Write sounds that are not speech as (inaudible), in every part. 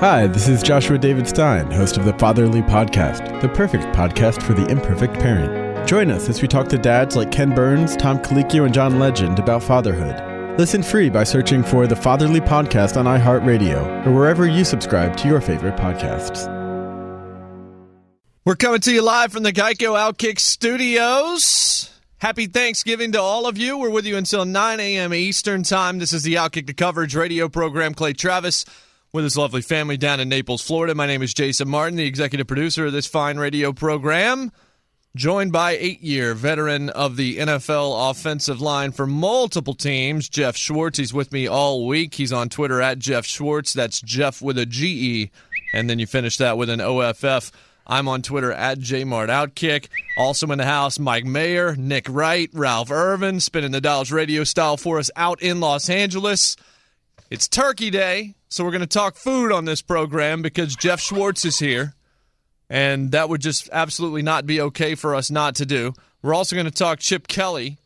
Hi, this is Joshua David Stein, host of the Fatherly Podcast, the perfect podcast for the imperfect parent. Join us as we talk to dads like Ken Burns, Tom Colicchio, and John Legend about fatherhood. Listen free by searching for the Fatherly Podcast on iHeartRadio or wherever you subscribe to your favorite podcasts. We're coming to you live from the Geico Outkick Studios. Happy Thanksgiving to all of you. We're with you until 9 a.m. Eastern Time. This is the Outkick the Coverage radio program. Clay Travis with his lovely family down in Naples, Florida. My name is Jason Martin, the executive producer of this fine radio program. Joined by eight year veteran of the NFL offensive line for multiple teams, Geoff Schwartz. He's with me all week. He's on Twitter at Geoff Schwartz. That's Geoff with a GE. And then you finish that with an OFF. I'm on Twitter at JMartOutkick. Also in the house, Mike Mayer, Nick Wright, Ralph Irvin, spinning the Dolls radio style for us out in Los Angeles. It's Turkey Day, so we're going to talk food on this program because Geoff Schwartz is here, and that would just absolutely not be okay for us not to do. We're also going to talk Chip Kelly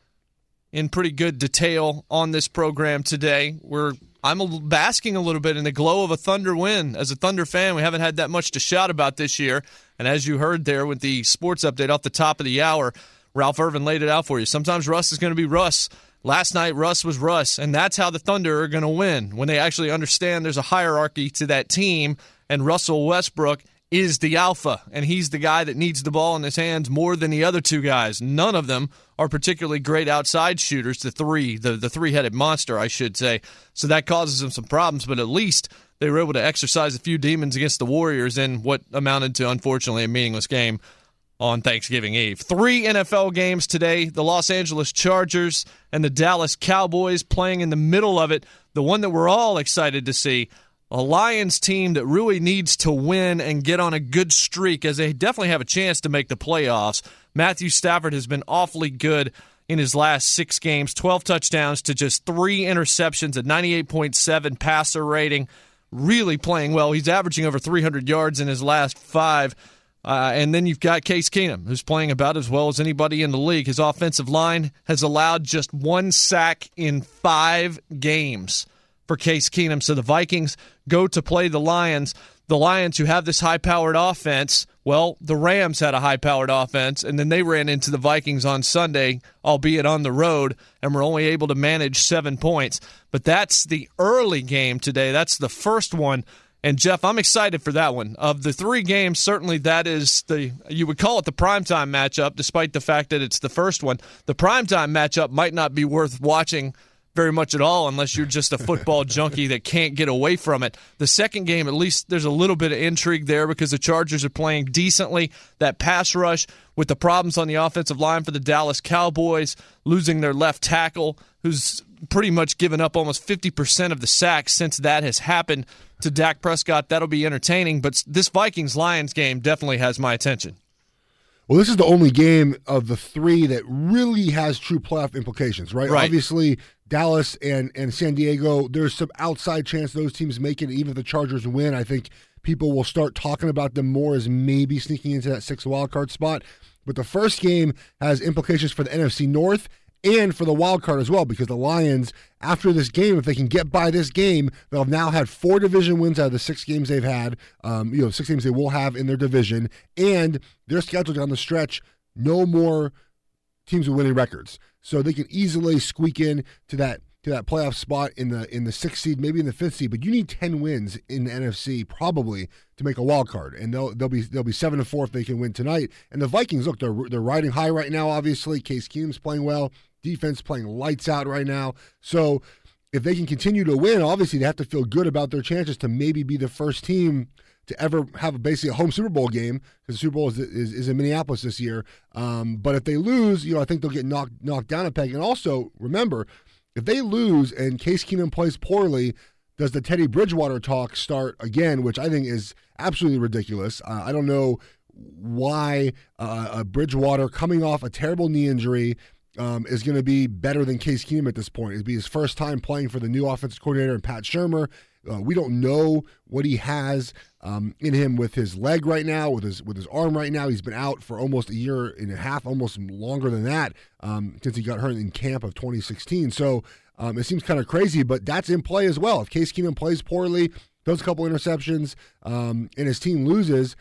in pretty good detail on this program today. We're I'm basking a little bit in the glow of a Thunder win. As a Thunder fan, we haven't had that much to shout about this year. And as you heard there with the sports update off the top of the hour, Ralph Irvin laid it out for you. Sometimes Russ is going to be Russ. Last night, Russ was Russ, and that's how the Thunder are going to win when they actually understand there's a hierarchy to that team, and Russell Westbrook is the alpha, and he's the guy that needs the ball in his hands more than the other two guys. None of them are particularly great outside shooters. The three, the, the three headed monster, I should say. So that causes them some problems, but at least they were able to exercise a few demons against the Warriors in what amounted to, unfortunately, a meaningless game on Thanksgiving Eve. Three NFL games today the Los Angeles Chargers and the Dallas Cowboys playing in the middle of it. The one that we're all excited to see. A Lions team that really needs to win and get on a good streak as they definitely have a chance to make the playoffs. Matthew Stafford has been awfully good in his last six games 12 touchdowns to just three interceptions, a 98.7 passer rating. Really playing well. He's averaging over 300 yards in his last five. Uh, and then you've got Case Keenum, who's playing about as well as anybody in the league. His offensive line has allowed just one sack in five games for Case Keenum. So the Vikings go to play the Lions. The Lions, who have this high powered offense, well, the Rams had a high powered offense, and then they ran into the Vikings on Sunday, albeit on the road, and were only able to manage seven points. But that's the early game today. That's the first one and Geoff, I'm excited for that one. Of the three games, certainly that is the you would call it the primetime matchup, despite the fact that it's the first one. The primetime matchup might not be worth watching very much at all unless you're just a football (laughs) junkie that can't get away from it. The second game, at least there's a little bit of intrigue there because the Chargers are playing decently. That pass rush with the problems on the offensive line for the Dallas Cowboys, losing their left tackle, who's pretty much given up almost 50% of the sacks since that has happened. To Dak Prescott. That'll be entertaining. But this Vikings Lions game definitely has my attention. Well, this is the only game of the three that really has true playoff implications, right? Right. Obviously, Dallas and, and San Diego, there's some outside chance those teams make it. Even if the Chargers win, I think people will start talking about them more as maybe sneaking into that sixth wild card spot. But the first game has implications for the NFC North and for the wild card as well, because the Lions, after this game, if they can get by this game, they'll have now had four division wins out of the six games they've had. Um, you know, six games they will have in their division, and they're scheduled down the stretch. No more teams with winning records, so they can easily squeak in to that to that playoff spot in the in the sixth seed, maybe in the fifth seed. But you need ten wins in the NFC probably to make a wild card, and they'll they'll be they'll be seven and four if they can win tonight. And the Vikings, look, they're they're riding high right now. Obviously, Case Keenum's playing well, defense playing lights out right now. So if they can continue to win, obviously they have to feel good about their chances to maybe be the first team to ever have basically a home Super Bowl game because the Super Bowl is, is, is in Minneapolis this year. Um, but if they lose, you know, I think they'll get knocked knocked down a peg. And also remember, if they lose and Case Keenum plays poorly, does the Teddy Bridgewater talk start again? Which I think is absolutely ridiculous. Uh, I don't know why uh, a Bridgewater coming off a terrible knee injury um, is going to be better than Case Keenum at this point. It'd be his first time playing for the new offensive coordinator and Pat Shurmur. Uh, we don't know what he has um, in him with his leg right now, with his with his arm right now. He's been out for almost a year and a half, almost longer than that, um, since he got hurt in camp of 2016. So um, it seems kind of crazy, but that's in play as well. If Case Keenum plays poorly, throws a couple interceptions, um, and his team loses,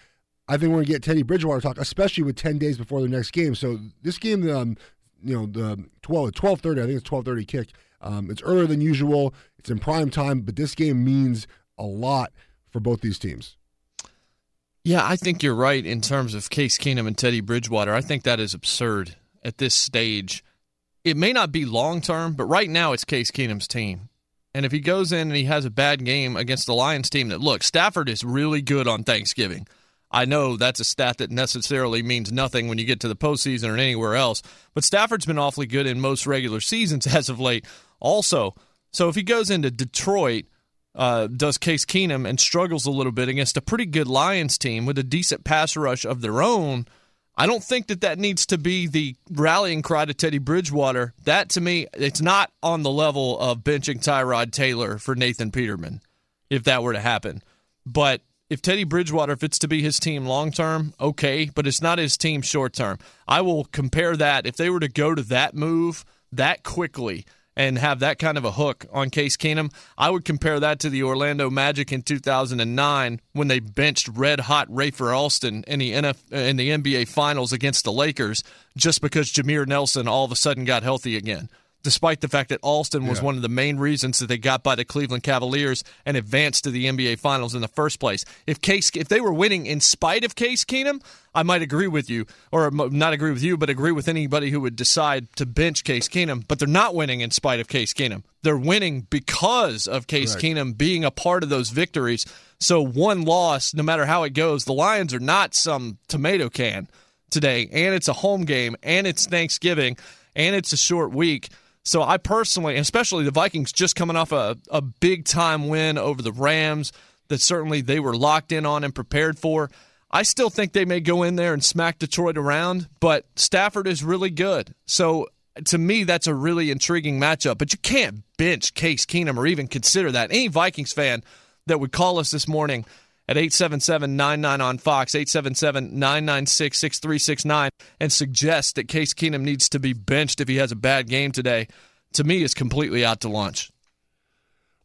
I think we're going to get Teddy Bridgewater talk, especially with 10 days before the next game. So this game, um, you know, the 12, 12.30, I think it's 12.30 kick. Um, it's earlier than usual. It's in prime time, but this game means a lot for both these teams. Yeah, I think you're right in terms of Case Keenum and Teddy Bridgewater. I think that is absurd at this stage. It may not be long term, but right now it's Case Keenum's team. And if he goes in and he has a bad game against the Lions team that look, Stafford is really good on Thanksgiving. I know that's a stat that necessarily means nothing when you get to the postseason or anywhere else, but Stafford's been awfully good in most regular seasons (laughs) as of late, also. So if he goes into Detroit, uh, does Case Keenum and struggles a little bit against a pretty good Lions team with a decent pass rush of their own, I don't think that that needs to be the rallying cry to Teddy Bridgewater. That to me, it's not on the level of benching Tyrod Taylor for Nathan Peterman, if that were to happen. But if Teddy Bridgewater, fits to be his team long term, okay, but it's not his team short term. I will compare that if they were to go to that move that quickly and have that kind of a hook on Case Keenum, I would compare that to the Orlando Magic in 2009 when they benched red hot Rafer Alston in the in the NBA Finals against the Lakers just because Jameer Nelson all of a sudden got healthy again. Despite the fact that Alston was Yeah. one of the main reasons that they got by the Cleveland Cavaliers and advanced to the NBA Finals in the first place. If Case, if they were winning in spite of Case Keenum, I might agree with you, or not agree with you, but agree with anybody who would decide to bench Case Keenum. But they're not winning in spite of Case Keenum. They're winning because of Case Correct. Keenum being a part of those victories. So one loss, no matter how it goes, the Lions are not some tomato can today, and it's a home game, and it's Thanksgiving, and it's a short week. So I personally, especially the Vikings, just coming off a, a big time win over the Rams that certainly they were locked in on and prepared for. I still think they may go in there and smack Detroit around, but Stafford is really good. So to me, that's a really intriguing matchup. But you can't bench Case Keenum or even consider that. Any Vikings fan that would call us this morning at 877-99 on Fox, 877-996-6369 and suggest that Case Keenum needs to be benched if he has a bad game today, to me is completely out to lunch.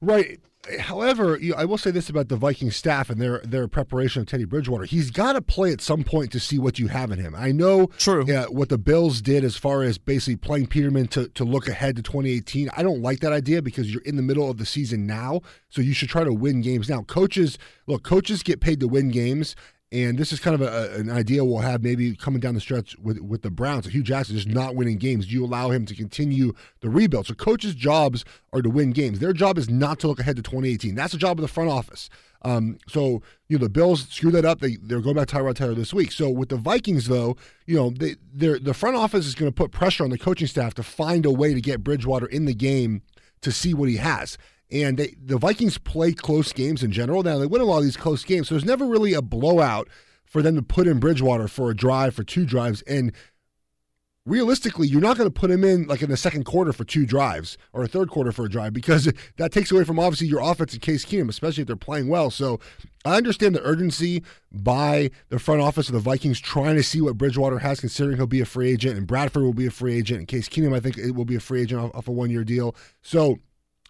Right. However, you know, I will say this about the Viking staff and their their preparation of Teddy Bridgewater. He's got to play at some point to see what you have in him. I know True. Yeah, what the Bills did as far as basically playing Peterman to, to look ahead to 2018. I don't like that idea because you're in the middle of the season now, so you should try to win games now. Coaches, look, coaches get paid to win games. And this is kind of a, an idea we'll have maybe coming down the stretch with with the Browns. Hue Jackson just not winning games. Do you allow him to continue the rebuild? So coaches' jobs are to win games. Their job is not to look ahead to 2018. That's the job of the front office. Um, so you know the Bills screw that up. They they're going back to Tyrod Taylor this week. So with the Vikings though, you know they the front office is going to put pressure on the coaching staff to find a way to get Bridgewater in the game to see what he has. And they, the Vikings play close games in general. Now they win a lot of these close games, so there's never really a blowout for them to put in Bridgewater for a drive, for two drives, and realistically, you're not going to put him in like in the second quarter for two drives or a third quarter for a drive because (laughs) that takes away from obviously your offense in Case Keenum, especially if they're playing well. So I understand the urgency by the front office of the Vikings trying to see what Bridgewater has, considering he'll be a free agent and Bradford will be a free agent. In Case Keenum, I think it will be a free agent off, off a one year deal. So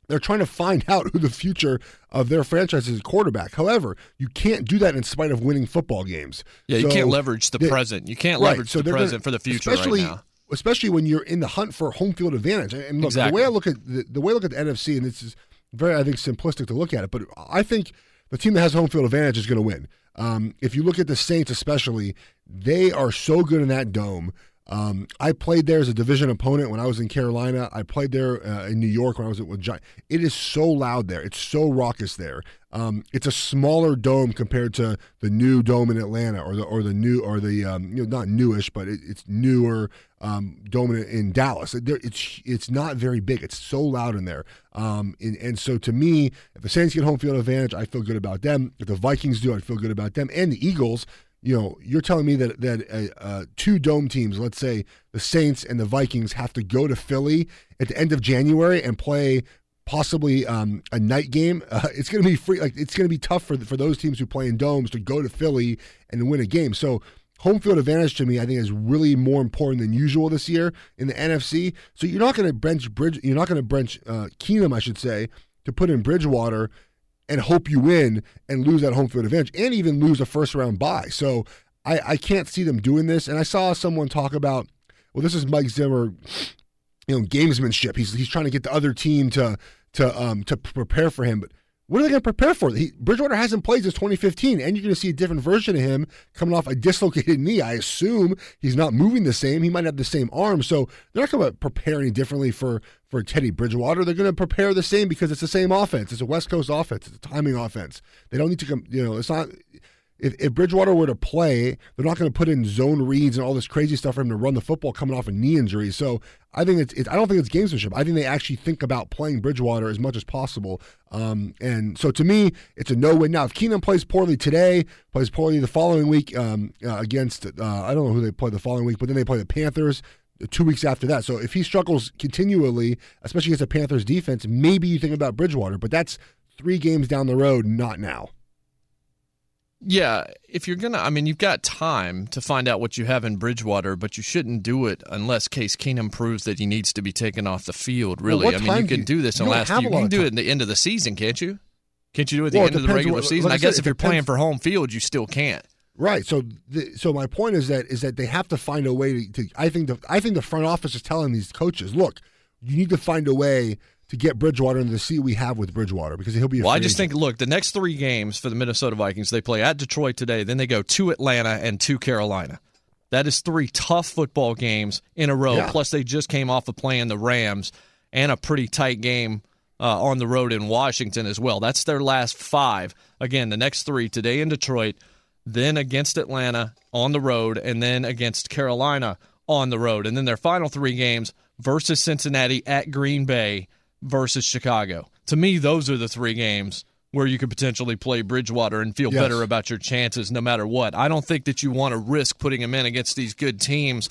they're trying to find (laughs) out who the future of their franchise is quarterback. However, you can't do that in spite of winning football games. Yeah, you So can't leverage the they- present. You can't Right, leverage so the they're gonna- present for the future especially, right now. Especially when you're in the hunt for home field advantage. And look, Exactly. the way I look at the, the way I look at the NFC, and this is very, I think, simplistic to look at it, but I think the team that has home field advantage is going to win. Um, if you look at the Saints, especially, they are so good in that dome. Um, I played there as a division opponent when I was in Carolina. I played there uh, in New York when I was with Giant. It is so loud there. It's so raucous there. Um, it's a smaller dome compared to the new dome in Atlanta, or the or the new or the um, you know not newish, but it, it's newer um, dome in, in Dallas. There- It's it's not very big. It's so loud in there. Um, and, and so to me, if the Saints get home field advantage, I feel good about them. If the Vikings do, I feel good about them. And the Eagles, you know, you're telling me that that uh, two dome teams, let's say the Saints and the Vikings, have to go to Philly at the end of January and play possibly um, a night game. (laughs) Uh, it's going to be free. Like it's going to be tough for for those teams who play in domes to go to Philly and win a game. So. Home field advantage to me, I think, is really more important than usual this year in the NFC. So you're not going to bench Bridge, you're not going to bench uh, Keenum, I should say, to put in Bridgewater and hope you win and lose that home field advantage and even lose a first round bye. So I, I can't see them doing this. And I saw someone talk about, well, this is Mike Zimmer, you know, gamesmanship. He's he's trying to get the other team to to um to prepare for him. But what are they going to prepare for? He, Bridgewater hasn't played since 2015, and you're going to see a different version of him coming off a dislocated knee. I assume he's not moving the same. He might have the same arm, so they're not going to prepare any differently for for Teddy Bridgewater. They're going to prepare the same because it's the same offense. It's a West Coast offense. It's a timing offense. They don't need to come. You know, it's not. If, if Bridgewater were to play, they're not going to put in zone reads and all this crazy stuff for him to run the football coming off a knee injury. So I think it's, it's I don't think it's gamesmanship. I think they actually think about playing Bridgewater as much as possible. Um, and so to me, it's a no win. Now, if Keenum plays poorly today, plays poorly the following week um, uh, against uh, I don't know who they play the following week, but then they play the Panthers two weeks after that. So if he struggles continually, especially against the Panthers defense, maybe you think about Bridgewater. But that's three games down the road, not now. Yeah, if you're gonna, I mean, you've got time to find out what you have in Bridgewater, but you shouldn't do it unless Case Keenum proves that he needs to be taken off the field. Really, what I mean, you can you- do this in last. You can do it in the end of the season, can't you? Can't you do it at the Well, end of the regular what- season? I guess if you're playing for home field, you still can't. Right. So, the, so my point is that is that they have to find a way to. to I think the I think the front office is telling these coaches, look, you need to find a way to get Bridgewater into the seat we have with Bridgewater because he'll be. A Well, I just agent. think, look, the next three games for the Minnesota Vikings, they play at Detroit today, then they go to Atlanta and to Carolina. That is three tough football games in a row. Yeah. Plus, they just came off of playing the Rams and a pretty tight game uh, on the road in Washington as well. That's their last five. Again, the next three today in Detroit, then against Atlanta on the road, and then against Carolina on the road. And then their final three games versus Cincinnati at Green Bay versus Chicago. To me, those are the three games where you could potentially play Bridgewater and feel Yes. better about your chances no matter what. I don't think that you want to risk putting him in against these good teams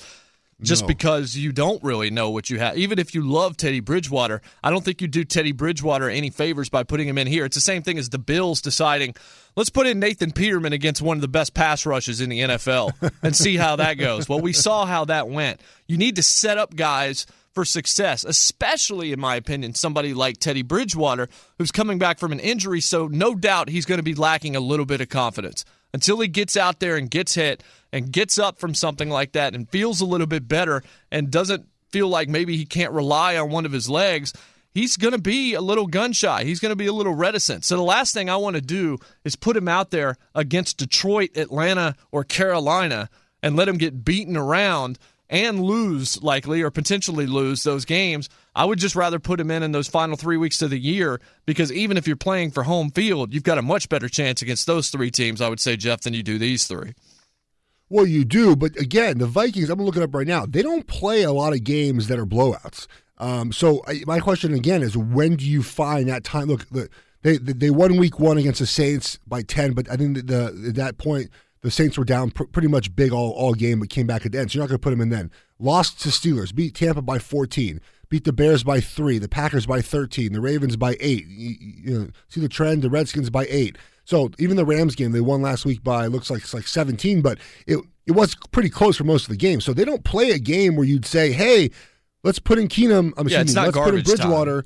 just No. because you don't really know what you have. Even if you love Teddy Bridgewater, I don't think you do Teddy Bridgewater any favors by putting him in here. It's the same thing as the Bills deciding, let's put in Nathan Peterman against one of the best pass rushes in the NFL and see how that goes. Well, we saw how that went. You need to set up guys for success, especially, in my opinion, somebody like Teddy Bridgewater, who's coming back from an injury. So, no doubt he's going to be lacking a little bit of confidence. Until he gets out there and gets hit and gets up from something like that and feels a little bit better and doesn't feel like maybe he can't rely on one of his legs, he's going to be a little gun shy. He's going to be a little reticent. So the last thing I want to do is put him out there against Detroit, Atlanta, or Carolina and let him get beaten around and lose likely or potentially lose those games. I would just rather put him in in those final 3 weeks of the year because even if you're playing for home field, you've got a much better chance against those three teams, I would say Geoff than you do these three. Well, you do, but again, the Vikings. I'm looking up right now. They don't play a lot of games that are blowouts. Um, so I, my question again is, when do you find that time? Look, the, they they won week one against the Saints by ten, but I think the, at that point the Saints were down pr- pretty much big all, all game, but came back at the end. So you're not going to put them in then. Lost to Steelers, beat Tampa by 14, beat the Bears by three, the Packers by 13, the Ravens by eight. You, you know, see the trend, the Redskins by eight. So even the Rams game, they won last week by looks like it's like 17, but it it was pretty close for most of the game. So they don't play a game where you'd say, hey, let's put in Keenum. I'm Yeah, assuming, let's put in. Bridgewater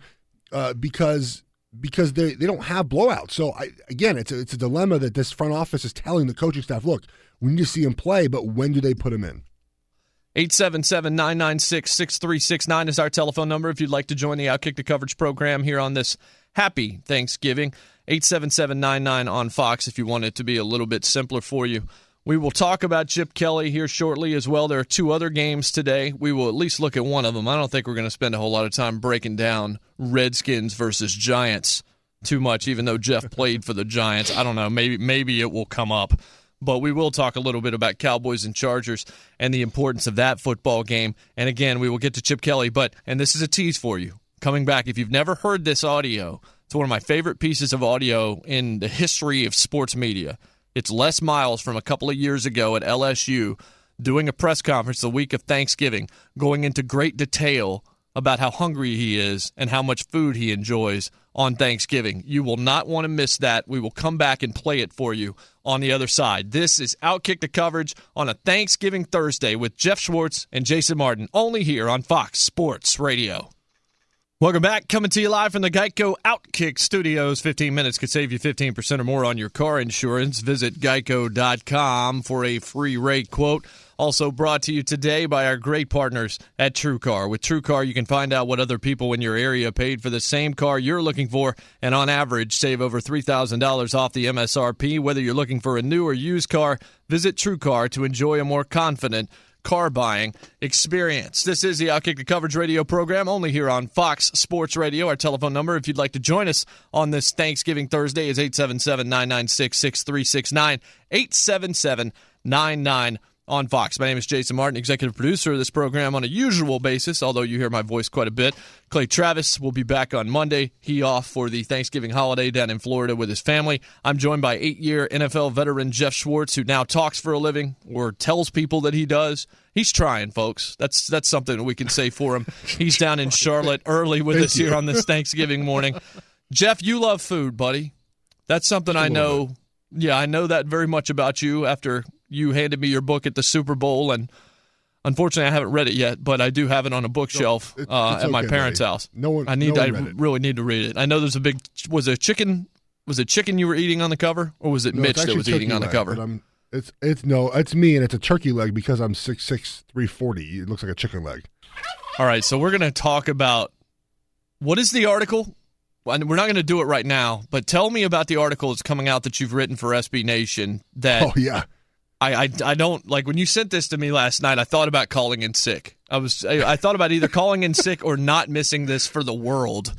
uh, because because they they don't have blowouts. So I, again, it's a, it's a dilemma that this front office is telling the coaching staff, look, we need to see him play, but when do they put him in? 877 996 6369 is our telephone number if you'd like to join the Outkick the Coverage program here on this happy Thanksgiving. 877 on Fox if you want it to be a little bit simpler for you. We will talk about Chip Kelly here shortly as well. There are two other games today. We will at least look at one of them. I don't think we're going to spend a whole lot of time breaking down Redskins versus Giants too much, even though Geoff (laughs) played for the Giants. I don't know. Maybe maybe it will come up. But we will talk a little bit about Cowboys and Chargers and the importance of that football game. And again, we will get to Chip Kelly. But and this is a tease for you. Coming back, if you've never heard this audio, it's one of my favorite pieces of audio in the history of sports media. It's Les Miles from a couple of years ago at LSU doing a press conference the week of Thanksgiving, going into great detail about how hungry he is and how much food he enjoys on Thanksgiving. You will not want to miss that. We will come back and play it for you on the other side. This is Outkick the Coverage on a Thanksgiving Thursday with Geoff Schwartz and Jason Martin, only here on Fox Sports Radio. Welcome back. Coming to you live from the Geico Outkick Studios. 15 minutes could save you 15% or more on your car insurance. Visit geico.com for a free rate quote. Also brought to you today by our great partners at TrueCar. With TrueCar, you can find out what other people in your area paid for the same car you're looking for, and on average, save over $3,000 off the MSRP. Whether you're looking for a new or used car, visit TrueCar to enjoy a more confident car buying experience. This is the Outkick the Coverage radio program, only here on Fox Sports Radio. Our telephone number, if you'd like to join us on this Thanksgiving Thursday, is 877 996 6369. 877 99 on Fox. My name is Jason Martin, executive producer of this program on a usual basis, although you hear my voice quite a bit. Clay Travis will be back on Monday. He off for the Thanksgiving holiday down in Florida with his family. I'm joined by eight year NFL veteran Geoff Schwartz, who now talks for a living or tells people that he does. He's trying, folks. That's that's something that we can say for him. (laughs) He's down in Charlotte early with us here on this Thanksgiving morning. Geoff, you love food, buddy. That's something I know. Yeah, I know that very much about you after you handed me your book at the Super Bowl, and unfortunately, I haven't read it yet, but I do have it on a bookshelf It- uh, at my okay, parents' buddy. house. No one- I need. no I one it. really need to read it. I know there's a big. Was a chicken? Was it chicken you were eating on the cover, or was it No, Mitch that was eating on the cover? it's it's no, it's me, and it's a turkey leg because I'm six six three forty. It looks like a chicken leg. All right, so we're going to talk about what is the article. We're not going to do it right now, but tell me about the article that's coming out that you've written for SB Nation. That Oh yeah, I, I, I don't like when you sent this to me last night. I thought about calling in sick. I was I, I thought about either calling in sick or not missing this for the world.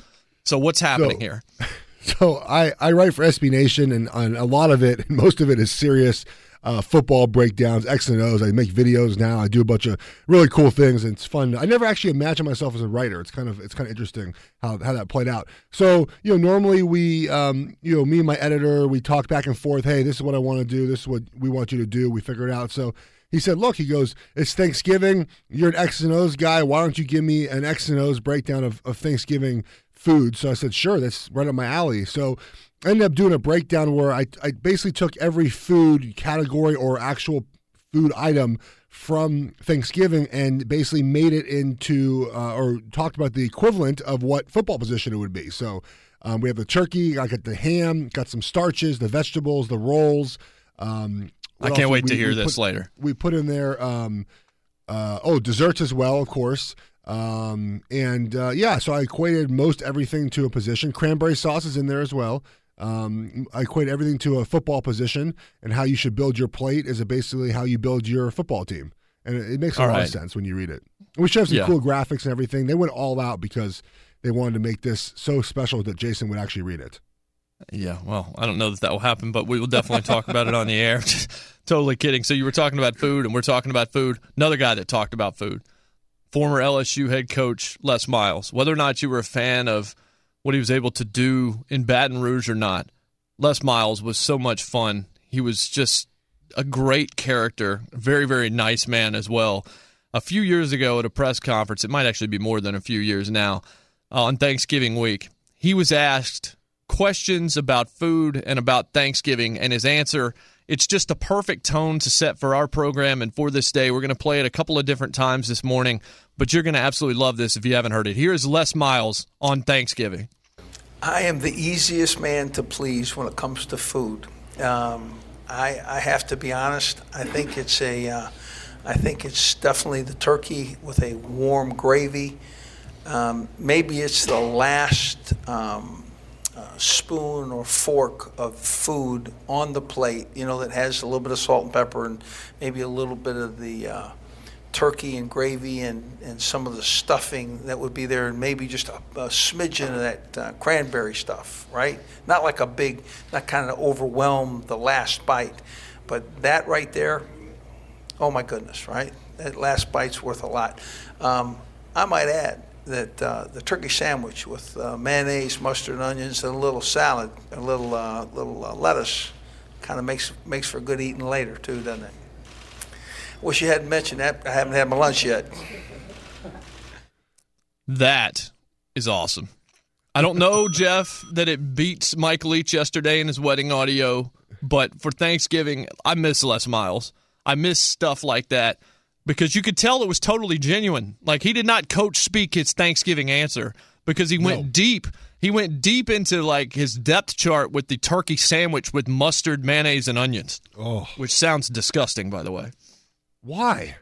So what's happening So- here? (laughs) So I, I write for SB Nation, and, and a lot of it, (laughs) most of it is serious uh, football breakdowns, X and O's. I make videos now. I do a bunch of really cool things, and it's fun. I never actually imagined myself as a writer. It's kind of it's kind of interesting how, how that played out. So you know, normally we, um, you know, me and my editor, we talk back and forth. Hey, this is what I want to do. This is what we want you to do. We figure it out. So he said, "Look," he goes, "It's Thanksgiving. You're an X and O's guy. Why don't you give me an X and O's breakdown of, of Thanksgiving food?" So I said, "Sure, that's right up my alley." So I ended up doing a breakdown where I I basically took every food category or actual food item from Thanksgiving and basically made it into uh, or talked about the equivalent of what football position it would be. So. Um, we have the turkey. I got the ham. Got some starches, the vegetables, the rolls. Um, I can't wait to hear we this put- later. we put in there um uh oh desserts as well of course um and uh yeah so i equated most everything to a position cranberry sauce is in there as well um i equate everything to a football position and how you should build your plate is basically how you build your football team and it, it makes a All lot right. of sense when you read it we should have some Yeah. cool graphics and everything they went all out because they wanted to make this so special that jason would actually read it Yeah, well, I don't know that that will happen, but we will definitely talk about it on the air. (laughs) totally kidding. So you were talking about food, and we're talking about food. Another guy that talked about food, former LSU head coach Les Miles. Whether or not you were a fan of what he was able to do in Baton Rouge or not, Les Miles was so much fun. He was just a great character, very, very nice man as well. A few years ago at a press conference, it might actually be more than a few years now, uh, on Thanksgiving week, he was asked questions about food and about Thanksgiving, and his answer it's just a perfect tone to set for our program and for this day. We're going to play it a couple of different times this morning, but you're going to absolutely love this if you haven't heard it. Here is Les Miles on Thanksgiving. I am the easiest man to please when it comes to food. Um, I, I, have to be honest. I think it's a, uh, I think it's definitely the turkey with a warm gravy. Um, maybe it's the last um, uh, spoon or fork of food on the plate, you know, that has a little bit of salt and pepper and maybe a little bit of the uh, turkey and gravy and, and some of the stuffing that would be there, and maybe just a, a smidgen of that uh, cranberry stuff, right? Not like a big, not kind of overwhelm the last bite, but that right there, oh my goodness, right? That last bite's worth a lot. Um, I might add, that uh, the turkey sandwich with uh, mayonnaise, mustard, and onions, and a little salad, a little uh, little uh, lettuce, kind of makes makes for good eating later too, doesn't it? Wish you hadn't mentioned that. I haven't had my lunch yet. That is awesome. I don't know, (laughs) Geoff, that it beats Mike Leach yesterday in his wedding audio, but for Thanksgiving, I miss Les Miles. I miss stuff like that because you could tell it was totally genuine. Like he did not coach speak his Thanksgiving answer because he went no. deep. He went deep into like his depth chart with the turkey sandwich with mustard, mayonnaise, and onions. Oh, which sounds disgusting, by the way. Why?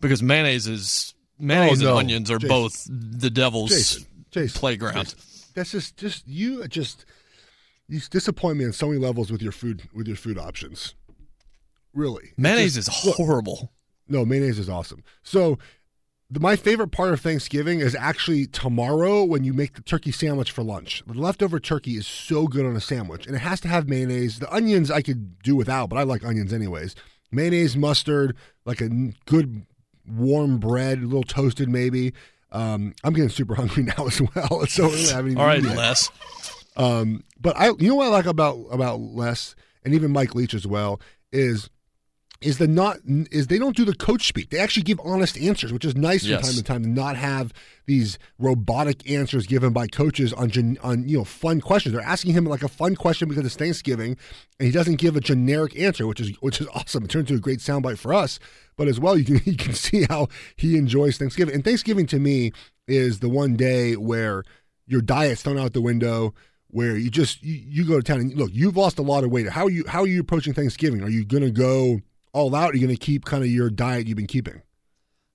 Because mayonnaise is mayonnaise oh, no. and onions are Jason. both the devil's Jason. Jason. playground. That's just just you just you disappoint me on so many levels with your food with your food options. Really, mayonnaise just, is horrible. No, mayonnaise is awesome. So the, my favorite part of Thanksgiving is actually tomorrow when you make the turkey sandwich for lunch. The leftover turkey is so good on a sandwich, and it has to have mayonnaise. The onions I could do without, but I like onions anyways. Mayonnaise, mustard, like a good warm bread, a little toasted maybe. Um, I'm getting super (laughs) hungry now as well. It's (laughs) So really having all right, Les. Um, but I, you know what I like about about Les and even Mike Leach as well is is the not is they don't do the coach speak. They actually give honest answers, which is nice yes. from time to time to not have these robotic answers given by coaches on on you know fun questions. They're asking him like a fun question because it's Thanksgiving, and he doesn't give a generic answer, which is which is awesome. It turns into a great soundbite for us, but as well you can (laughs) you can see how he enjoys Thanksgiving. And Thanksgiving to me is the one day where your diet's thrown out the window where you just you, you, go to town and look you've lost a lot of weight how are you how are you approaching thanksgiving are you going to go all out? Are you going to keep kind of your diet you've been keeping?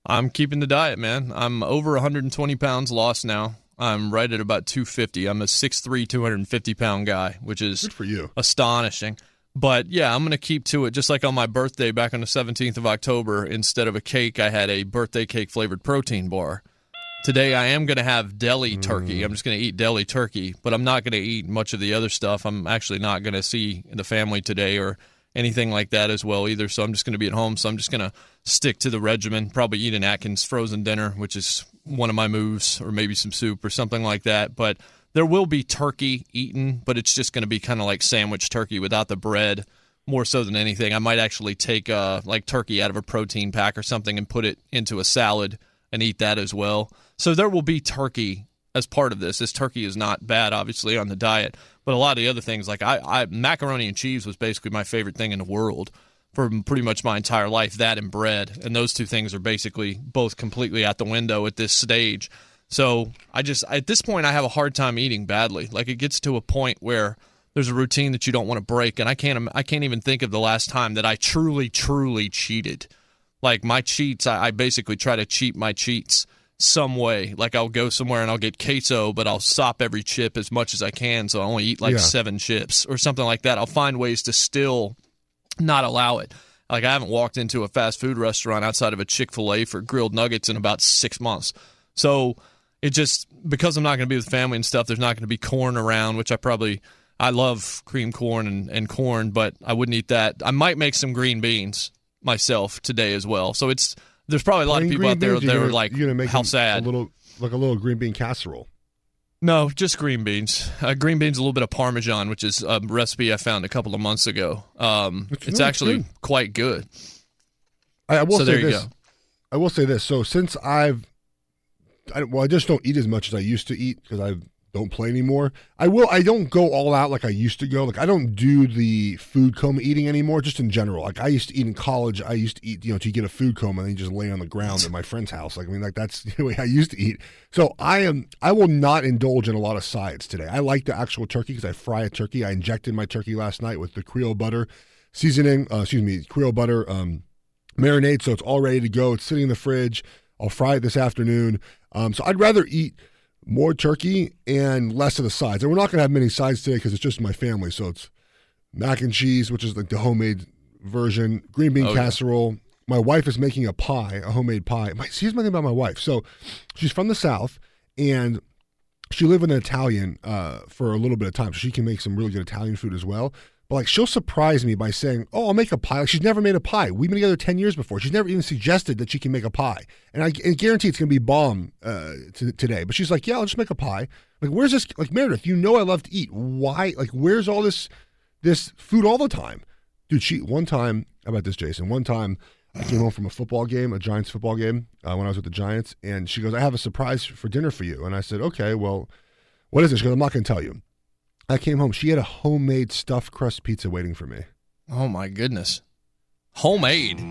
I'm keeping the diet, man. I'm over 120 pounds lost now. I'm right at about 250. I'm a 6'3", 250 pound guy, which is Good for you. astonishing. But yeah, I'm going to keep to it. Just like on my birthday back on the 17th of October, instead of a cake, I had a birthday cake flavored protein bar. Today, I am going to have deli turkey. Mm. I'm just going to eat deli turkey, but I'm not going to eat much of the other stuff. I'm actually not going to see the family today or anything like that as well either. So I'm just going to be at home. So I'm just going to stick to the regimen. Probably eat an Atkins frozen dinner, which is one of my moves, or maybe some soup or something like that. But there will be turkey eaten, but it's just going to be kind of like sandwich turkey without the bread. More so than anything, I might actually take uh, like turkey out of a protein pack or something and put it into a salad and eat that as well. So there will be turkey as part of this. This turkey is not bad, obviously, on the diet, but a lot of the other things, like I, I macaroni and cheese was basically my favorite thing in the world for pretty much my entire life. That and bread, and those two things are basically both completely out the window at this stage. So I just at this point I have a hard time eating badly. Like it gets to a point where there's a routine that you don't want to break, and I can't I can't even think of the last time that I truly truly cheated. Like my cheats, I, I basically try to cheat my cheats some way. Like I'll go somewhere and I'll get queso, but I'll sop every chip as much as I can, so I only eat like yeah. seven chips or something like that. I'll find ways to still not allow it. Like I haven't walked into a fast food restaurant outside of a Chick Fil A for grilled nuggets in about six months. So it just because I'm not going to be with family and stuff. There's not going to be corn around, which I probably I love cream corn and, and corn, but I wouldn't eat that. I might make some green beans myself today as well. So it's There's probably a lot of people out there that you're like, you're gonna make how sad. A little like a little green bean casserole. No, just green beans. Uh, green beans, a little bit of Parmesan, which is a recipe I found a couple of months ago. Um, It's- it's no, it's actually good. quite good. I, I will So say there you this. go. I will say this. So since I've, I, well, I just don't eat as much as I used to eat because I don't play anymore. I will. I don't go all out like I used to go. Like I don't do the food coma eating anymore. Just in general. Like I used to eat in college. I used to eat. You know, to get a food coma and then just lay on the ground at my friend's house. Like I mean, like that's (laughs) the way I used to eat. So I am. I will not indulge in a lot of sides today. I like the actual turkey because I fry a turkey. I injected my turkey last night with the Creole butter seasoning. Uh, excuse me, Creole butter. Um, marinade, so it's all ready to go. It's sitting in the fridge. I'll fry it this afternoon. Um, so I'd rather eat more turkey and less of the sides. And we're not going to have many sides today because it's just my family. So it's mac and cheese, which is like the homemade version, green bean Oh, yeah. casserole. My wife is making a pie, a homemade pie. My, here's my thing about my wife. So she's from the South and she lived with an Italian uh, for a little bit of time. So she can make some really good Italian food as well. But like she'll surprise me by saying, "Oh, I'll make a pie." Like she's never made a pie. We've been together ten years before. She's never even suggested that she can make a pie, and I, guarantee it's going to be bomb uh, today. But she's like, "Yeah, I'll just make a pie." Like, where's this? Like Meredith, you know I love to eat. Why? Like, where's all this this food all the time, dude? She one time how about this, Jason? One time I came home from a football game, a Giants football game, uh, when I was with the Giants, and she goes, "I have a surprise for dinner for you," and I said, "Okay, well." What is this? She goes, I'm not going to tell you. I came home. She had a homemade stuffed crust pizza waiting for me. Oh my goodness, homemade.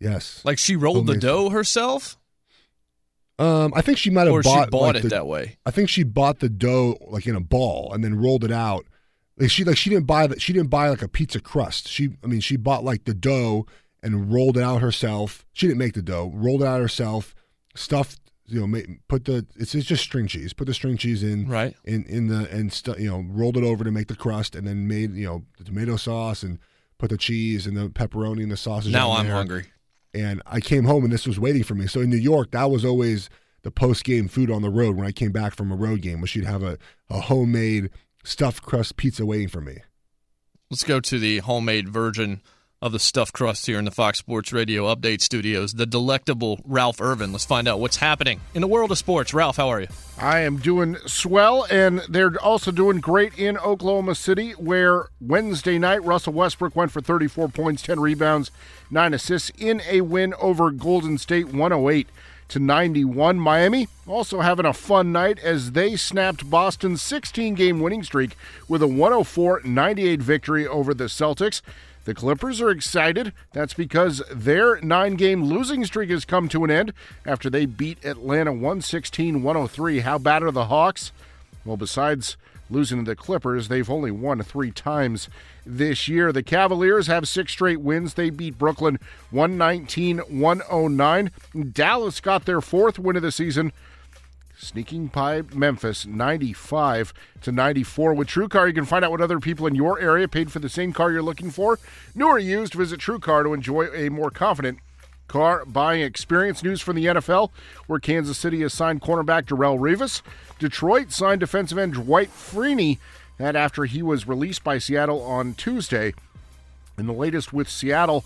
Yes. Like she rolled the dough herself, Um, I think she might have or bought, she bought like, it the- that way. I think she bought the dough like in a ball and then rolled it out. Like she like she didn't buy that. She didn't buy like a pizza crust. She I mean she bought like the dough and rolled it out herself. She didn't make the dough. Rolled it out herself. Stuffed you know ma- put the it's, it's just string cheese. Put the string cheese in Right. in in the and stu- you know rolled it over to make the crust and then made you know the tomato sauce and put the cheese and the pepperoni and the sausage. Now I'm there. hungry. and I came home and this was waiting for me. So in New York, that was always the post game food on the road when I came back from a road game. Was she'd have a, a homemade stuffed crust pizza waiting for me. Let's go to the homemade version of the stuffed crust here in the Fox Sports Radio Update Studios. The delectable Ralph Irvin. Let's find out what's happening in the world of sports. Ralph, how are you? I am doing swell, and they're also doing great in Oklahoma City, where Wednesday night Russell Westbrook went for 34 points, 10 rebounds, 9 assists in a win over Golden State 108 to 91. Miami also having a fun night as they snapped Boston's 16 game winning streak with a 104 98 victory over the Celtics. The Clippers are excited. That's because their nine game losing streak has come to an end after they beat Atlanta 116 103. How bad are the Hawks? Well, besides losing to the Clippers, they've only won three times this year. The Cavaliers have six straight wins. They beat Brooklyn 119 109. Dallas got their fourth win of the season sneaking by Memphis 95 to 94 with TrueCar. You can find out what other people in your area paid for the same car you're looking for. New or used, visit TrueCar to enjoy a more confident car buying experience. News from the NFL, where Kansas City has signed cornerback Darrelle Revis. Detroit signed defensive end Dwight Freeney. That after he was released by Seattle on Tuesday. And the latest with Seattle,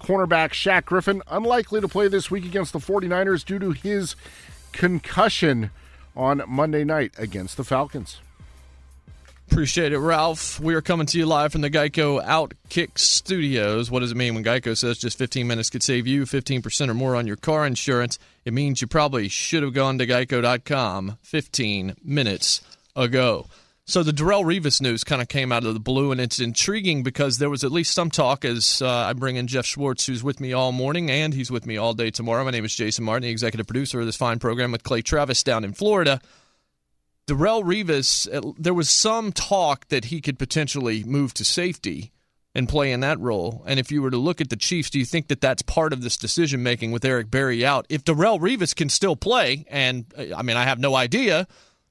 cornerback Shaq Griffin unlikely to play this week against the 49ers due to his concussion on Monday night against the Falcons. Appreciate it, Ralph. We are coming to you live from the Geico Outkick Studios. What does it mean when Geico says just 15 minutes could save you 15% or more on your car insurance? It means you probably should have gone to geico.com 15 minutes ago. So the Darrelle Revis news kind of came out of the blue, and it's intriguing because there was at least some talk as uh, I bring in Geoff Schwartz, who's with me all morning, and he's with me all day tomorrow. My name is Jason Martin, the executive producer of this fine program with Clay Travis down in Florida. Darrelle uh, there was some talk that he could potentially move to safety and play in that role. And if you were to look at the Chiefs, do you think that that's part of this decision making with Eric Berry out? If Darrelle Revis can still play, and uh, I mean, I have no idea,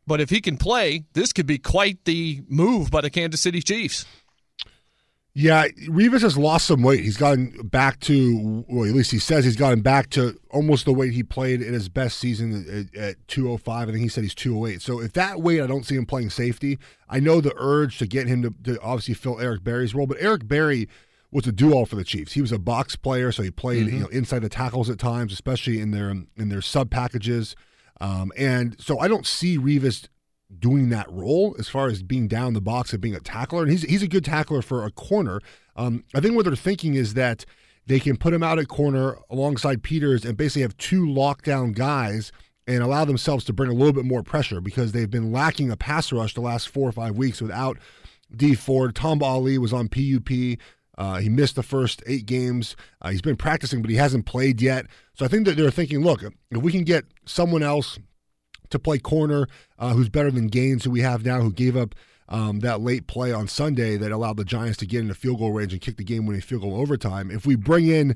but if he can play, this could be quite the move by the Kansas City Chiefs. Yeah, Revis has lost some weight. He's gotten back to, well, at least he says he's gotten back to almost the weight he played in his best season at, at 205. I think he said he's 208. So if that weight, I don't see him playing safety. I know the urge to get him to, to obviously fill Eric Berry's role, but Eric Berry was a do-all for the Chiefs. He was a box player, so he played Mm-hmm. you know inside the tackles at times, especially in their in their sub packages. Um, and so I don't see Revis doing that role as far as being down the box and being a tackler. And he's he's a good tackler for a corner. Um, I think what they're thinking is that they can put him out at corner alongside Peters and basically have two lockdown guys and allow themselves to bring a little bit more pressure because they've been lacking a pass rush the last four or five weeks without D Ford. Tamba Hali was on PUP. Uh, he missed the first eight games. Uh, he's been practicing, but he hasn't played yet. So I think that they're thinking, look, if we can get someone else to play corner uh, who's better than Gaines, who we have now, who gave up um, that late play on Sunday that allowed the Giants to get into field goal range and kick the game winning field goal overtime. If we bring in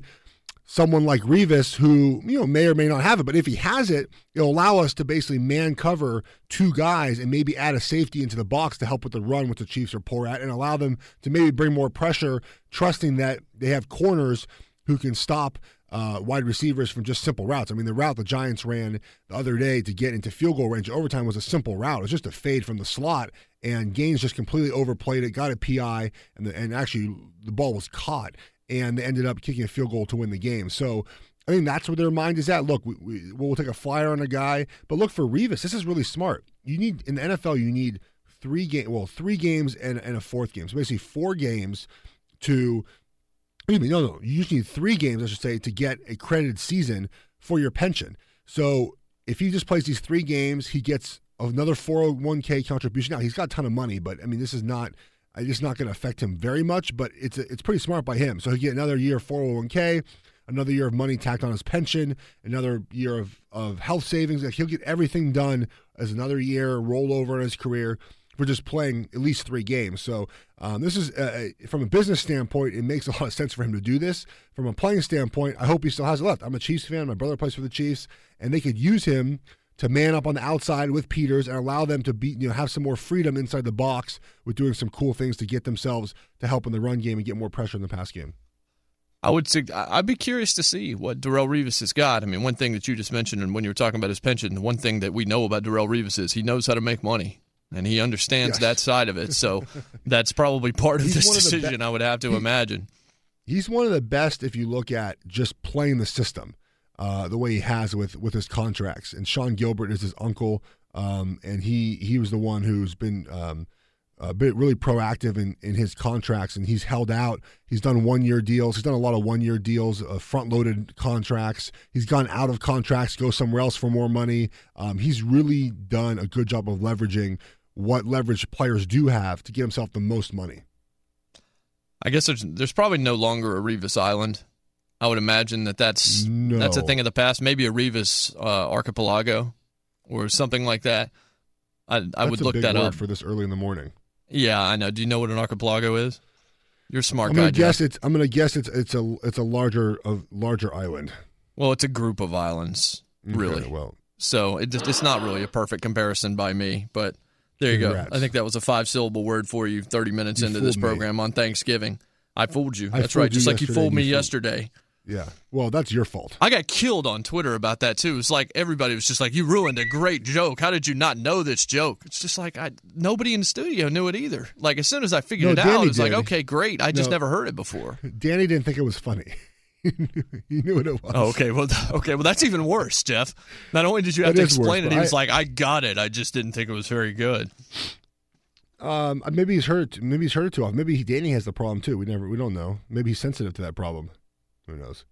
someone like Revis, who you know may or may not have it, but if he has it, it'll allow us to basically man cover two guys and maybe add a safety into the box to help with the run, which the Chiefs are poor at, and allow them to maybe bring more pressure, trusting that they have corners who can stop uh, wide receivers from just simple routes. I mean, the route the Giants ran the other day to get into field goal range overtime was a simple route. It was just a fade from the slot, and Gaines just completely overplayed it, got a PI, and the, and actually the ball was caught, and they ended up kicking a field goal to win the game. So. I think that's where their mind is at. Look, we, we, we'll take a flyer on a guy, but look for Revis. This is really smart. You need in the NFL, you need three game, well, three games and, and a fourth game. So basically, four games to excuse me, no, no. You just need three games, I should say, to get a credited season for your pension. So if he just plays these three games, he gets another 401k contribution. Now he's got a ton of money, but I mean, this is not. It's not going to affect him very much, but it's it's pretty smart by him. So he get another year 401k, another year of money tacked on his pension, another year of, of health savings. Like he'll get everything done as another year rollover in his career for just playing at least three games. So um, this is uh, from a business standpoint, it makes a lot of sense for him to do this. From a playing standpoint, I hope he still has it left. I'm a Chiefs fan. My brother plays for the Chiefs, and they could use him to man up on the outside with Peters and allow them to be, you know, have some more freedom inside the box with doing some cool things to get themselves to help in the run game and get more pressure in the pass game. I would say I'd be curious to see what Darrelle Revis has got. I mean, one thing that you just mentioned, and when you were talking about his pension, the one thing that we know about Darrelle Revis is he knows how to make money, and he understands Yes. that side of it. So (laughs) that's probably part of He's this one of be- decision. I would have to imagine. He's one of the best if you look at just playing the system, uh, the way he has with with his contracts. And Sean Gilbert is his uncle, um, and he he was the one who's been um, a bit really proactive in, in his contracts, and he's held out. He's done one year deals. He's done a lot of one year deals, uh, front loaded contracts. He's gone out of contracts, go somewhere else for more money. Um, he's really done a good job of leveraging what leverage players do have to get himself the most money. I guess there's there's probably no longer a Revis Island. I would imagine that that's No. that's a thing of the past. Maybe a Revis uh, archipelago or something like that. I I would look that word up. for this early in the morning. Yeah, I know. Do you know what an archipelago is? You're a smart I'm gonna Geoff. guess it's. I'm gonna guess it's. It's a. It's a larger of larger island. Well, it's a group of islands, really. Okay, well, So it just, it's not really a perfect comparison by me, but there you Congrats. go. I think that was a five syllable word for you 30 minutes You into this fooled me. program on Thanksgiving. I fooled you. I That's fooled right. Just like you fooled me you fooled- yesterday. Yeah. Well, that's your fault. I got killed on Twitter about that too. It's like everybody was just like, "You ruined a great joke. How did you not know this joke?" It's just like I nobody in the studio knew it either. Like as soon as I figured No, it out, Danny it was like, "Okay, great. I just No. never heard it before." (laughs) Danny didn't think it was funny. (laughs) he knew what it was. Oh, okay. Well, okay. Well, that's even worse, Geoff. Not only did you have That to is worse, explain it, he was I- like, "I got it. I just didn't think it was very good." Um, maybe he's heard. It, maybe he's heard it too often. Maybe he, Danny has the problem too. We never. We don't know. Maybe he's sensitive to that problem. Who knows?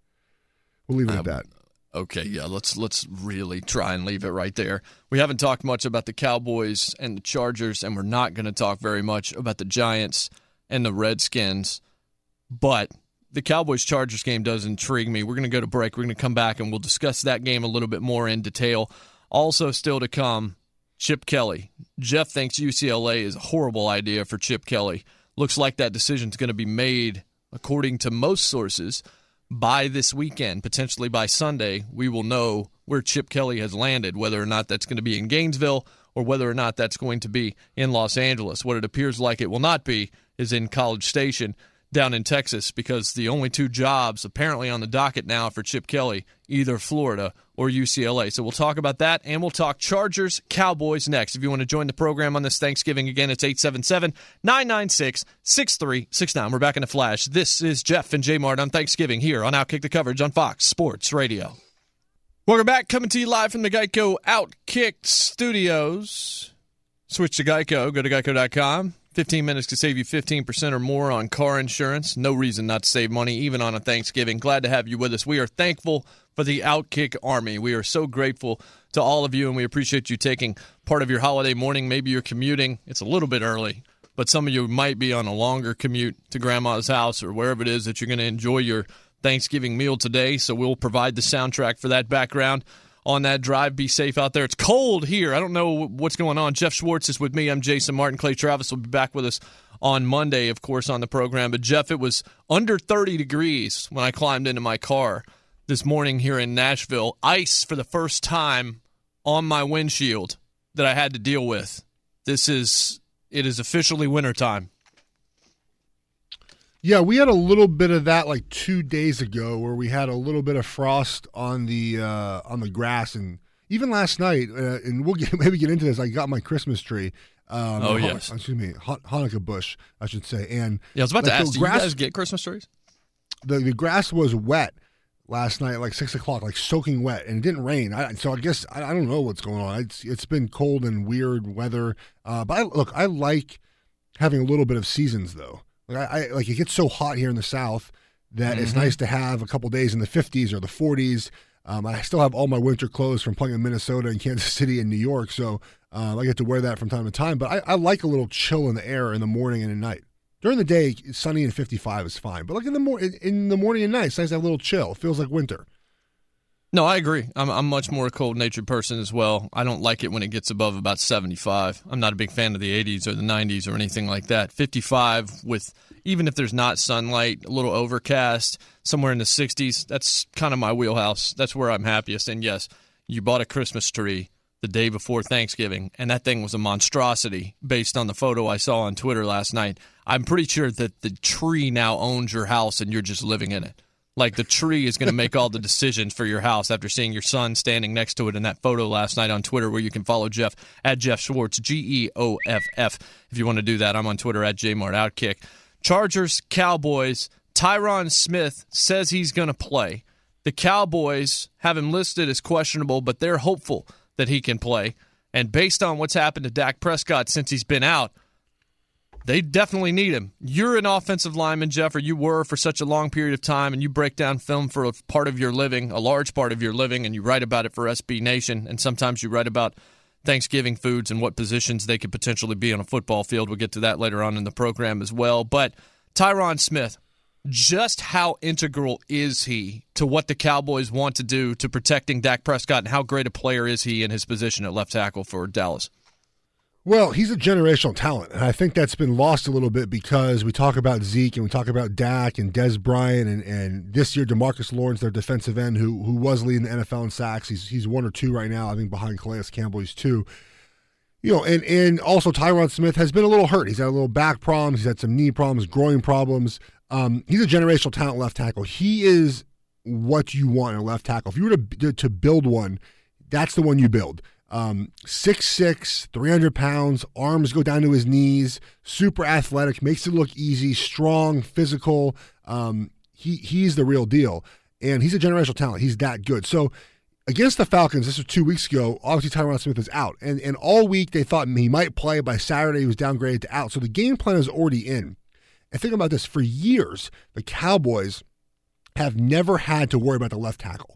We'll leave it Um, at that. Okay, yeah, let's let's really try and leave it right there. We haven't talked much about the Cowboys and the Chargers, and we're not going to talk very much about the Giants and the Redskins. But the Cowboys Chargers game does intrigue me. We're going to go to break. We're going to come back and we'll discuss that game a little bit more in detail. Also, still to come, Chip Kelly. Geoff thinks UCLA is a horrible idea for Chip Kelly. Looks like that decision is going to be made, according to most sources, by this weekend, potentially by Sunday. We will know where Chip Kelly has landed, whether or not that's going to be in Gainesville or whether or not that's going to be in Los Angeles. What it appears like it will not be is in College Station. down in Texas because the only two jobs apparently on the docket now for Chip Kelly, either Florida or UCLA. So we'll talk about that and we'll talk Chargers, Cowboys next. If you want to join the program on this Thanksgiving, again, it's 877 996 6369. We're back in a flash. This is Geoff and J Mart on Thanksgiving here on Outkick the Coverage on Fox Sports Radio. Welcome back, coming to you live from the Geico Outkick Studios. Switch to Geico. Go to geico.com. 15 minutes to save you 15% or more on car insurance. No reason not to save money, even on a Thanksgiving. Glad to have you with us. We are thankful for the Outkick Army. We are so grateful to all of you, and we appreciate you taking part of your holiday morning. Maybe you're commuting. It's a little bit early, but some of you might be on a longer commute to grandma's house or wherever it is that you're going to enjoy your Thanksgiving meal today. So we'll provide the soundtrack for that background on that drive. Be safe out there. It's cold here. I don't know what's going on. Geoff Schwartz is with me. I'm Jason Martin. Clay Travis will be back with us on Monday, of course, on the program. But Geoff, it was under 30 degrees when I climbed into my car this morning here in Nashville. Ice for the first time on my windshield that I had to deal with. This is it is officially wintertime. Yeah, we had a little bit of that like two days ago, where we had a little bit of frost on the uh, on the grass, and even last night. Uh, and we'll get, (laughs) maybe get into this. I got my Christmas tree. Um, Oh, Han- yes. excuse me, Han- Hanukkah bush, I should say. And Yeah, I was about like, to ask, do grass- you guys get Christmas trees? the the grass was wet last night, like six o'clock, like soaking wet, and it didn't rain. I, so I guess I, I don't know what's going on. It's it's been cold and weird weather. Uh, but I, look, I like having a little bit of seasons though. Like I, I like it gets so hot here in the south that it's Mm-hmm. nice to have a couple days in the 50s or the 40s. Um, I still have all my winter clothes from playing in Minnesota and (laughs) Kansas City and New York, so um, I get to wear that from time to time. But I, I like a little chill in the air in the morning and at night. During the day, sunny and 55 is fine, but like in the mor- in- in the morning and night, it's nice to have a little chill. It feels like winter. No, I agree. I'm I'm much more a cold natured person as well. I don't like it when it gets above about 75. I'm not a big fan of the 80s or the 90s or anything like that. 55 with even if there's not sunlight, a little overcast, somewhere in the 60s, that's kind of my wheelhouse. That's where I'm happiest. And yes, you bought a Christmas tree the day before Thanksgiving, and that thing was a monstrosity based on the photo I saw on Twitter last night. I'm pretty sure that the tree now owns your house and you're just living in it. Like the tree is going to make all the decisions for your house after seeing your son standing next to it in that photo last night on Twitter, where you can follow Geoff at Geoff Schwartz, G E O F F. If you want to do that, I'm on Twitter at JMart Outkick. Chargers, Cowboys. Tyron Smith says he's going to play. The Cowboys have him listed as questionable, but they're hopeful that he can play. And based on what's happened to Dak Prescott since he's been out, they definitely need him. You're an offensive lineman, Geoff, or you were for such a long period of time, and you break down film for a part of your living, a large part of your living, and you write about it for SB Nation, and sometimes you write about Thanksgiving foods and what positions they could potentially be on a football field. We'll get to that later on in the program as well. But Tyron Smith, just how integral is he to what the Cowboys want to do to protecting Dak Prescott, and how great a player is he in his position at left tackle for Dallas? Well, he's a generational talent, and I think that's been lost a little bit because we talk about Zeke and we talk about Dak and Dez Bryant and, and this year Demarcus Lawrence, their defensive end, who who was leading the NFL in sacks. He's he's one or two right now. I think behind Calais Campbell, he's two. You know, and and also Tyron Smith has been a little hurt. He's had a little back problems. He's had some knee problems, groin problems. Um, he's a generational talent left tackle. He is what you want in a left tackle. If you were to to build one, that's the one you build. Um, 6'6", 300 pounds, arms go down to his knees, super athletic, makes it look easy, strong, physical. Um, he he's the real deal, and he's a generational talent. He's that good. So against the Falcons, this was two weeks ago. Obviously, Tyron Smith is out, and and all week they thought he might play. By Saturday, he was downgraded to out. So the game plan is already in. And think about this: for years, the Cowboys have never had to worry about the left tackle.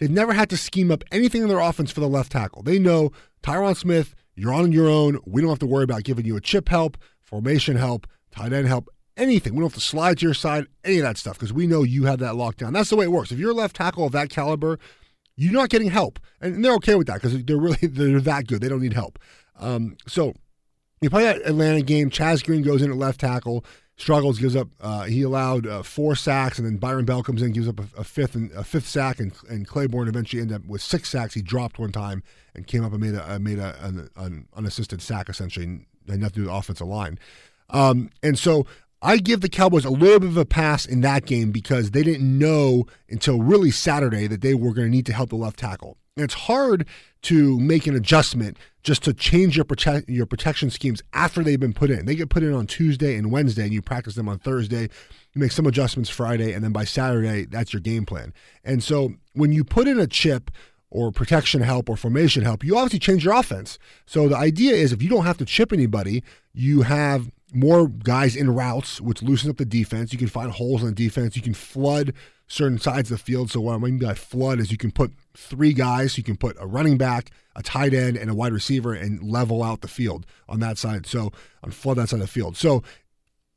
They've never had to scheme up anything in their offense for the left tackle. They know Tyron Smith, you're on your own. We don't have to worry about giving you a chip help, formation help, tight end help, anything. We don't have to slide to your side, any of that stuff, because we know you have that locked down. That's the way it works. If you're a left tackle of that caliber, you're not getting help. And they're okay with that because they're really (laughs) they're that good. They don't need help. Um, so you play that Atlanta game. Chaz Green goes in at left tackle, struggles, gives up. Uh, he allowed uh, four sacks, and then Byron Bell comes in, gives up a, a fifth and a fifth sack, and, and Clayborn eventually ended up with six sacks. He dropped one time and came up and made a uh, made a, an, an unassisted sack essentially, and had nothing to do with the offensive line. Um, and so I give the Cowboys a little bit of a pass in that game because they didn't know until really Saturday that they were going to need to help the left tackle. And it's hard to make an adjustment just to change your protect your protection schemes after they've been put in. They get put in on Tuesday and Wednesday, and you practice them on Thursday. You make some adjustments Friday, and then by Saturday, that's your game plan. And so when you put in a chip or protection help or formation help, you obviously change your offense. So the idea is if you don't have to chip anybody, you have more guys in routes, which loosens up the defense. You can find holes in the defense. You can flood certain sides of the field. So what I mean by flood is you can put three guys. You can put a running back, a tight end, and a wide receiver, and level out the field on that side. So on flood that side of the field. So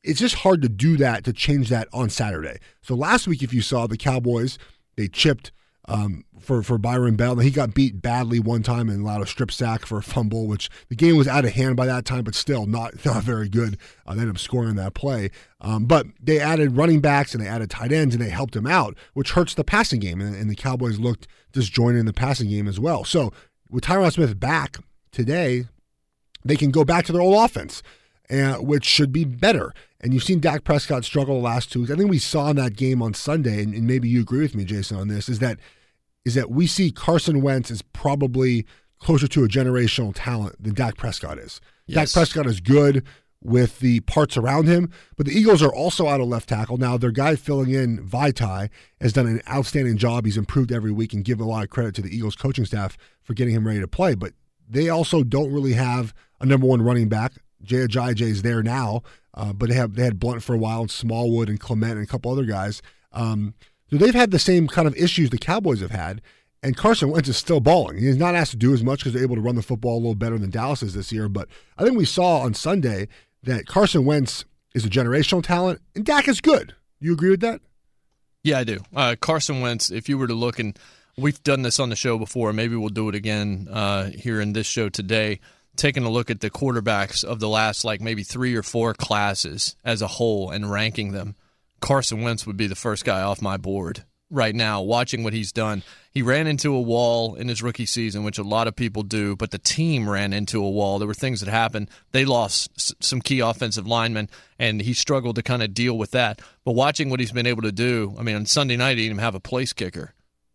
it's just hard to do that to change that on Saturday. So last week, if you saw the Cowboys, they chipped um, for for Byron Bell. He got beat badly one time and allowed a strip sack for a fumble, which the game was out of hand by that time, but still not (laughs) not very good. Uh, they ended up scoring that play. Um, but they added running backs and they added tight ends and they helped him out, which hurts the passing game. And, and the Cowboys looked disjointed in the passing game as well. So with Tyron Smith back today, they can go back to their old offense, uh, which should be better. And you've seen Dak Prescott struggle the last two weeks. I think we saw in that game on Sunday, and, and maybe you agree with me, Jason, on this, is that is that we see Carson Wentz is probably closer to a generational talent than Dak Prescott is. Yes. Dak Prescott is good with the parts around him, but the Eagles are also out of left tackle. Now, their guy filling in, Vaitai, has done an outstanding job. He's improved every week and give a lot of credit to the Eagles coaching staff for getting him ready to play. But they also don't really have a number one running back. Jay is there now, uh, but they have they had Blount for a while, and Smallwood and Clement and a couple other guys. Um, so they've had the same kind of issues the Cowboys have had. And Carson Wentz is still balling. He's not asked to do as much because they're able to run the football a little better than Dallas is this year. But I think we saw on Sunday that Carson Wentz is a generational talent, and Dak is good. You agree with that? Yeah, I do. Uh, Carson Wentz, if you were to look, and we've done this on the show before, maybe we'll do it again uh, here in this show today, taking a look at the quarterbacks of the last, like maybe three or four classes as a whole and ranking them. Carson Wentz would be the first guy off my board right now, watching what he's done. He ran into a wall in his rookie season, which a lot of people do, but the team ran into a wall. There were things that happened. They lost s- some key offensive linemen, and he struggled to kind of deal with that. But watching what he's been able to do, I mean, on Sunday night, he didn't even have a place kicker.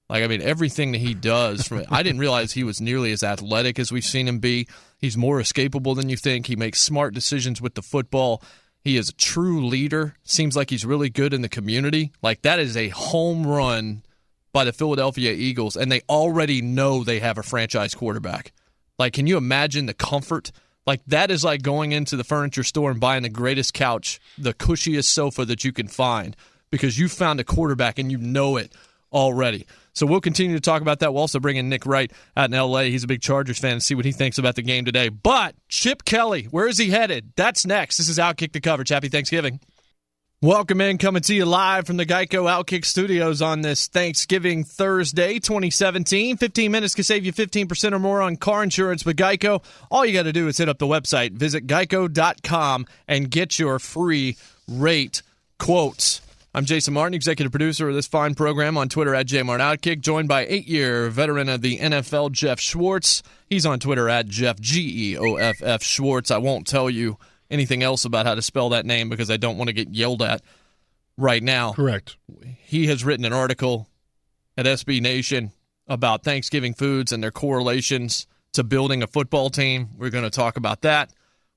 Like, I mean, everything that he does, from, I didn't realize he was nearly as athletic as we've seen him be. He's more escapable than you think. He makes smart decisions with the football. He is a true leader. Seems like he's really good in the community. Like that is a home run by the Philadelphia Eagles, and they already know they have a franchise quarterback. Like, can you imagine the comfort? Like that is like going into the furniture store and buying the greatest couch, the cushiest sofa that you can find, because you found a quarterback and you know it already. So we'll continue to talk about that. We'll also bring in Nick Wright out in LA. He's a big Chargers fan and see what he thinks about the game today. But Chip Kelly, where is he headed? That's next. This is Outkick the coverage. Happy Thanksgiving. Welcome in, coming to you live from the Geico Outkick Studios on this Thanksgiving Thursday, 2017. 15 minutes can save you 15% or more on car insurance with Geico. All you got to do is hit up the website, visit geico.com, and get your free rate quotes. I'm Jason Martin, executive producer of this fine program on Twitter at JMartOutkick, joined by eight year veteran of the NFL, Geoff Schwartz. He's on Twitter at Geoff, G E O F F Schwartz. I won't tell you anything else about how to spell that name because I don't want to get yelled at right now. Correct. He has written an article at SB Nation about Thanksgiving foods and their correlations to building a football team. We're going to talk about that.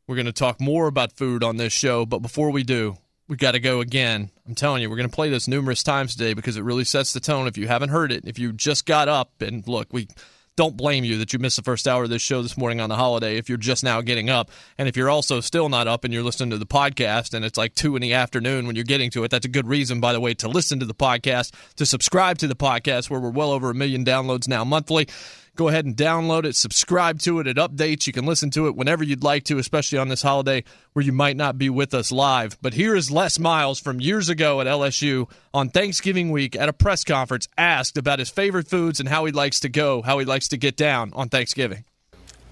We're going to talk more about food on this show. But before we do, we got to go again. I'm telling you, we're going to play this numerous times today because it really sets the tone. If you haven't heard it, if you just got up and look, we don't blame you that you missed the first hour of this show this morning on the holiday if you're just now getting up. And if you're also still not up and you're listening to the podcast and it's like two in the afternoon when you're getting to it, that's a good reason, by the way, to listen to the podcast, to subscribe to the podcast where we're well over a million downloads now monthly. Go ahead and download it, subscribe to it. It updates. You can listen to it whenever you'd like to, especially on this holiday where you might not be with us live. But here is Les Miles from years ago at LSU on Thanksgiving week at a press conference asked about his favorite foods and how he likes to go, how he likes to get down on Thanksgiving.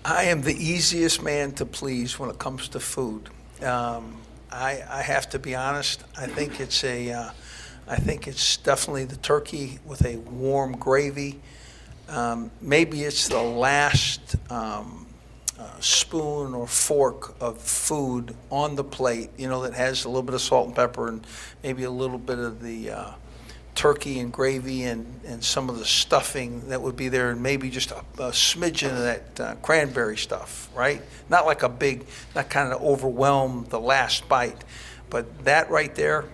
I am the easiest man to please when it comes to food. Um, I, I have to be honest. I think it's a, uh, I think it's definitely the turkey with a warm gravy. Um, maybe it's the last um, uh, spoon or fork of food on the plate, you know, that has a little bit of salt and pepper and maybe a little bit of the uh, turkey and gravy and, and some of the stuffing that would be there, and maybe just a, a smidgen of that uh, cranberry stuff, right? Not like a big, not kind of overwhelm the last bite, but that right there,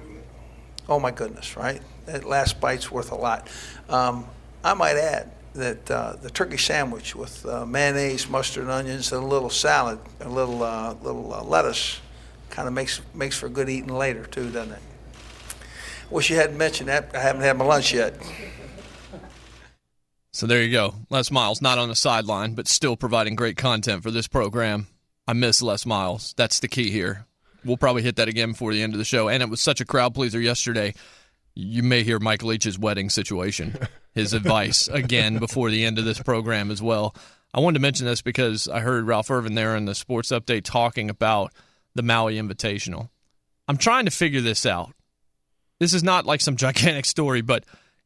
oh my goodness, right? That last bite's worth a lot. Um, I might add that uh, the turkey sandwich with uh, mayonnaise, mustard, and onions, and a little salad, a little uh, little uh, lettuce, kind of makes makes for good eating later too, doesn't it? Wish you hadn't mentioned that. I haven't had my lunch yet. So there you go. Les Miles, not on the sideline, but still providing great content for this program. I miss Les Miles. That's the key here. We'll probably hit that again before the end of the show. And it was such a crowd pleaser yesterday. You may hear Mike Leach's wedding situation, (laughs) his advice again before the end of this program as well. I wanted to mention this because I heard Ralph Irvin there in the sports update talking about the Maui Invitational. I'm trying to figure this out. This is not like some (laughs) gigantic story, but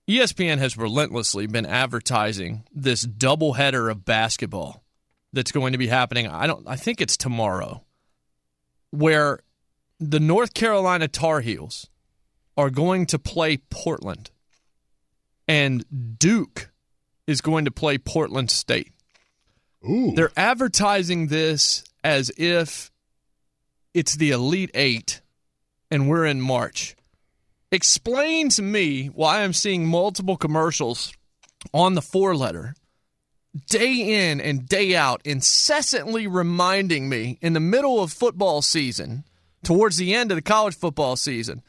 ESPN has relentlessly been advertising this doubleheader of basketball that's going to be happening. I don't I think it's tomorrow. Where the North Carolina Tar Heels are going to play Portland and Duke is going to play Portland State. Ooh. They're advertising this as if it's the Elite 8 and we're in March. Explain to me why I'm seeing multiple commercials on the four letter day in and day out, incessantly reminding me in the middle of football season, towards the end of the college football season,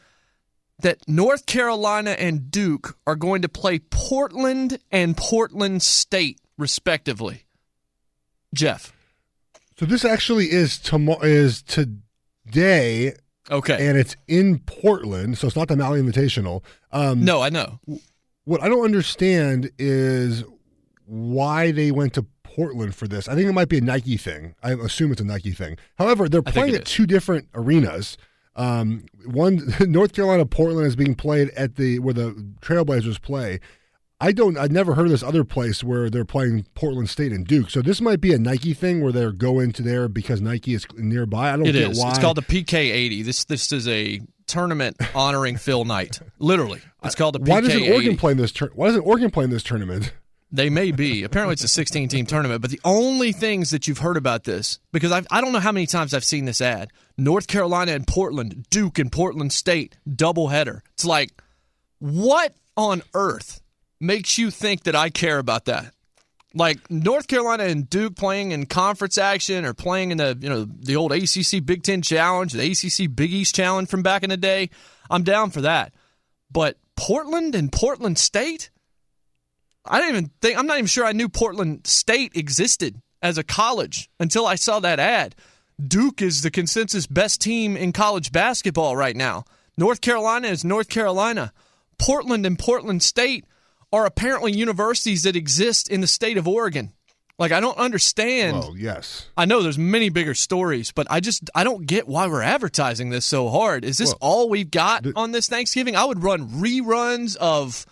that North Carolina and Duke are going to play Portland and Portland State, respectively. Geoff. So this actually is tomorrow is today, Okay. and it's in Portland. So it's not the Maui Invitational. Um, no, I know. What I don't understand is why they went to Portland for this. I think it might be a Nike thing. I assume it's a Nike thing. However, they're playing at is. two different arenas. Um, one (laughs) North Carolina Portland is being played at the where the Trailblazers play. I don't. I've never heard of this other place where they're playing Portland State and Duke. So this might be a Nike thing where they're going to there because Nike is nearby. I don't It get is. why. It's called the PK80. This this is a tournament honoring (laughs) Phil Knight. Literally, it's called the PK80. why doesn't Oregon play in this? Tur- why doesn't Oregon play in this tournament? They may be. Apparently, it's a 16 team tournament. But the only things that you've heard about this, because I've, I don't know how many times I've seen this ad North Carolina and Portland, Duke and Portland State, doubleheader. It's like, what on earth makes you think that I care about that? Like North Carolina and Duke playing in conference action or playing in the you know the old ACC Big Ten Challenge, the ACC Big East Challenge from back in the day, I'm down for that. But Portland and Portland State, I didn't even think. I'm not even sure I knew Portland State existed as a college until I saw that ad. Duke is the consensus best team in college basketball right now. North Carolina is North Carolina. Portland and Portland State are apparently universities that exist in the state of Oregon. Like I don't understand. Well, yes. I know there's many bigger stories, but I just I don't get why we're advertising this so hard. Is this Well, all we've got on this Thanksgiving? I would run reruns of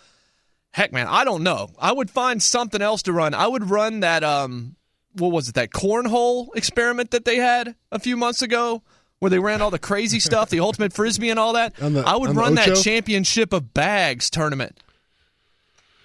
heck man, I don't know. I would find something else to run. I would run that um what was it, that cornhole experiment that they had a few months ago where they ran all the crazy (laughs) stuff, the ultimate frisbee and all that. The- I would run that championship of bags tournament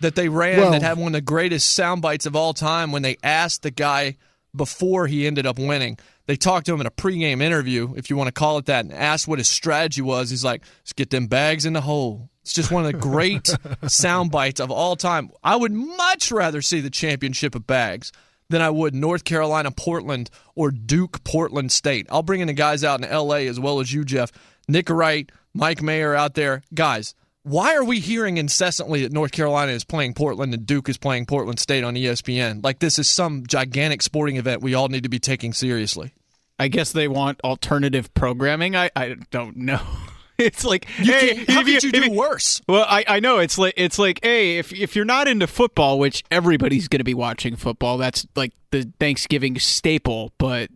that they ran Well- that had one of the greatest sound bites of all time when they asked the guy before he ended up winning. They talked to him in a pregame interview, if you want to call it that, and asked what his strategy was. He's like, let's get them bags in the hole. It's just one of the great (laughs) sound bites of all time. I would much rather see the championship of bags than I would North Carolina Portland or Duke Portland State. I'll bring in the guys out in LA as well as you, Geoff. Nick Wright, Mike Mayer out there. Guys, why are we hearing incessantly that North Carolina is playing Portland and Duke is playing Portland State on ESPN? Like this is some gigantic sporting event we all need to be taking seriously. I guess they want alternative programming. I, I don't know. (laughs) (laughs) It's like You hey, how you- could you if do worse? Well, I, I know it's like it's like hey, if if you're not into football, which everybody's going to be watching football, that's like the Thanksgiving staple. But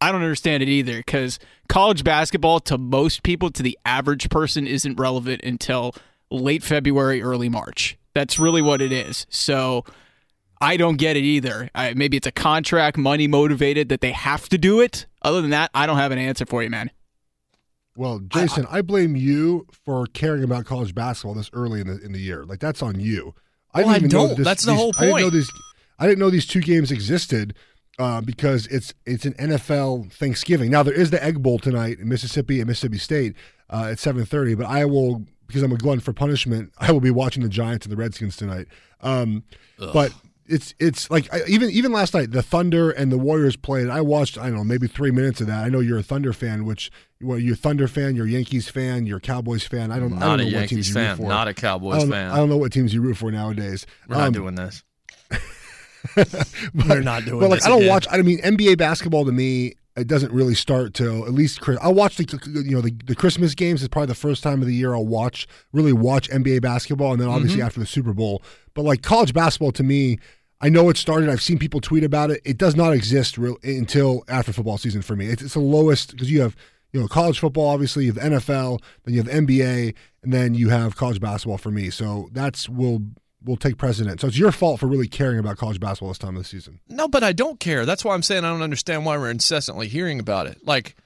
I don't understand it either because college basketball to most people, to the average person, isn't relevant until late February, early March. That's really what it is. So I don't get it either. I, maybe it's a contract, money motivated that they have to do it. Other than that, I don't have an answer for you, man. Well, Jason, I, blame you for caring about college basketball this early in the in the year. Like that's on you. Well, I don't. That's the these, whole I didn't know point. these. I didn't know these two games existed uh, because it's it's an NFL Thanksgiving. Now there is the Egg Bowl tonight in Mississippi and Mississippi State uh, at seven thirty. But I will because I'm a glutton for punishment. I will be watching the Giants and the Redskins tonight. Um, but it's it's like I, even even last night the Thunder and the Warriors played. I watched I don't know maybe three minutes of that. I know you're a Thunder fan, which well you're a Thunder fan, you're a Yankees fan, you're a Cowboys fan. I don't I Not don't a know what teams Yankees you fan. root for. Not a Cowboys don't, fan. I don't know what teams you root for nowadays. We're not Um, doing this. but, (laughs) We're not doing But like this I don't again. watch. I mean, NBA basketball to me, it doesn't really start till at least. Chris- I watch the you know the, the Christmas games is probably the first time of the year I'll watch really watch NBA basketball, and then obviously Mm-hmm. after the Super Bowl. But like college basketball to me. I know it started. I've seen people tweet about it. It does not exist real, until after football season for me. It's, it's the lowest because you have you know college football, obviously you have NFL, then you have NBA, and then you have college basketball for me. So that's will will take precedent. So it's your fault for really caring about college basketball this time of the season. No, but I don't care. That's why I'm saying I don't understand why we're incessantly hearing about it. Like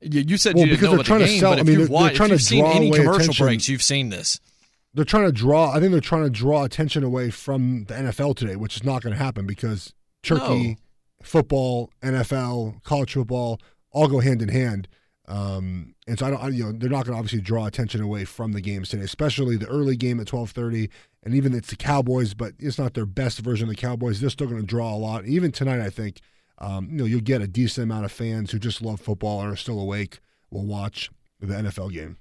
you, you said, Well, you because know they're trying the to game, sell- but I if mean, you've, they're- they're watched, trying to seen draw any away commercial attention. breaks, you've seen this. they're trying to draw. I think they're trying to draw attention away from the NFL today, which is not going to happen because Turkey, No. football, NFL, college football all go hand in hand. Um, and so I don't, I, you know, they're not going to obviously draw attention away from the games today, especially the early game at twelve thirty, and even it's the Cowboys, but it's not their best version of the Cowboys. They're still going to draw a lot. Even tonight, I think, um, you know, you'll get a decent amount of fans who just love football and are still awake will watch the NFL game.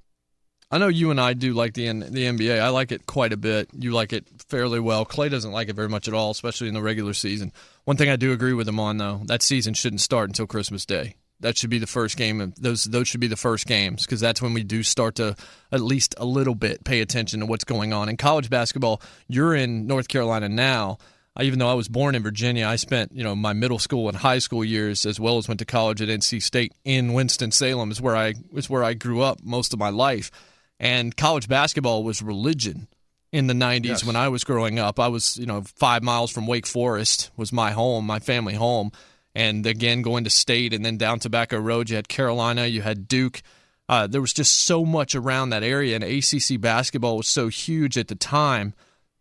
I know you and I do like the the NBA. I like it quite a bit. You like it fairly well. Clay doesn't like it very much at all, especially in the regular season. One thing I do agree with him on though, that season shouldn't start until Christmas Day. That should be the first game. of- Those those should be the first games because that's when we do start to at least a little bit pay attention to what's going on in college basketball. You're in North Carolina now. I, even though I was born in Virginia, I spent you know my middle school and high school years as well as went to college at NC State in Winston Salem is where I is where I grew up most of my life. And college basketball was religion in the 90s when I was growing up. I was, you know, 5 miles from Wake Forest was my home, my family home. And again going to state and then down Tobacco Road you had Carolina, you had Duke. Uh, there was just so much around that area and ACC basketball was so huge at the time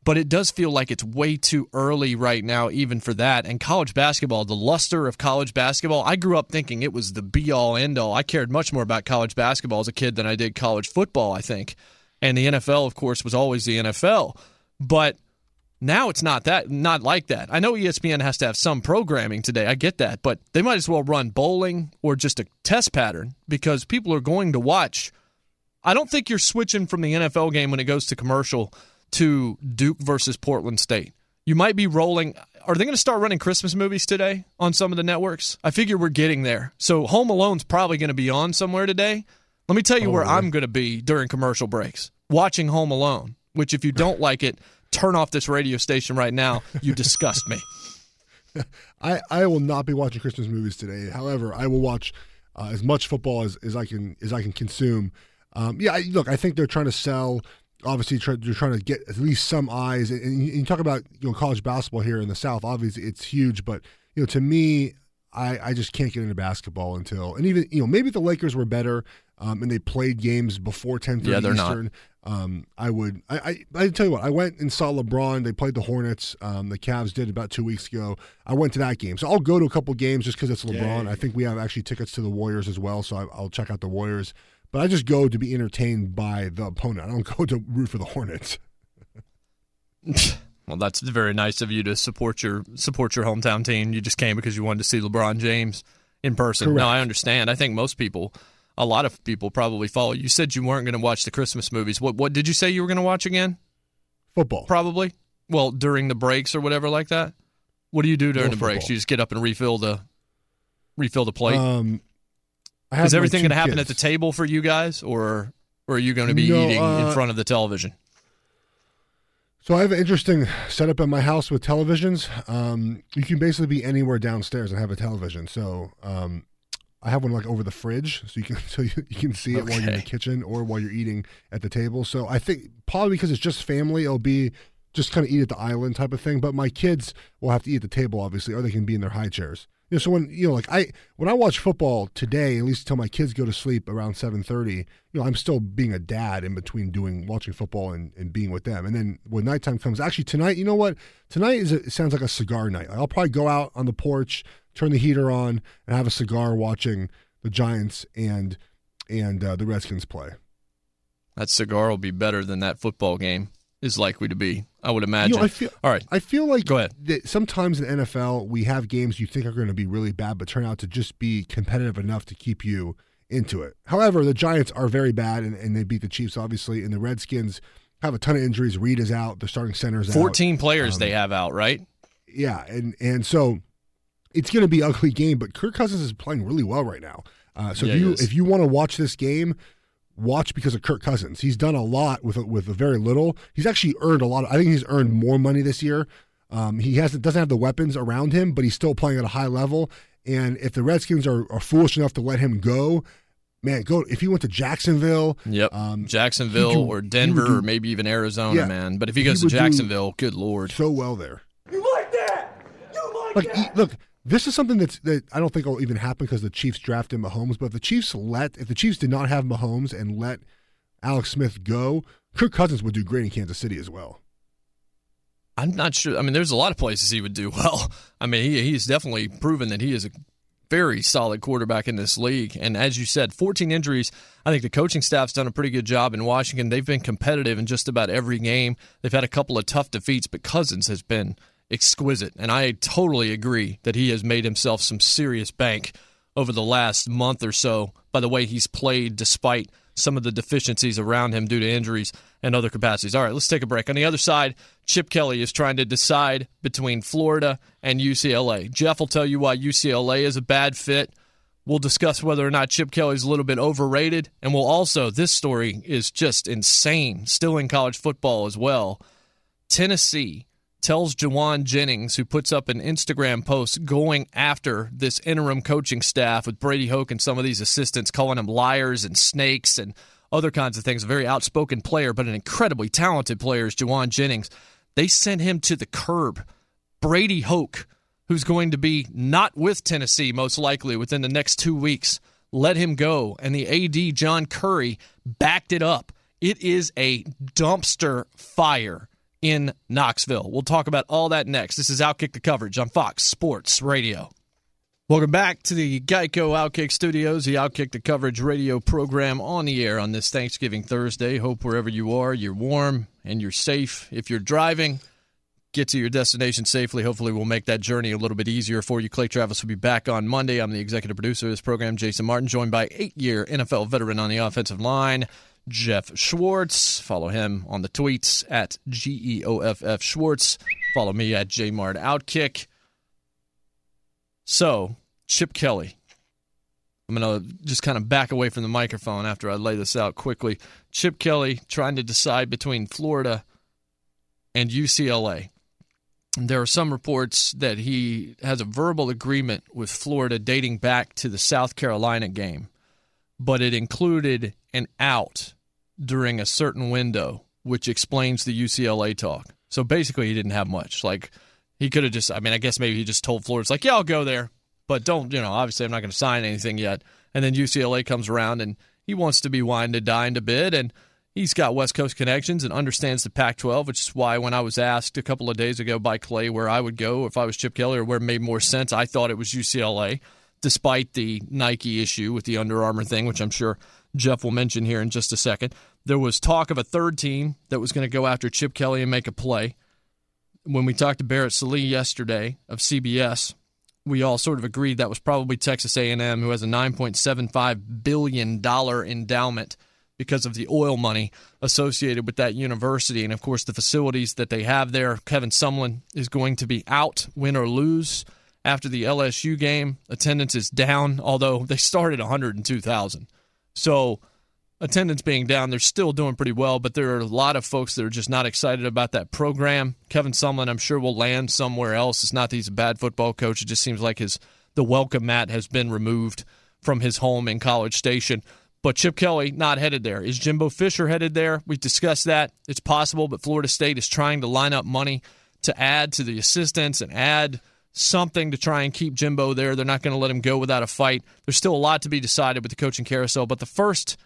but it does feel like it's way too early right now, even for that. And college basketball, the luster of college basketball, I grew up thinking it was the be all end all. I cared much more about college basketball as a kid than I did college football, I think. And the NFL, of course, was always the NFL. But now it's not that, not like that. I know ESPN has to have some programming today. I get that, but they might as well run bowling or just a test pattern because people are going to watch. I don't think you're switching from the NFL game when it goes to commercial to Duke versus Portland State. You might be rolling. Are they going to start running Christmas movies today on some of the networks? I figure we're getting there. So Home Alone's probably going to be on somewhere today. Let me tell you where I'm going to be during commercial breaks watching Home Alone, which, if you don't like it, turn off this radio station right now. You disgust me. (laughs) I, I will not be watching Christmas movies today. However, I will watch uh, as much football as, as I can as I can consume. Um, yeah, I, look, I think they're trying to sell. Obviously, try, they're trying to get at least some eyes. And, and you, you talk about you know college basketball here in the South. Obviously, it's huge, but you know to me, I, I just can't get into basketball until and even you know maybe the Lakers were better um, and they played games before ten thirty Yeah, they're not. Um, I would. I, I I tell you what. I went and saw LeBron. They played the Hornets. Um, the Cavs did about two weeks ago. I went to that game, so I'll go to a couple games just because it's LeBron. I think we have actually tickets to the Warriors as well, so I, I'll check out the Warriors. But I just go to be entertained by the opponent. I don't (laughs) go to root for the Hornets. (laughs) Well, that's very nice of you to support your support your hometown team. You just came because you wanted to see LeBron James in person. No, I understand. I think most people, a lot of people, probably follow. You said you weren't going to watch the Christmas movies. What what did you say you were going to watch again? Football. Probably. Well, during the breaks or whatever like that. What do you do during No the breaks? football. You just get up and refill the refill the plate. Um, I have Is everything going to happen kids. at the table for you guys, or or are you going to be No, eating in uh, front of the television? So I have an interesting setup at my house with televisions. Um, you can basically be anywhere downstairs and have a television. So um, I have one like over the fridge, so you can (laughs) so you, you can see it while you're in the kitchen or while you're eating at the table. So I think probably because it's just family, it'll be just kind of eat at the island type of thing. But my kids will have to eat at the table, obviously, or they can be in their high chairs. You know, so when you know, like I when I watch football today, at least until my kids go to sleep around seven thirty, you know, I'm still being a dad in between doing watching football and, and being with them. And then when nighttime comes, actually tonight, you know what? Tonight is a, it sounds like a cigar night. I'll probably go out on the porch, turn the heater on, and have a cigar watching the Giants and and uh, the Redskins play. That cigar will be better than that football game is likely to be. I would imagine. You know, I feel, All right. I feel like Go ahead. that sometimes in NFL we have games you think are going to be really bad, but turn out to just be competitive enough to keep you into it. However, the Giants are very bad, and, and they beat the Chiefs obviously, and the Redskins have a ton of injuries. Reed is out. The starting centers out. 14 players Um, they have out, right? Yeah, and and so it's going to be an ugly game. But Kirk Cousins is playing really well right now. Uh, so Yeah, if you if you want to watch this game, watch because of Kirk Cousins. He's done a lot with with very little. He's actually earned a lot. Of, I think he's earned more money this year. Um, he has doesn't have the weapons around him, but he's still playing at a high level. And if the Redskins are, are foolish enough to let him go, man, go if he went to Jacksonville. Yep. Um, Jacksonville do- or Denver do or maybe even Arizona, Yeah. man. But if he He goes to Jacksonville, good lord. so well there. You like that? You like Like, e- look, this is something that's that I don't think will even happen because the Chiefs drafted Mahomes. But if the Chiefs let, if the Chiefs did not have Mahomes and let Alex Smith go, Kirk Cousins would do great in Kansas City as well. I'm not sure. I mean, there's a lot of places he would do (laughs) well. I mean, he, he's definitely proven that he is a very solid quarterback in this league. And as you said, 14 injuries. I think the coaching staff's done a pretty good job in Washington. They've been competitive in just about every game. They've had a couple of tough defeats, but Cousins has been exquisite. And I totally agree that he has made himself some serious bank over the last month or so by the way he's played despite some of the deficiencies around him due to injuries and other capacities. All right, let's take a break. On the other side, Chip Kelly is trying to decide between Florida and UCLA. Geoff will tell you why UCLA is a bad fit. We'll discuss whether or not Chip Kelly's a little bit overrated. And we'll also, this story is just insane, still in college football as well. Tennessee tells Jauan Jennings, who puts up an Instagram post going after this interim coaching staff with Brady Hoke and some of these assistants, calling them liars and snakes and other kinds of things. A very outspoken player, but an incredibly talented player is Jauan Jennings. They sent him to the curb. Brady Hoke, who's going to be not with Tennessee most likely within the next two weeks, let him go. And the AD, John Curry, backed it up. It is a dumpster fire in Knoxville. We'll talk about all that next. This is Outkick the Coverage on Fox Sports Radio. Welcome back to the Geico Outkick Studios, the Outkick the Coverage radio program on the air on this Thanksgiving Thursday. Hope wherever you are, you're warm and you're safe. If you're driving, get to your destination safely. Hopefully, we'll make that journey a little bit easier for you. Clay Travis will be back on Monday. I'm the executive producer of this program, Jason Martin, joined by eight year NFL veteran on the offensive line, Geoff Schwartz. Follow him on the tweets at G E O F F Schwartz. Follow me at JMart Outkick. So, Chip Kelly. I'm going to just kind of back away from the microphone after I lay this out quickly. Chip Kelly trying to decide between Florida and UCLA. There are some reports that he has a verbal agreement with Florida dating back to the South Carolina game, but it included an out during a certain window, which explains the UCLA talk. So basically, he didn't have much. Like, he could have just, I mean, I guess maybe he just told Florida, like, yeah, I'll go there, but don't, you know, obviously I'm not going to sign anything yet. And then UCLA comes around and he wants to be wined and dined a bit. And he's got West Coast connections and understands the Pac 12, which is why when I was asked a couple of days ago by Clay where I would go if I was Chip Kelly or where it made more sense, I thought it was UCLA, despite the Nike issue with the Under Armour thing, which I'm sure Geoff will mention here in just a second. There was talk of a third team that was going to go after Chip Kelly and make a play. When we talked to Barrett Sallee yesterday of CBS, we all sort of agreed that was probably Texas A&M, who has a 9.75 billion dollar endowment because of the oil money associated with that university, and of course the facilities that they have there. Kevin Sumlin is going to be out, win or lose, after the LSU game. Attendance is down, although they started 102,000. So attendance being down, they're still doing pretty well, but there are a lot of folks that are just not excited about that program. Kevin Sumlin, I'm sure, will land somewhere else. It's not that he's a bad football coach. It just seems like his the welcome mat has been removed from his home in College Station. But Chip Kelly not headed there. Is Jimbo Fisher headed there? We've discussed that. It's possible, but Florida State is trying to line up money to add to the assistants and add something to try and keep Jimbo there. They're not going to let him go without a fight. There's still a lot to be decided with the coaching carousel, but the first,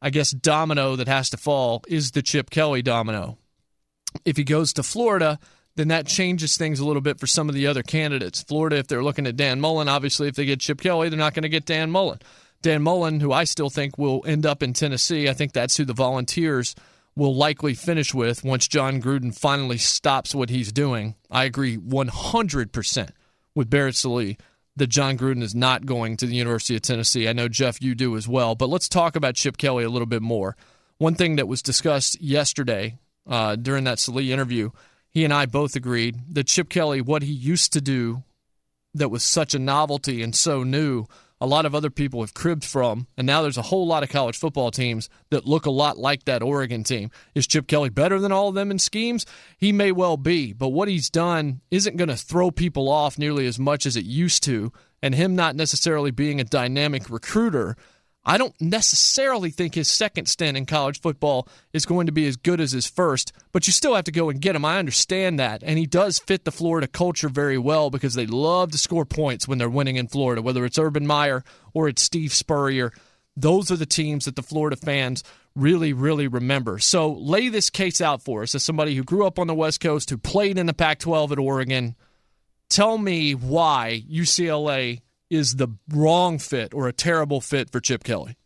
I guess, domino that has to fall is the Chip Kelly domino. If he goes to Florida, then that changes things a little bit for some of the other candidates. Florida, if they're looking at Dan Mullen, obviously, if they get Chip Kelly, they're not going to get Dan Mullen. Dan Mullen, who I still think will end up in Tennessee. I think that's who the Volunteers will likely finish with once Jon Gruden finally stops what he's doing. I agree 100% with Barrett Sallee that Jon Gruden is not going to the University of Tennessee. I know, Geoff, you do as well. But let's talk about Chip Kelly a little bit more. One thing that was discussed yesterday uh, during that Sallee interview, he and I both agreed that Chip Kelly, what he used to do that was such a novelty and so new – a lot of other people have cribbed from. And now there's a whole lot of college football teams that look a lot like that Oregon team. Is Chip Kelly better than all of them in schemes? He may well be, but what he's done isn't going to throw people off nearly as much as it used to. And him not necessarily being a dynamic recruiter I don't necessarily think his second stint in college football is going to be as good as his first, but you still have to go and get him. I understand that. And he does fit the Florida culture very well because they love to score points when they're winning in Florida, whether it's Urban Meyer or it's Steve Spurrier. Those are the teams that the Florida fans really, really remember. So lay this case out for us as somebody who grew up on the West Coast, who played in the Pac 12 at Oregon. Tell me why UCLA is the wrong fit or a terrible fit for Chip Kelly?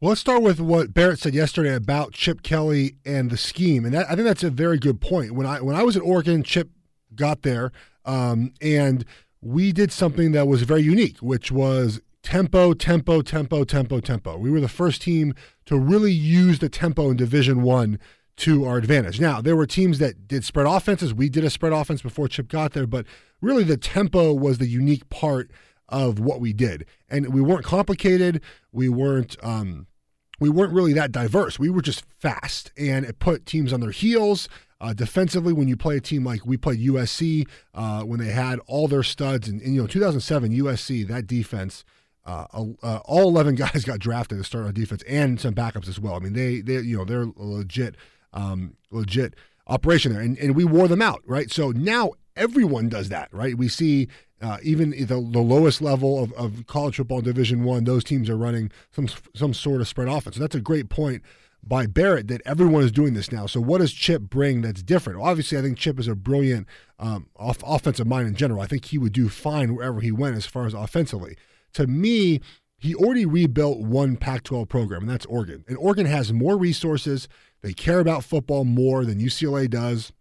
Well, let's start with what Barrett said yesterday about Chip Kelly and the scheme, and that, I think that's a very good point. When I when I was at Oregon, Chip got there, um, and we did something that was very unique, which was tempo, tempo, tempo, tempo, tempo. We were the first team to really use the tempo in Division One to our advantage. Now, there were teams that did spread offenses. We did a spread offense before Chip got there, but really the tempo was the unique part of what we did. And we weren't complicated. We weren't um, we weren't really that diverse. We were just fast, and it put teams on their heels. Uh, defensively, when you play a team like we played USC, uh, when they had all their studs, and, and you know, 2007 USC, that defense, uh, uh, all 11 (laughs) guys got drafted to start on defense, and some backups as well. I mean, they they you know they're legit um, legit operation there, and, and we wore them out, right? So now everyone does that, right? We see uh, even the, the lowest level of, of college football Division One, those teams are running some some sort of spread offense. So that's a great point by Barrett that everyone is doing this now. So what does Chip bring that's different? Well, obviously, I think Chip is a brilliant um, off- offensive mind in general. I think he would do fine wherever he went as far as offensively. To me, he already rebuilt one Pac-12 program, and that's Oregon. And Oregon has more resources. They care about football more than UCLA does.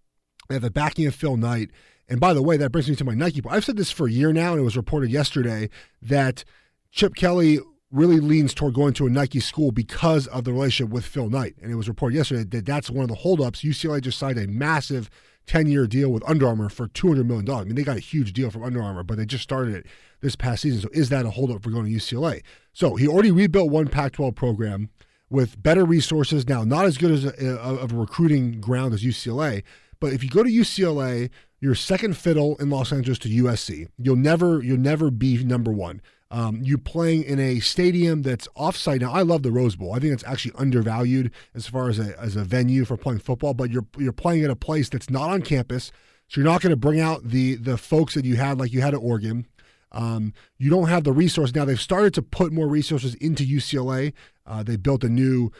They have the backing of Phil Knight. And by the way, that brings me to my Nike point. I've said this for a year now, and it was reported yesterday that Chip Kelly really leans toward going to a Nike school because of the relationship with Phil Knight. And it was reported yesterday that that's one of the holdups. UCLA just signed a massive 10 year deal with Under Armour for $200 million. I mean, they got a huge deal from Under Armour, but they just started it this past season. So is that a holdup for going to UCLA? So he already rebuilt one Pac 12 program with better resources. Now, not as good as a, a, of a recruiting ground as UCLA, but if you go to UCLA, you're second fiddle in Los Angeles to USC. You'll never you'll never be number one. Um, you playing in a stadium that's offsite. Now, I love the Rose Bowl. I think it's actually undervalued as far as a, as a venue for playing football. But you're you're playing at a place that's not on campus, so you're not going to bring out the the folks that you had like you had at Oregon. Um, you don't have the resource now. They've started to put more resources into UCLA. Uh, they built a new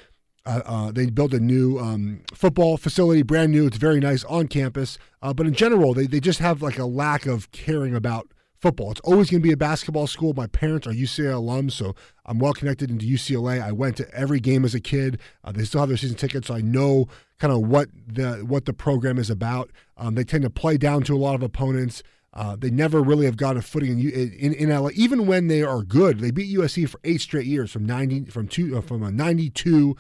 uh, uh, they built a new um, football facility, brand new. It's very nice on campus. Uh, but in general, they, they just have like a lack of caring about football. It's always going to be a basketball school. My parents are UCLA alums, so I'm well connected into UCLA. I went to every game as a kid. Uh, they still have their season tickets, so I know kind of what the what the program is about. Um, they tend to play down to a lot of opponents. Uh, they never really have gotten a footing in, in, in LA. Even when they are good, they beat USC for eight straight years from ninety from two uh, from a ninety two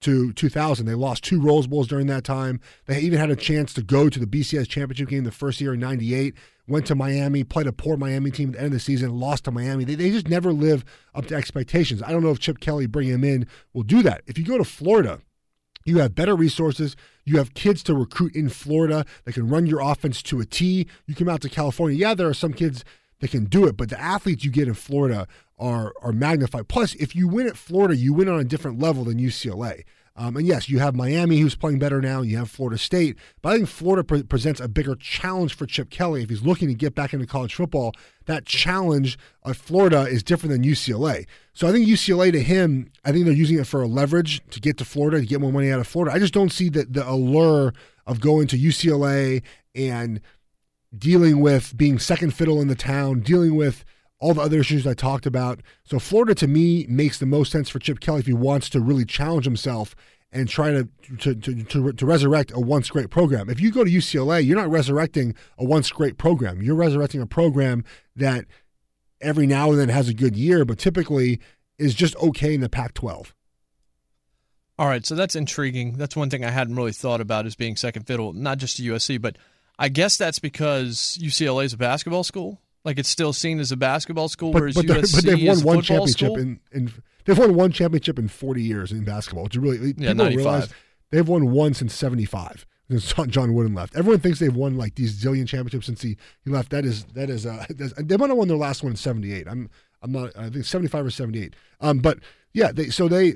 to 2000. They lost two Rose Bowls during that time. They even had a chance to go to the BCS championship game the first year in 98. Went to Miami, played a poor Miami team at the end of the season, lost to Miami. They, they just never live up to expectations. I don't know if Chip Kelly bringing him in will do that. If you go to Florida, you have better resources. You have kids to recruit in Florida that can run your offense to a T. You come out to California. Yeah, there are some kids that can do it, but the athletes you get in Florida are are magnified. Plus, if you win at Florida, you win on a different level than UCLA. Um, and yes, you have Miami who's playing better now. You have Florida State, but I think Florida pre- presents a bigger challenge for Chip Kelly if he's looking to get back into college football. That challenge of Florida is different than UCLA. So I think UCLA to him, I think they're using it for a leverage to get to Florida to get more money out of Florida. I just don't see the the allure of going to UCLA and dealing with being second fiddle in the town, dealing with all the other issues I talked about. So Florida to me makes the most sense for Chip Kelly if he wants to really challenge himself and try to to, to, to, to resurrect a once great program. If you go to UCLA, you're not resurrecting a once great program. You're resurrecting a program that every now and then has a good year, but typically is just okay in the Pac-12. All right, so that's intriguing. That's one thing I hadn't really thought about as being second fiddle, not just to USC, but I guess that's because UCLA is a basketball school. Like it's still seen as a basketball school, But, whereas but, USC but they've won a one championship school. in, in they've won one championship in 40 years in basketball, which really Yeah, people 95. realize they've won one since 75 since John- Wooden left. Everyone thinks they've won like these zillion championships since he, he left. That is that is uh (laughs) they might have won their last one in 78. I'm I'm not I think 75 or 78. Um but yeah, they so they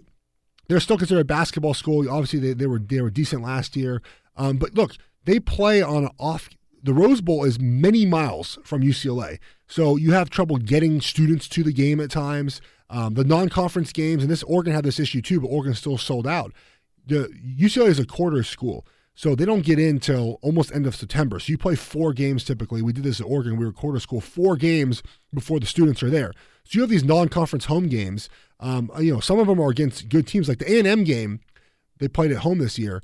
they're still considered a basketball school. Obviously, they, they were they were decent last year. Um, but look, they play on an off. The Rose Bowl is many miles from UCLA, so you have trouble getting students to the game at times. Um, the non-conference games, and this Oregon had this issue too, but Oregon still sold out. The UCLA is a quarter school, so they don't get in till almost end of September. So you play four games typically. We did this at Oregon. We were quarter school, four games before the students are there. So you have these non-conference home games. Um, you know, some of them are against good teams, like the A and M game they played at home this year.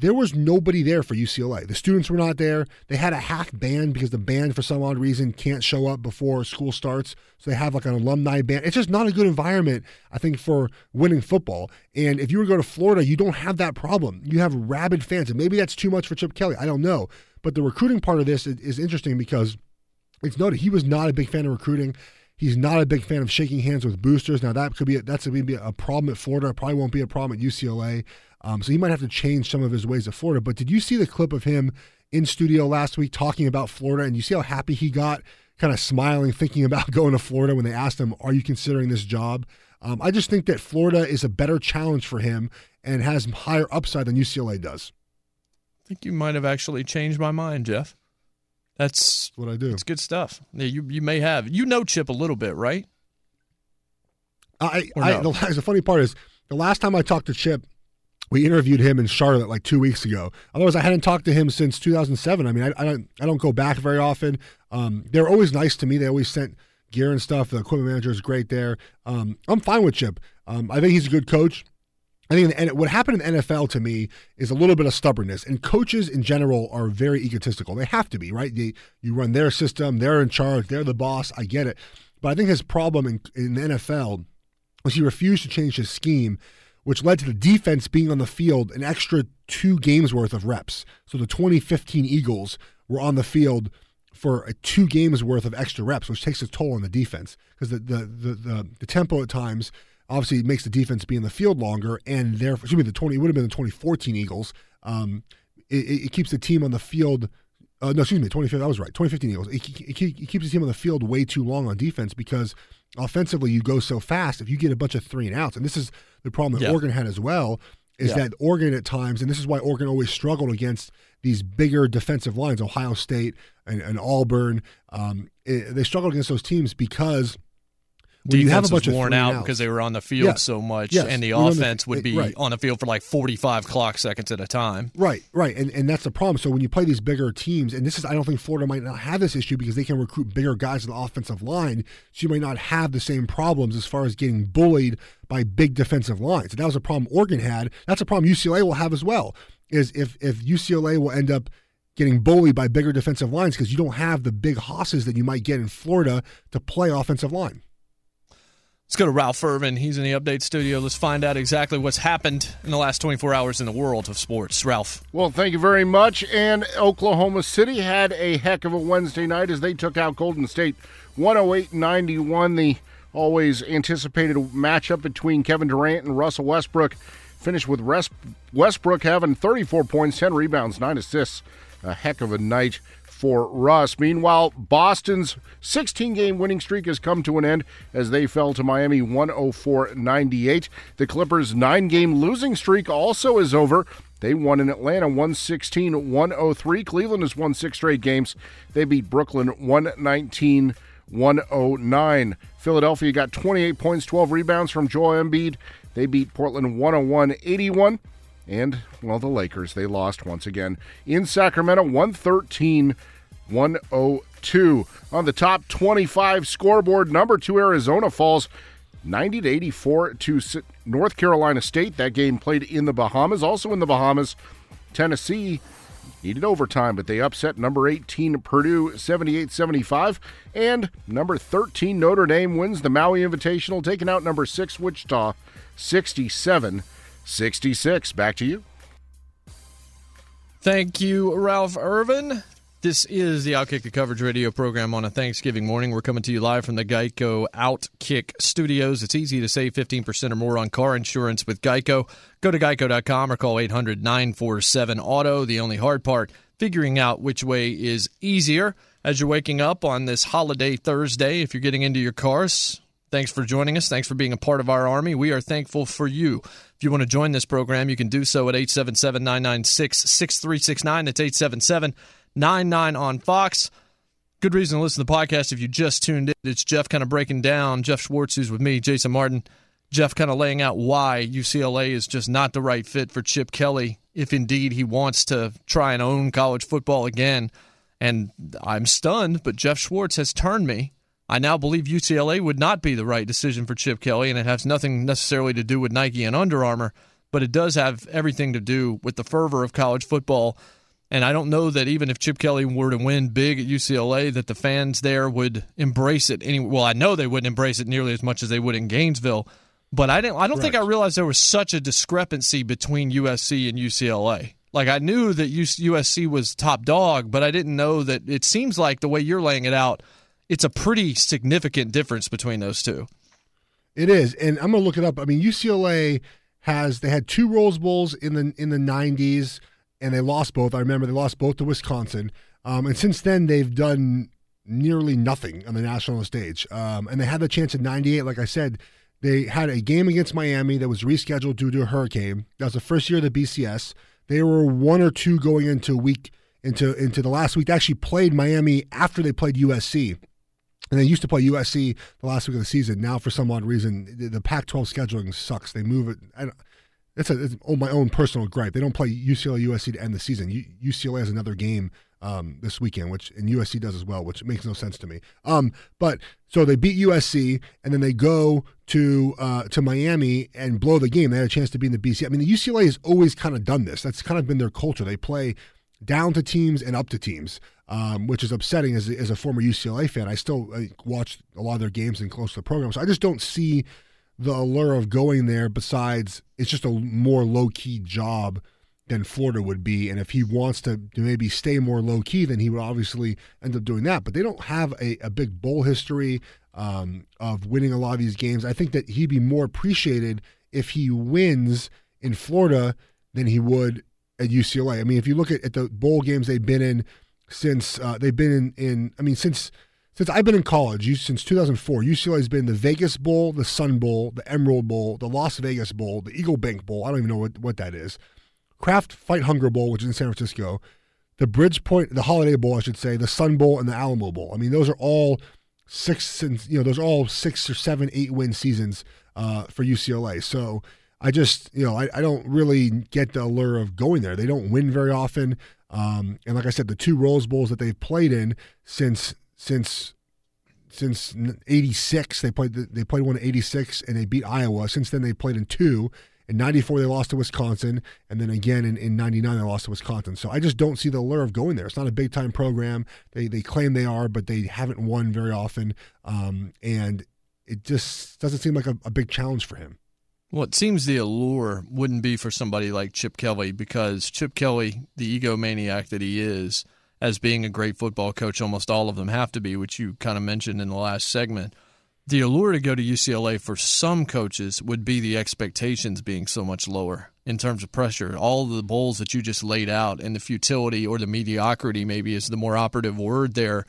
There was nobody there for UCLA. The students were not there. They had a half band because the band, for some odd reason, can't show up before school starts. So they have like an alumni band. It's just not a good environment, I think, for winning football. And if you were to go to Florida, you don't have that problem. You have rabid fans, and maybe that's too much for Chip Kelly. I don't know. But the recruiting part of this is, interesting because it's noted he was not a big fan of recruiting. He's not a big fan of shaking hands with boosters. Now that could be a, that's going be a problem at Florida. It probably won't be a problem at UCLA. Um, so he might have to change some of his ways of Florida. But did you see the clip of him in studio last week talking about Florida? And you see how happy he got, kind of smiling, thinking about (laughs) going to Florida when they asked him, "Are you considering this job?" Um, I just think that Florida is a better challenge for him and has higher upside than UCLA does. I think you might have actually changed my mind, Geoff. That's what I do. It's good stuff. Yeah, you you may have. You know Chip a little bit, right? I, Or I the, (laughs) the funny part is the last time I talked to Chip, we interviewed him in Charlotte like two weeks ago. Otherwise, I hadn't talked to him since 2007. I mean, I, I don't I don't go back very often. Um, they're always nice to me. They always sent gear and stuff. The equipment manager is great there. Um, I'm fine with Chip. Um, I think he's a good coach. I think and what happened in the NFL to me is a little bit of stubbornness, and coaches in general are very egotistical. They have to be, right? They, you run their system, they're in charge, they're the boss. I get it, but I think his problem in, in the NFL was he refused to change his scheme, which led to the defense being on the field an extra two games worth of reps. So the 2015 Eagles were on the field for a two games worth of extra reps, which takes a toll on the defense because the, the the the the tempo at times obviously makes the defense be in the field longer, and therefore, excuse me, the 20 it would have been the 2014 Eagles. Um, it, it keeps the team on the field. Uh, no, excuse me, 2015. I was right. 2015 Eagles. It, it, it keeps the team on the field way too long on defense because offensively you go so fast. If you get a bunch of three and outs, and this is the problem that Yeah. Oregon had as well, is Yeah. that Oregon at times, and this is why Oregon always struggled against these bigger defensive lines, Ohio State and, and Auburn. Um, it- they struggled against those teams because when you have a bunch was worn out outs- because they were on the field Yeah. so much, Yes. and the were on the- offense would be right. on the field for like 45 clock seconds at a time. Right, right, and and that's the problem. So when you play these bigger teams, and this is, I don't think Florida might not have this issue because they can recruit bigger guys in the offensive line. So you might not have the same problems as far as getting bullied by big defensive lines. And that was a problem Oregon had. That's a problem UCLA will have as well. Is if if UCLA will end up getting bullied by bigger defensive lines because you don't have the big hosses that you might get in Florida to play offensive line. Let's go to Ralph Irvin. He's in the update studio. Let's find out exactly what's happened in the last 24 hours in the world of sports. Ralph. Well, thank you very much. And Oklahoma City had a heck of a Wednesday night as they took out Golden State 108 91. The always anticipated matchup between Kevin Durant and Russell Westbrook finished with Westbrook having 34 points, 10 rebounds, 9 assists, a heck of a night for Russ. Meanwhile, Boston's 16 game winning streak has come to an end as they fell to Miami 104 98. The Clippers' nine game losing streak also is over. They won in Atlanta 116 103. Cleveland has won six straight games. They beat Brooklyn 119 109. Philadelphia got 28 points, 12 rebounds from Joel Embiid. They beat Portland 101 81. And, well, the Lakers, they lost once again in Sacramento 113 102. On the top 25 scoreboard, number two Arizona falls 90 to 84 to North Carolina State. That game played in the Bahamas. Also in the Bahamas, Tennessee needed overtime, but they upset number 18 Purdue 78 75. And number 13 Notre Dame wins the Maui Invitational, taking out number 6 Wichita 67 66. Back to you. Thank you, Ralph Irvin. This is the Outkick the Coverage radio program on a Thanksgiving morning. We're coming to you live from the Geico Outkick studios. It's easy to save 15% or more on car insurance with Geico. Go to geico.com or call 800 947 Auto. The only hard part, figuring out which way is easier as you're waking up on this holiday Thursday. If you're getting into your cars, Thanks for joining us. Thanks for being a part of our Army. We are thankful for you. If you want to join this program, you can do so at 877 996 6369. That's 877 99 on Fox. Good reason to listen to the podcast if you just tuned in. It's Geoff kind of breaking down. Geoff Schwartz, who's with me, Jason Martin. Geoff kind of laying out why UCLA is just not the right fit for Chip Kelly, if indeed he wants to try and own college football again. And I'm stunned, but Geoff Schwartz has turned me I now believe UCLA would not be the right decision for Chip Kelly, and it has nothing necessarily to do with Nike and Under Armour, but it does have everything to do with the fervor of college football. And I don't know that even if Chip Kelly were to win big at UCLA, that the fans there would embrace it. Any well, I know they wouldn't embrace it nearly as much as they would in Gainesville, but I didn't. I don't think I realized there was such a discrepancy between USC and UCLA. Like I knew that USC was top dog, but I didn't know that. It seems like the way you're laying it out it's a pretty significant difference between those two. It is, and I'm gonna look it up. I mean, UCLA has they had two Rose Bowls in the in the 90s, and they lost both. I remember they lost both to Wisconsin, um, and since then they've done nearly nothing on the national stage. Um, and they had the chance in '98, like I said. They had a game against Miami that was rescheduled due to a hurricane. That was the first year of the BCS. They were one or two going into week into into the last week. They actually played Miami after they played USC and they used to play USC the last week of the season. Now, for some odd reason, the, the Pac-12 scheduling sucks. They move it. I it's, a, it's my own personal gripe. They don't play UCLA USC to end the season. U, UCLA has another game um, this weekend, which and USC does as well, which makes no sense to me. Um, but so they beat USC, and then they go to uh, to Miami and blow the game. They had a chance to be in the BC. I mean, the UCLA has always kind of done this. That's kind of been their culture. They play down to teams and up to teams um, which is upsetting as, as a former UCLA fan. I still uh, watch a lot of their games and close to the program, so I just don't see the allure of going there. Besides, it's just a more low key job than Florida would be, and if he wants to, to maybe stay more low key, then he would obviously end up doing that. But they don't have a, a big bowl history um, of winning a lot of these games. I think that he'd be more appreciated if he wins in Florida than he would at UCLA. I mean, if you look at, at the bowl games they've been in since uh, they've been in, in, I mean, since since I've been in college, you, since 2004, UCLA has been the Vegas Bowl, the Sun Bowl, the Emerald Bowl, the Las Vegas Bowl, the Eagle Bank Bowl. I don't even know what, what that is. Kraft Fight Hunger Bowl, which is in San Francisco, the Bridgepoint, the Holiday Bowl, I should say, the Sun Bowl, and the Alamo Bowl. I mean, those are all six and you know those are all six or seven, eight win seasons uh, for UCLA. So I just you know I, I don't really get the allure of going there. They don't win very often. Um, and like I said, the two Rose Bowls that they've played in since since since '86, they played they played one in '86 and they beat Iowa. Since then, they played in two. In '94, they lost to Wisconsin, and then again in, in '99, they lost to Wisconsin. So I just don't see the allure of going there. It's not a big time program. They they claim they are, but they haven't won very often, um, and it just doesn't seem like a, a big challenge for him. Well, it seems the allure wouldn't be for somebody like Chip Kelly because Chip Kelly, the egomaniac that he is, as being a great football coach, almost all of them have to be, which you kind of mentioned in the last segment. the allure to go to UCLA for some coaches would be the expectations being so much lower in terms of pressure. All the bowls that you just laid out and the futility or the mediocrity, maybe is the more operative word there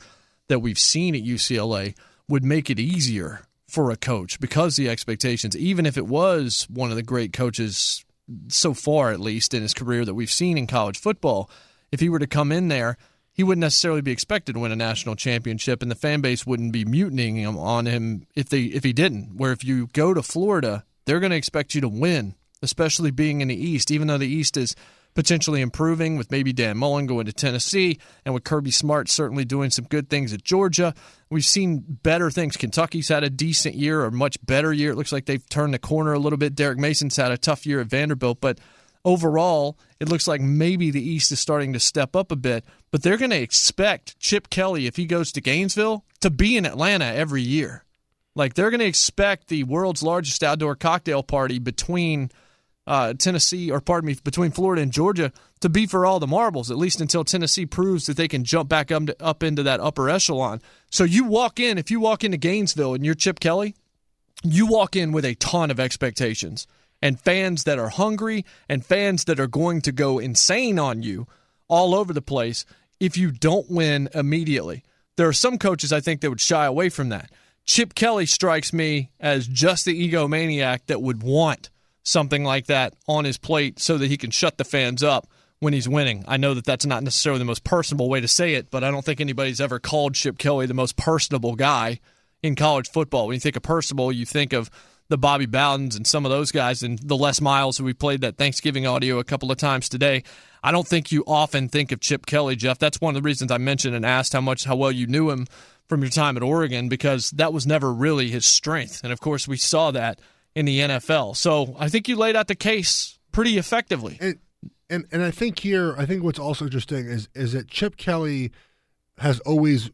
that we've seen at UCLA, would make it easier for a coach because the expectations, even if it was one of the great coaches so far, at least in his career that we've seen in college football, if he were to come in there he wouldn't necessarily be expected to win a national championship, and the fan base wouldn't be mutinying him on him if they if he didn't. Where if you go to Florida, they're going to expect you to win, especially being in the East. Even though the East is potentially improving with maybe Dan Mullen going to Tennessee and with Kirby Smart certainly doing some good things at Georgia. We've seen better things. Kentucky's had a decent year or much better year. It looks like they've turned the corner a little bit. Derek Mason's had a tough year at Vanderbilt, but overall, it looks like maybe the East is starting to step up a bit, but they're going to expect Chip Kelly, if he goes to Gainesville, to be in Atlanta every year. Like they're going to expect the world's largest outdoor cocktail party between uh, Tennessee, or pardon me, between Florida and Georgia to be for all the marbles, at least until Tennessee proves that they can jump back up, to, up into that upper echelon. So you walk in, if you walk into Gainesville and you're Chip Kelly, you walk in with a ton of expectations and fans that are hungry and fans that are going to go insane on you all over the place if you don't win immediately. There are some coaches I think that would shy away from that. Chip Kelly strikes me as just the egomaniac that would want something like that on his plate so that he can shut the fans up when he's winning. I know that that's not necessarily the most personable way to say it, but I don't think anybody's ever called Chip Kelly the most personable guy in college football. When you think of personable, you think of the Bobby Bowdens and some of those guys and the Les Miles who we played that Thanksgiving audio a couple of times today. I don't think you often think of Chip Kelly, Geoff. That's one of the reasons I mentioned and asked how much how well you knew him from your time at Oregon because that was never really his strength. And of course, we saw that in the NFL. So I think you laid out the case pretty effectively. And and, and I think here, I think what's also interesting is is that Chip Kelly has always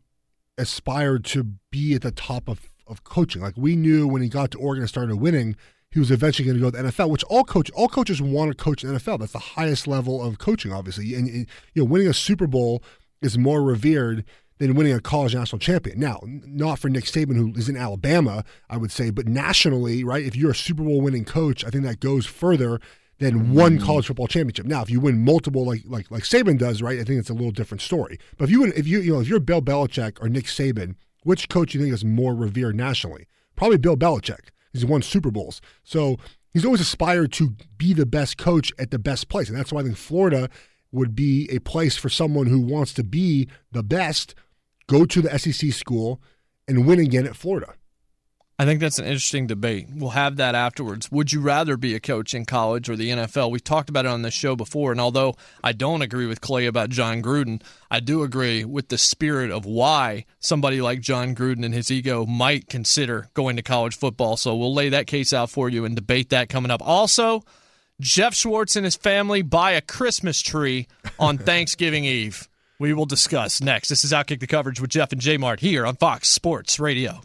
aspired to be at the top of of coaching. Like we knew when he got to Oregon and started winning, he was eventually going to go to the NFL, which all coach all coaches want to coach the NFL. That's the highest level of coaching, obviously. And, and you know, winning a Super Bowl is more revered than winning a college national champion. Now, not for Nick Saban, who is in Alabama, I would say, but nationally, right? If you're a Super Bowl winning coach, I think that goes further than one mm. college football championship. Now, if you win multiple, like like like Saban does, right? I think it's a little different story. But if you win, if you you know if you're Bill Belichick or Nick Saban, which coach do you think is more revered nationally? Probably Bill Belichick. He's won Super Bowls. So he's always aspired to be the best coach at the best place. And that's why I think Florida would be a place for someone who wants to be the best, go to the SEC school, and win again at Florida. I think that's an interesting debate. We'll have that afterwards. Would you rather be a coach in college or the NFL? We've talked about it on this show before, and although I don't agree with Clay about Jon Gruden, I do agree with the spirit of why somebody like Jon Gruden and his ego might consider going to college football. So we'll lay that case out for you and debate that coming up. Also, Geoff Schwartz and his family buy a Christmas tree on (laughs) Thanksgiving Eve. We will discuss next. This is Outkick the Coverage with Geoff and J Mart here on Fox Sports Radio.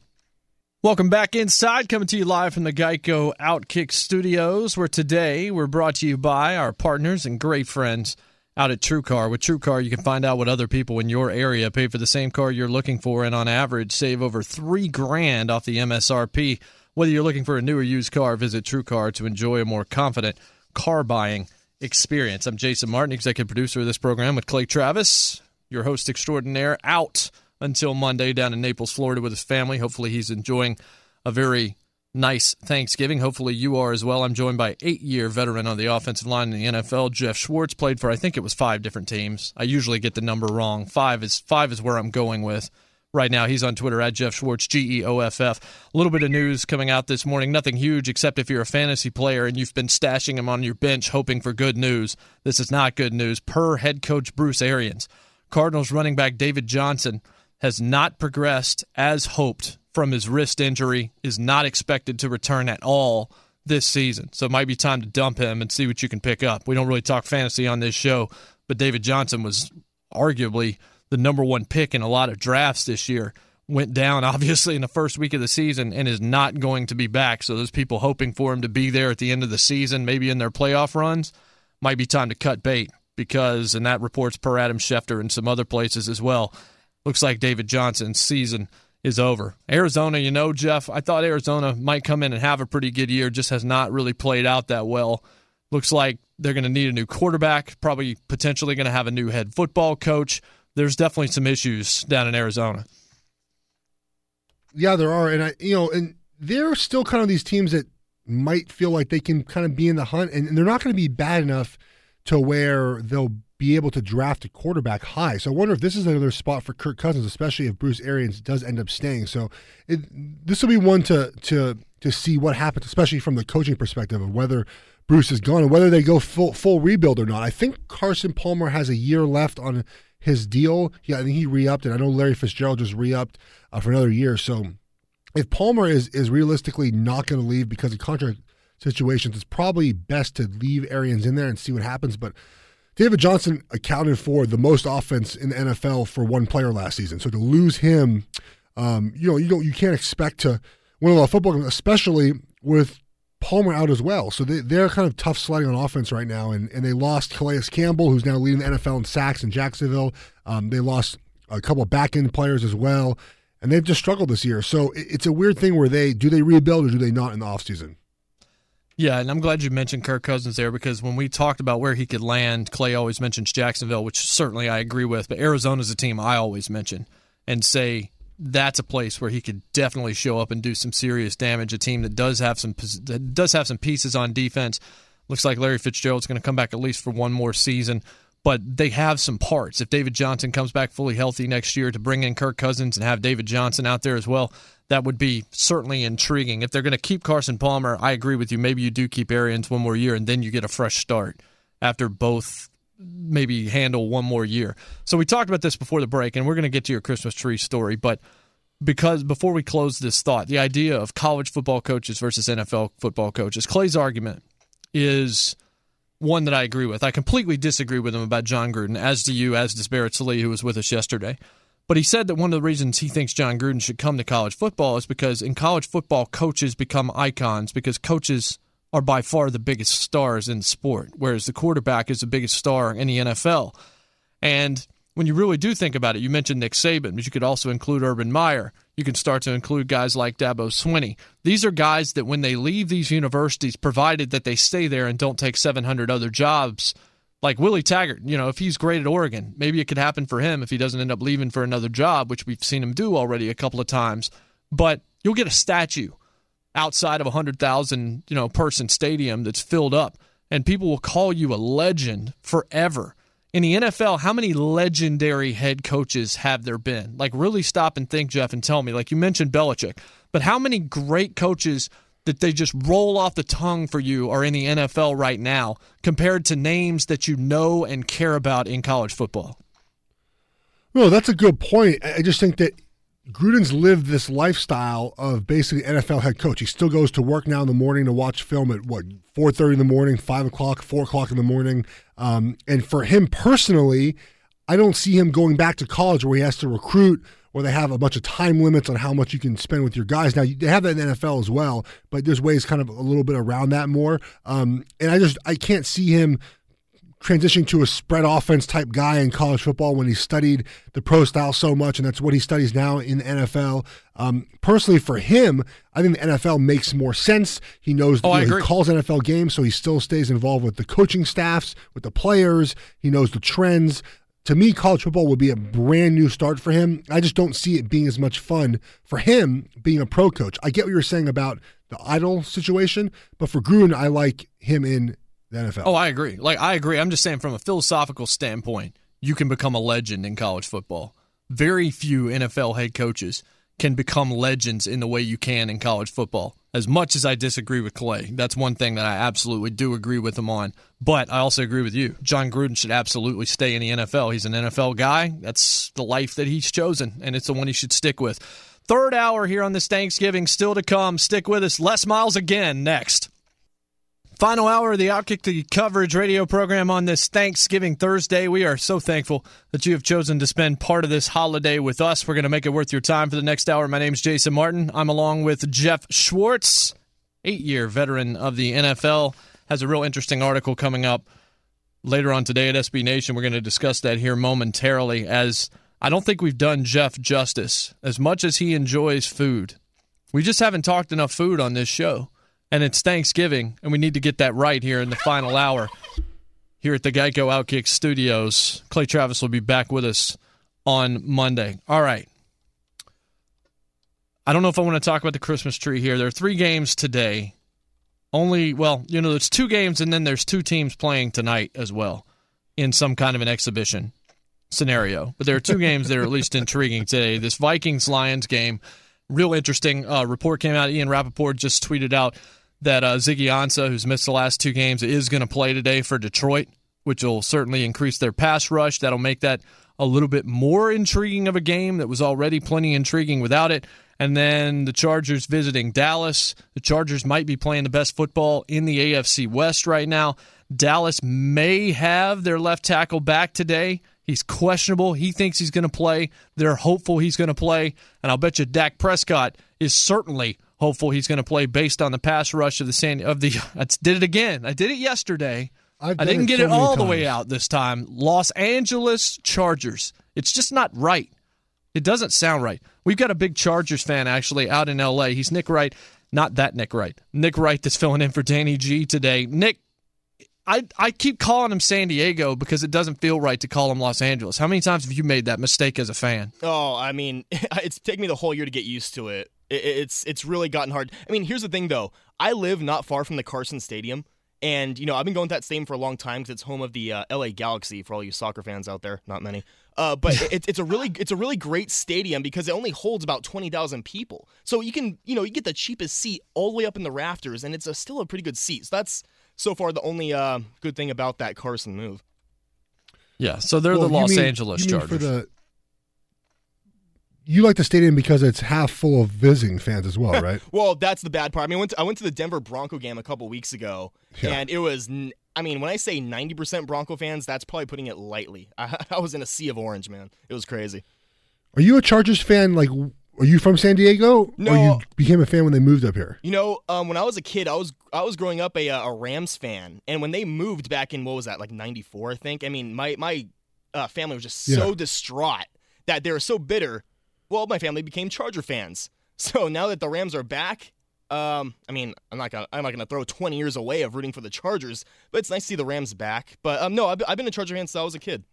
Welcome back inside, coming to you live from the Geico Outkick Studios, where today we're brought to you by our partners and great friends out at TrueCar. With TrueCar, you can find out what other people in your area pay for the same car you're looking for, and on average, save over three grand off the MSRP. Whether you're looking for a new or used car, visit TrueCar to enjoy a more confident car buying experience. I'm Jason Martin, executive producer of this program with Clay Travis, your host extraordinaire, out until Monday down in Naples, Florida with his family. Hopefully, he's enjoying a very nice Thanksgiving. Hopefully, you are as well. I'm joined by eight year veteran on the offensive line in the NFL, Geoff Schwartz. Played for I think it was five different teams. I usually get the number wrong. Five is five is where I'm going with. Right now, he's on Twitter at Geoff Schwartz, G E O F F. A little bit of news coming out this morning. Nothing huge, except if you're a fantasy player and you've been stashing him on your bench hoping for good news. This is not good news. Per head coach Bruce Arians, Cardinals running back David Johnson has not progressed as hoped from his wrist injury, is not expected to return at all this season. So it might be time to dump him and see what you can pick up. We don't really talk fantasy on this show, but David Johnson was arguably the number one pick in a lot of drafts this year. Went down, (laughs) obviously, in the first week of the season and is not going to be back. So those people hoping for him to be there at the end of the season, maybe in their playoff runs, might be time to cut bait because, and that reports per Adam Schefter and some other places as well, looks like David Johnson's season is over. Arizona, you know, Geoff, I thought Arizona might come in and have a pretty good year, just has not really played out that well. Looks like they're going to need a new quarterback, probably potentially going to have a new head football coach. There's definitely some issues down in Arizona. Yeah, there are, and I, you know, and they're still kind of these teams that might feel like they can kind of be in the hunt, and they're not going to be bad enough to where they'll be able to draft a quarterback high. So I wonder if this is another spot for Kirk Cousins, especially if Bruce Arians does end up staying. So this will be one to to to see what happens, especially from the coaching perspective of whether Bruce is gone and whether they go full full rebuild or not. I think Carson Palmer has a year left on his deal. Yeah, I think he re-upped, and I know Larry Fitzgerald just re-upped uh, for another year. So if Palmer is is realistically not going to leave because of contract situations, it's probably best to leave Arians in there and see what happens. But David Johnson accounted for the most offense in the NFL for one player last season. So to lose him, um, you know, you don't you can't expect to win a lot of football, especially with Palmer out as well. So they, they're kind of tough sledding on offense right now, and, and they lost Calais Campbell, who's now leading the NFL in sacks in Jacksonville. Um, they lost a couple of back end players as well, and they've just struggled this year. So it's a weird thing where they do they rebuild or do they not in the offseason? Yeah, and I'm glad you mentioned Kirk Cousins there because when we talked about where he could land, Clay always mentions Jacksonville, which certainly I agree with, but Arizona's a team I always mention and say that's a place where he could definitely show up and do some serious damage. A team that does have some that does have some pieces on defense. Looks like Larry Fitzgerald's going to come back at least for one more season, but they have some parts. If David Johnson comes back fully healthy next year to bring in Kirk Cousins and have David Johnson out there as well, that would be certainly intriguing. If they're going to keep Carson Palmer, I agree with you. Maybe you do keep Arians one more year and then you get a fresh start after both maybe handle one more year. So we talked about this before the break, and we're going to get to your Christmas tree story, but because before we close this thought, the idea of college football coaches versus NFL football coaches, Clay's argument is one that I agree with. I completely disagree with him about Jon Gruden, as do you, as does Barrett Sallee, who was with us yesterday. But he said that one of the reasons he thinks Jon Gruden should come to college football is because in college football, coaches become icons because coaches are by far the biggest stars in sport, whereas the quarterback is the biggest star in the NFL. And when you really do think about it, you mentioned Nick Saban, but you could also include Urban Meyer. You can start to include guys like Dabo Swinney. These are guys that when they leave these universities, provided that they stay there and don't take 700 other jobs – like Willie Taggart, you know, if he's great at Oregon, maybe it could happen for him if he doesn't end up leaving for another job, which we've seen him do already a couple of times. But you'll get a statue outside of a hundred thousand, you know, person stadium that's filled up, and people will call you a legend forever. In the NFL, how many legendary head coaches have there been? Like, really stop and think, Geoff, and tell me. Like you mentioned Belichick, but how many great coaches that they just roll off the tongue for you are in the NFL right now compared to names that you know and care about in college football? No, that's a good point. I just think that Gruden's lived this lifestyle of basically NFL head coach. He still goes to work now in the morning to watch film at what four thirty in the morning, five o'clock, four o'clock in the morning. Um, and for him personally, I don't see him going back to college where he has to recruit or they have a bunch of time limits on how much you can spend with your guys. Now they have that in the NFL as well, but there's ways kind of a little bit around that more. Um, and I just I can't see him transitioning to a spread offense type guy in college football when he studied the pro style so much, and that's what he studies now in the NFL. Um, personally, for him, I think the NFL makes more sense. He knows oh, you know, he calls NFL games, so he still stays involved with the coaching staffs, with the players. He knows the trends to me, college football would be a brand new start for him. I just don't see it being as much fun for him being a pro coach. I get what you're saying about the idol situation, but for Gruden, I like him in the NFL. Oh, I agree. Like I agree. I'm just saying from a philosophical standpoint, you can become a legend in college football. Very few NFL head coaches can become legends in the way you can in college football as much as I disagree with Clay, that's one thing that I absolutely do agree with him on. But I also agree with you. Jon Gruden should absolutely stay in the NFL. He's an NFL guy. That's the life that he's chosen, and it's the one he should stick with. Third hour here on this Thanksgiving still to come. Stick with us. Les Miles again next. Final hour of the Outkick the Coverage radio program on this Thanksgiving Thursday. We are so thankful that you have chosen to spend part of this holiday with us. We're going to make it worth your time for the next hour. My name is Jason Martin. I'm along with Geoff Schwartz, eight year veteran of the NFL. Has a real interesting article coming up later on today at SB Nation. We're going to discuss that here momentarily as I don't think we've done Geoff justice as much as he enjoys food. We just haven't talked enough food on this show. And it's Thanksgiving, and we need to get that right here in the final hour here at the Geico Outkick Studios. Clay Travis will be back with us on Monday. All right. I don't know if I want to talk about the Christmas tree here. There are three games today. Only, well, you know, there's two games, and then there's two teams playing tonight as well in some kind of an exhibition scenario. But there are two games that are at least (laughs) intriguing today. This Vikings Lions game, real interesting. Uh, report came out. Ian Rapoport just tweeted out that uh, Ziggy Ansah, who's missed the last two games, is going to play today for Detroit, which will certainly increase their pass rush. That'll make that a little bit more intriguing of a game that was already plenty intriguing without it. And then the Chargers visiting Dallas. The Chargers might be playing the best football in the AFC West right now. Dallas may have their left tackle back today. He's questionable. He thinks he's going to play. They're hopeful he's going to play. And I'll bet you Dak Prescott is certainly hopeful he's going to play based on the pass rush of the San of the. (laughs) I did it again. I did it yesterday. I've I done didn't it get so it many all the way out this time. Los Angeles Chargers. It's just not right. It doesn't sound right. We've got a big Chargers fan actually out in LA. He's Nick Wright, not that Nick Wright. Nick Wright that's filling in for Danny G today. Nick, I I keep calling him San Diego because it doesn't feel right to call him Los Angeles. How many times have you made that mistake as a fan? Oh, I mean, (laughs) it's taken me the whole year to get used to it. It- It's it's really gotten hard. I mean, here's the thing though. I live not far from the Carson Stadium, and you know I've been going to that stadium for a long time because it's home of the uh, LA Galaxy for all you soccer fans out there. Not many, uh, but (laughs) it's it's a really it's a really great stadium because it only holds about twenty thousand people. So you can you know you get the cheapest seat all the way up in the rafters, and it's a, still a pretty good seat. So that's so far the only uh, good thing about that Carson move. Yeah, so they're Well, the Los mean- Angeles you mean Chargers. You like the stadium because it's half full of visiting fans as well, (laughs) right? Well, that's the bad part. I mean, I went to, I went to the Denver Bronco game a couple weeks ago, Yeah. and it was. n- I mean, when I say ninety percent Bronco fans, that's probably putting it lightly. I, (laughs) I was in a sea of orange, man. It was crazy. Are you a Chargers fan? Like, are you from San Diego? No. Or you became a fan when they moved up here? You know, um, when I was a kid, I was I was growing up a uh, a Rams fan, and when they moved back in what was that like '94, I think. I mean, my my uh, family was just so Yeah. distraught that they were so bitter. Well, my family became Charger fans. (laughs) So now that the Rams are back, um, I mean, I'm not gonna I'm not gonna throw 20 years away of rooting for the Chargers, but it's nice to see the Rams back. But um, no, I've, I've been a Charger fan since I was a kid.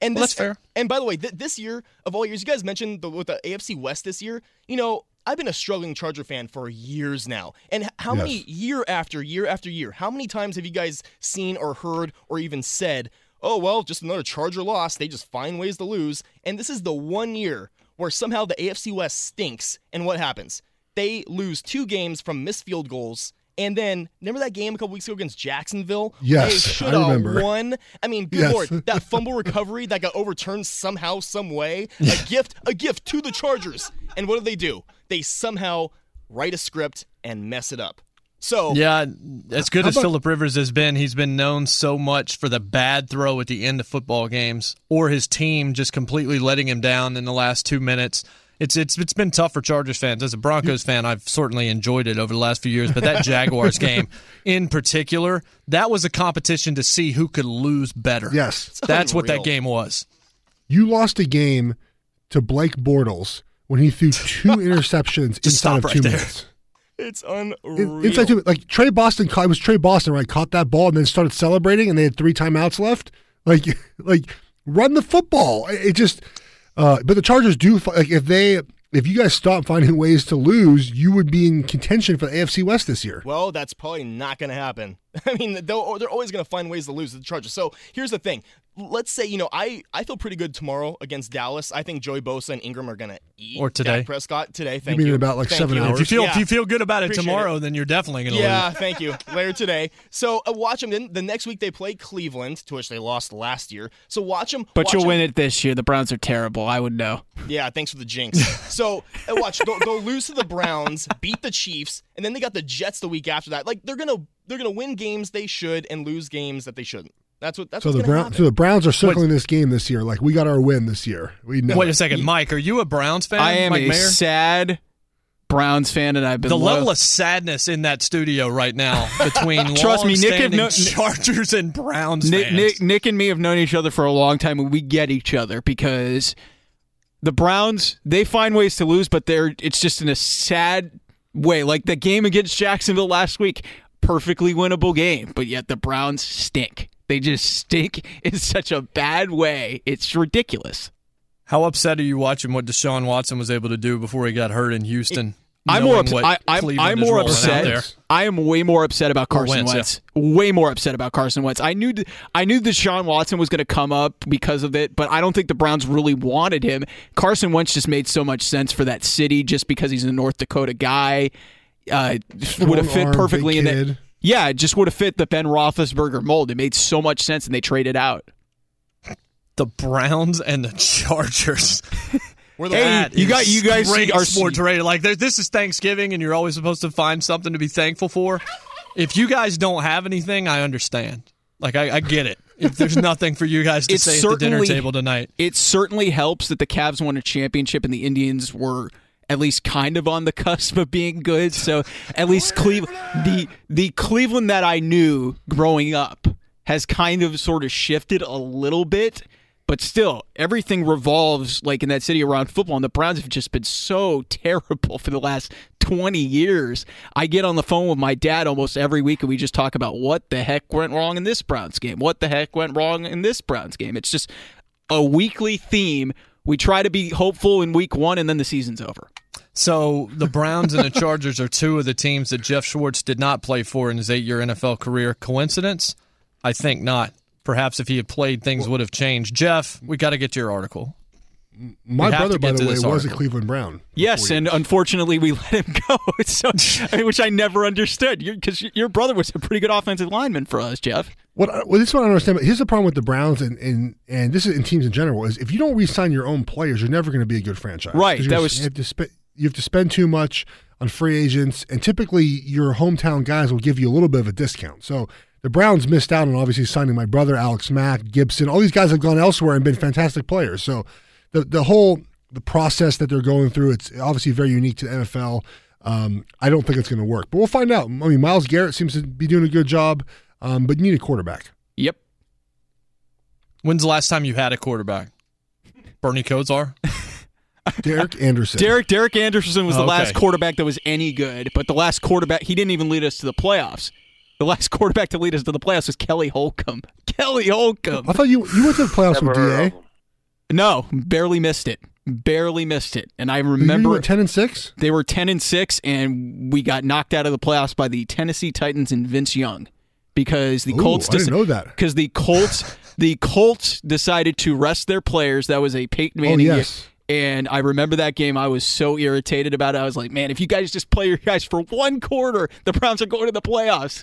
And Well, this, that's fair. And by the way, th- this year of all years, you guys mentioned the, with the AFC West this year. You know, I've been a struggling Charger fan for years now. And how many year after year after year? How many times have you guys seen or heard or even said, "Oh well, just another Charger loss. They just find ways to lose." And this is the one year where somehow the AFC West stinks. And what happens? They lose two games from missed field goals. And then, remember that game a couple weeks ago against Jacksonville? Yes, they should I have remember. won. I mean, good Yes. lord, that (laughs) fumble recovery that got overturned somehow, some way, a gift, a gift to the Chargers. And what do they do? They somehow write a script and mess it up. So Yeah, as good as about- Philip Rivers has been, he's been known so much for the bad throw at the end of football games, or his team just completely letting him down in the last two minutes. It's it's it's been tough for Chargers fans. As a Broncos fan, I've certainly enjoyed it over the last few years, but that (laughs) Jaguars game in particular, that was a competition to see who could lose better. Yes. That's what that game was. You lost a game to Blake Bortles when he threw (laughs) two interceptions inside of right two there. minutes. It's In- unreal. Inside two, like Tre Boston, caught, it was Tre Boston, right? Caught that ball and then started celebrating, and they had three timeouts left. Like, (laughs) like run the football. It just, uh, but the Chargers do like if they if you guys stop finding (laughs) ways to lose, you would be in contention for the AFC West this year. Well, that's probably not going to happen. (laughs) I mean, they're always going to find ways to lose to the Chargers. So here's the thing. Let's say, you know, I, I feel pretty good tomorrow against Dallas. I think Joey Bosa and Ingram are going to eat Or today. Dak Prescott today. Thank mean you. in about, like, Thank seven you. hours? If you feel Yeah. if you feel good about it Appreciate tomorrow, it. then you're definitely going to Yeah, lose. thank you. Later today. So uh, watch them. Then the next week they play Cleveland, to which they lost last year. So watch them. But watch you'll 'em- win it this year. The Browns are terrible. I would know. Yeah, thanks for the jinx. (laughs) so uh, watch, they'll, they'll lose to the Browns, (laughs) beat the Chiefs, and then they got the Jets the week after that. Like they're gonna they're gonna win games they should and lose games that they shouldn't. That's what that's So the gonna Brown, happen. so the Browns are circling this game this year. Like we got our win this year. We know. Wait it. a second, Mike. Are you a Browns fan? I am Mike a Mayer? sad Browns fan, and I've been the loyal- level of sadness in that studio right now (laughs) between Trust me, Nick have long-standing no- Chargers and Browns Nick, fans. Nick, Nick and me have known each other for a long time, and we get each other because the Browns they find ways to lose, but they're it's just in a sad way. Like the game against Jacksonville last week, perfectly winnable game, but yet the Browns stink. They just stink (laughs) in such a bad way. It's ridiculous. How upset are you watching what Deshaun Watson was able to do before he got hurt in Houston? I'm more knowing upset. I, I'm, I'm more upset. I am way more upset about Carson Wentz, Wentz. Way more upset about Carson Wentz. I knew I knew that Sean Watson was going to come up because of it, but I don't think the Browns really wanted him. Carson Wentz just made so much sense for that city just because he's a North Dakota guy. Uh, would have fit perfectly in that. Kid. Yeah, it just would have fit the Ben Roethlisberger mold. It made so much sense, and they traded out. The Browns and the Chargers. We're the Hey, you is got- you guys great are- sports radio. Like this is Thanksgiving, and you're always supposed to find something to be thankful for. If you guys don't have anything, I understand. Like I, I get it. If there's (laughs) nothing for you guys to It's say at the dinner table tonight, it certainly helps that the Cavs won a championship and the Indians were at least kind of on the cusp of being good. So at least Cleveland, the the Cleveland that I knew growing up, has kind of sort of shifted a little bit. But still, everything revolves like in that city around football, and the Browns have just been so terrible for the last twenty years. I get on the phone with my dad almost every week, and we just talk about what the heck went wrong in this Browns game, what the heck went wrong in this Browns game. It's just a weekly theme. We try to be hopeful in week one, and then the season's over. So the Browns and the Chargers are two of the teams that Geoff Schwartz did not play for in his eight-year NFL career. Coincidence? I think not. Perhaps if he had played, things would have changed. Geoff, we got to get to your article. My brother, by the way, this was a. Cleveland Brown. Yes, and unfortunately, we (laughs) let him go, so, which I never understood. Because your brother was a pretty good offensive lineman for us, Geoff. What well, this is what I don't understand. But here's the problem with the Browns and and and this is in teams in general is if you don't re-sign your own players, you're never going to be a good franchise. Right. that was- you have to spend you have to spend too much on free agents, and typically your hometown guys will give you a little bit of a discount. So the Browns missed out on obviously signing my brother Alex Mack, Gibson. All these guys have gone elsewhere and been fantastic players. So the the whole the process that they're going through, it's obviously very unique to the NFL. Um, I don't think it's going to work, but we'll find out. I mean, Myles Garrett seems to be doing a good job, um, but you need a quarterback. Yep. When's the last time you had a quarterback? Bernie Kosar? (laughs) Derek Anderson. Derek Derek Anderson was the Okay. last quarterback that was any good, but the last quarterback he didn't even lead us to the playoffs. The last (laughs) quarterback to lead us to the playoffs was Kelly Holcomb. (laughs) Kelly Holcomb. I thought you you went to the playoffs with Da. No, barely missed it. Barely missed it. And I You remember went ten and six. they were 10 and 6 and we got knocked out of the playoffs by the Tennessee Titans and Vince Young because the Ooh, Colts I didn't know that. because the Colts (laughs) the Colts decided to rest their players. That was a Peyton oh, Manning Oh, yes. year. And I remember that game. I was so irritated about it. I was like, man, if you guys just play your guys for one quarter, the Browns are going to the playoffs.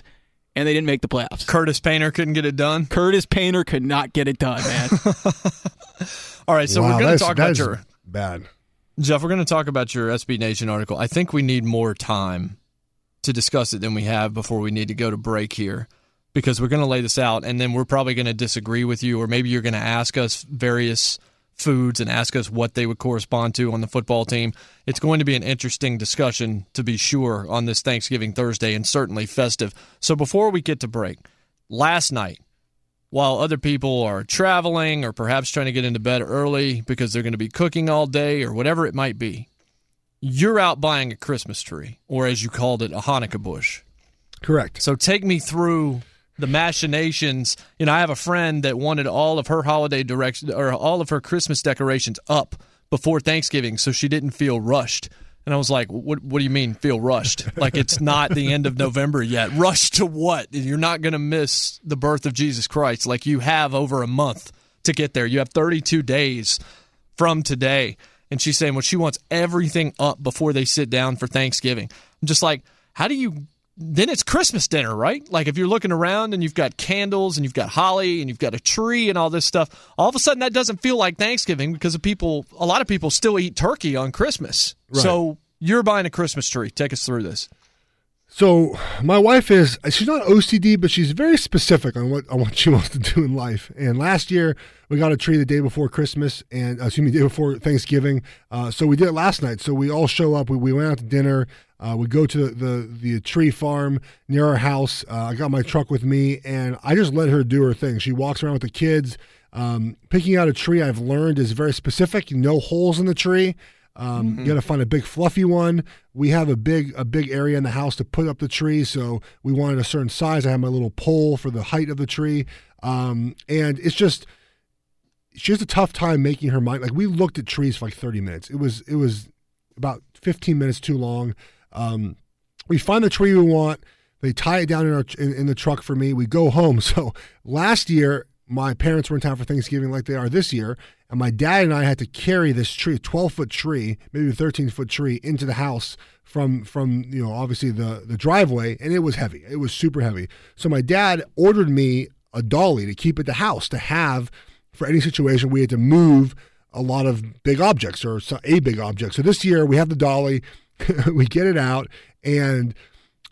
And they didn't make the playoffs. Curtis Painter couldn't get it done. Curtis Painter could not get it done, man. (laughs) All right, so Wow, we're going to talk about your bad. Geoff. We're going to talk about your SB Nation article. I think we need more time to discuss it than we have before we need to go to break here, because we're going to lay this out, and then we're probably going to disagree with you, or maybe you're going to ask us various foods and ask us what they would correspond to on the football team. It's going to be an interesting discussion, to be sure, on this Thanksgiving Thursday, and certainly festive. So before we get to break, last night while other people are traveling or perhaps trying to get into bed early because they're going to be cooking all day or whatever it might be, you're out buying a Christmas tree, or as you called it, a Hanukkah bush. Correct. So take me through the machinations. You know, I have a friend that wanted all of her holiday direction or all of her Christmas decorations up before Thanksgiving so she didn't feel rushed. And I was like, what, what do you mean feel rushed? like it's not the end of November yet. (laughs) Rushed to what? You're not going to miss the birth of Jesus Christ. Like you have over a month to get there. You have 32 days from today. And she's saying, well, she wants everything up before they sit down for Thanksgiving. I'm just like, how do you then it's Christmas dinner, right? Like if you're looking around and you've got candles and you've got holly and you've got a tree and all this stuff, all of a sudden that doesn't feel like Thanksgiving because of people. A lot of people still eat turkey on Christmas. Right. So you're buying a Christmas tree. Take us through this. So my wife is she's not OCD, but she's very specific on what on what she (laughs) wants to do in life. And last year we got a tree the day before Christmas and uh, excuse me, the day before Thanksgiving. Uh, so we did it last night. So we all show up. We, we went out to dinner. Uh, we go to the, the, the tree farm near our house. Uh, I got my truck with me, and I just let her do her thing. She walks around with the kids. Um, picking out a tree, I've learned is very specific. No holes in the tree. Um, mm-hmm. You got to find a big fluffy one. We have a big a big area in the house to put up the tree, so we wanted a certain size. I have my little pole for the height of the tree, um, and it's just she has a tough time making her mind. Like we looked at trees for like thirty minutes. It was it was about fifteen minutes too long. Um, we find the tree we want. They tie it down in our in, in the truck for me. We go home. (laughs) So last year my parents were in town for Thanksgiving like they are this year, and my dad and I had to carry this tree, a 12 foot tree, maybe a 13 foot tree, into the house from from you know obviously the the driveway, and it was heavy. It was super heavy. So my dad ordered me a dolly to keep at the house to have for any situation we had to move a lot of big objects or a big object. So this year we have the dolly, (laughs) we get it out, and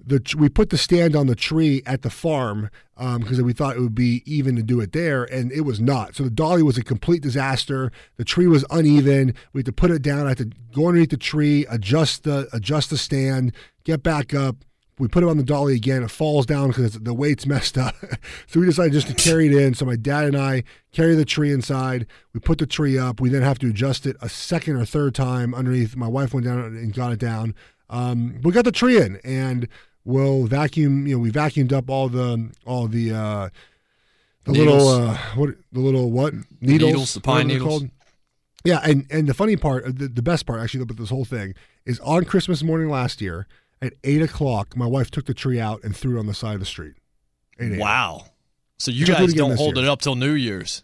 the we put the stand on the tree at the farm because um, we thought it would be even to do it there, and it was not. So the dolly was a complete disaster. The tree was uneven. We had to put it down. I had to go underneath the tree, adjust the adjust the stand, get back up. We put it on the dolly again. It falls down because the weight's (laughs) messed up. so we decided just to carry it in. So my dad and I carry the tree inside. We put the tree up. We then have to adjust it a second or third time underneath. My wife went down and got it down. Um, we got the tree in, and we'll vacuum. You know, we vacuumed up all the all the uh, the needles. little uh, what the little what needles, needles the pine needles. Called. Yeah, and and the funny part, the, the best part actually about this whole thing is on Christmas morning last year at eight o'clock, my wife took the tree out and threw it on the side of the street. Wow! So you guys don't hold year. it up till New Year's.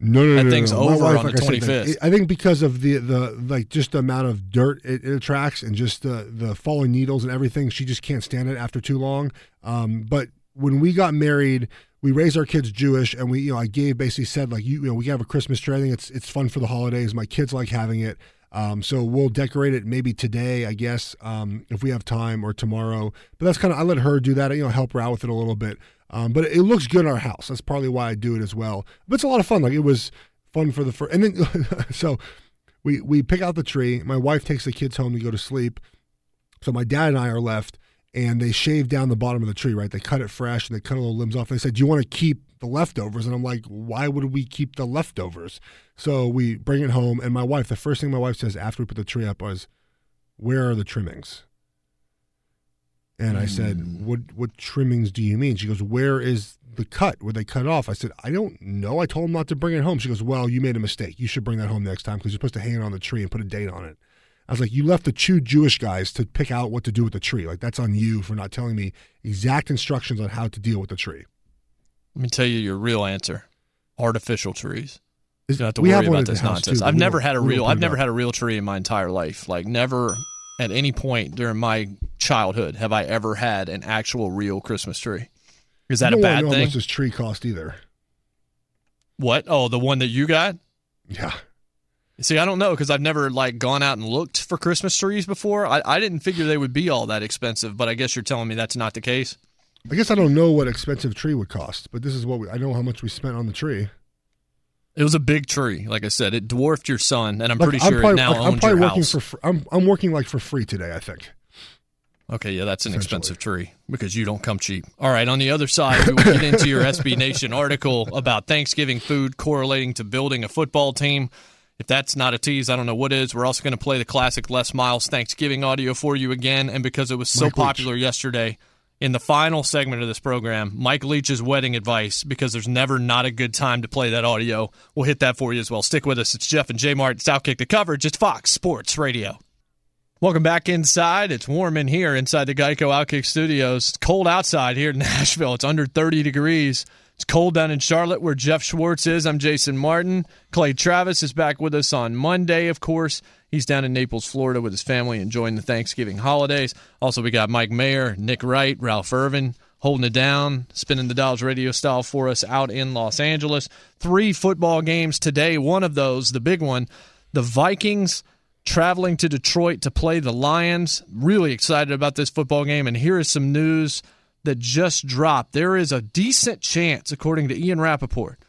No, no, that no, thing's no. over wife, on like the twenty fifth. I think because of the the like just the amount of dirt it, it, attracts and just the the falling needles and everything, she just can't stand it after too long. Um, but when we got married, we raised our kids Jewish, and we you know I gave basically said like you, you know we have a Christmas tree. I think it's it's fun for the holidays. My kids like having it. Um, so we'll decorate it maybe today, I guess, um, if we have time, or tomorrow. But that's kind of I let her do that. You know, help her out with it a little bit. Um, but it looks good in our house. That's partly why I do it as well. But it's a lot of fun. Like it was fun for the first, and then (laughs) so we we pick out the tree. My wife takes the kids home to go to sleep. So my dad and I are left, and they shave down the bottom of the tree. Right, they cut it fresh and they cut a little limbs off. They said, "Do you want to keep the leftovers?" And I'm like, "Why would we keep the leftovers?" So we bring it home, and my wife. The first thing my wife says after we put the tree up was, "Where are the trimmings?" And I said, hmm. "What what trimmings do you mean?" She goes, "Where is the cut? Where they cut off?" I said, "I don't know. I told him not to bring it home." She goes, "Well, you made a mistake. You should bring that home next time because you're supposed to hang it on the tree and put a date on it." I was like, "You left the two Jewish guys to pick out what to do with the tree. Like that's on you for not telling me exact instructions on how to deal with the tree." Let me tell you your real answer: artificial trees. You don't have to we worry have about this nonsense. Too, I've never had a real. I've never had a real tree in my entire life. Like never at any point during my childhood have I ever had an actual real Christmas tree. Is that a bad thing? How much this tree cost either? What? Oh, the one that you got? Yeah. See, I don't know because I've never like gone out and looked for Christmas trees before. I, I didn't figure they would be all that expensive, but I guess you're telling me that's not the case. I guess I don't know what expensive tree would cost, but this is what we, I know how much we spent on the tree. It was a big tree, like I said. It dwarfed your son, and I'm like, pretty I'm sure probably, it now like, owns I'm probably your working house. For, I'm I'm working like for free today. I think. Okay, yeah, that's an expensive tree because you don't come cheap. All right, on the other side, we will get into your (laughs) SB Nation article about Thanksgiving food correlating to building a football team. If that's not a tease, I don't know what is. We're also going to play the classic Les Miles Thanksgiving audio for you again, and because it was so Mike popular Leach. yesterday, in the final segment of this program, Mike Leach's wedding advice, because there's never not a good time to play that audio. We'll hit that for you as well. Stick with us. It's Geoff and J Mart. Outkick the coverage. It's Fox Sports Radio. Welcome back inside. It's warm in here inside the Geico Outkick Studios. It's cold outside here in (laughs) Nashville. It's under 30 degrees. It's cold down in Charlotte where Geoff Schwartz is. I'm Jason Martin. Clay Travis is back with us on Monday, of course. He's down in Naples, Florida with his family enjoying the Thanksgiving holidays. Also, we got Mike Mayer, Nick Wright, Ralph Irvin holding it down, spinning the dials radio style for us out in Los Angeles. Three football games today. One of those, the big one, the Vikings traveling to Detroit to play the Lions. Really excited about this football game. And here is some news that just dropped. There is a decent chance, according to Ian Rapoport,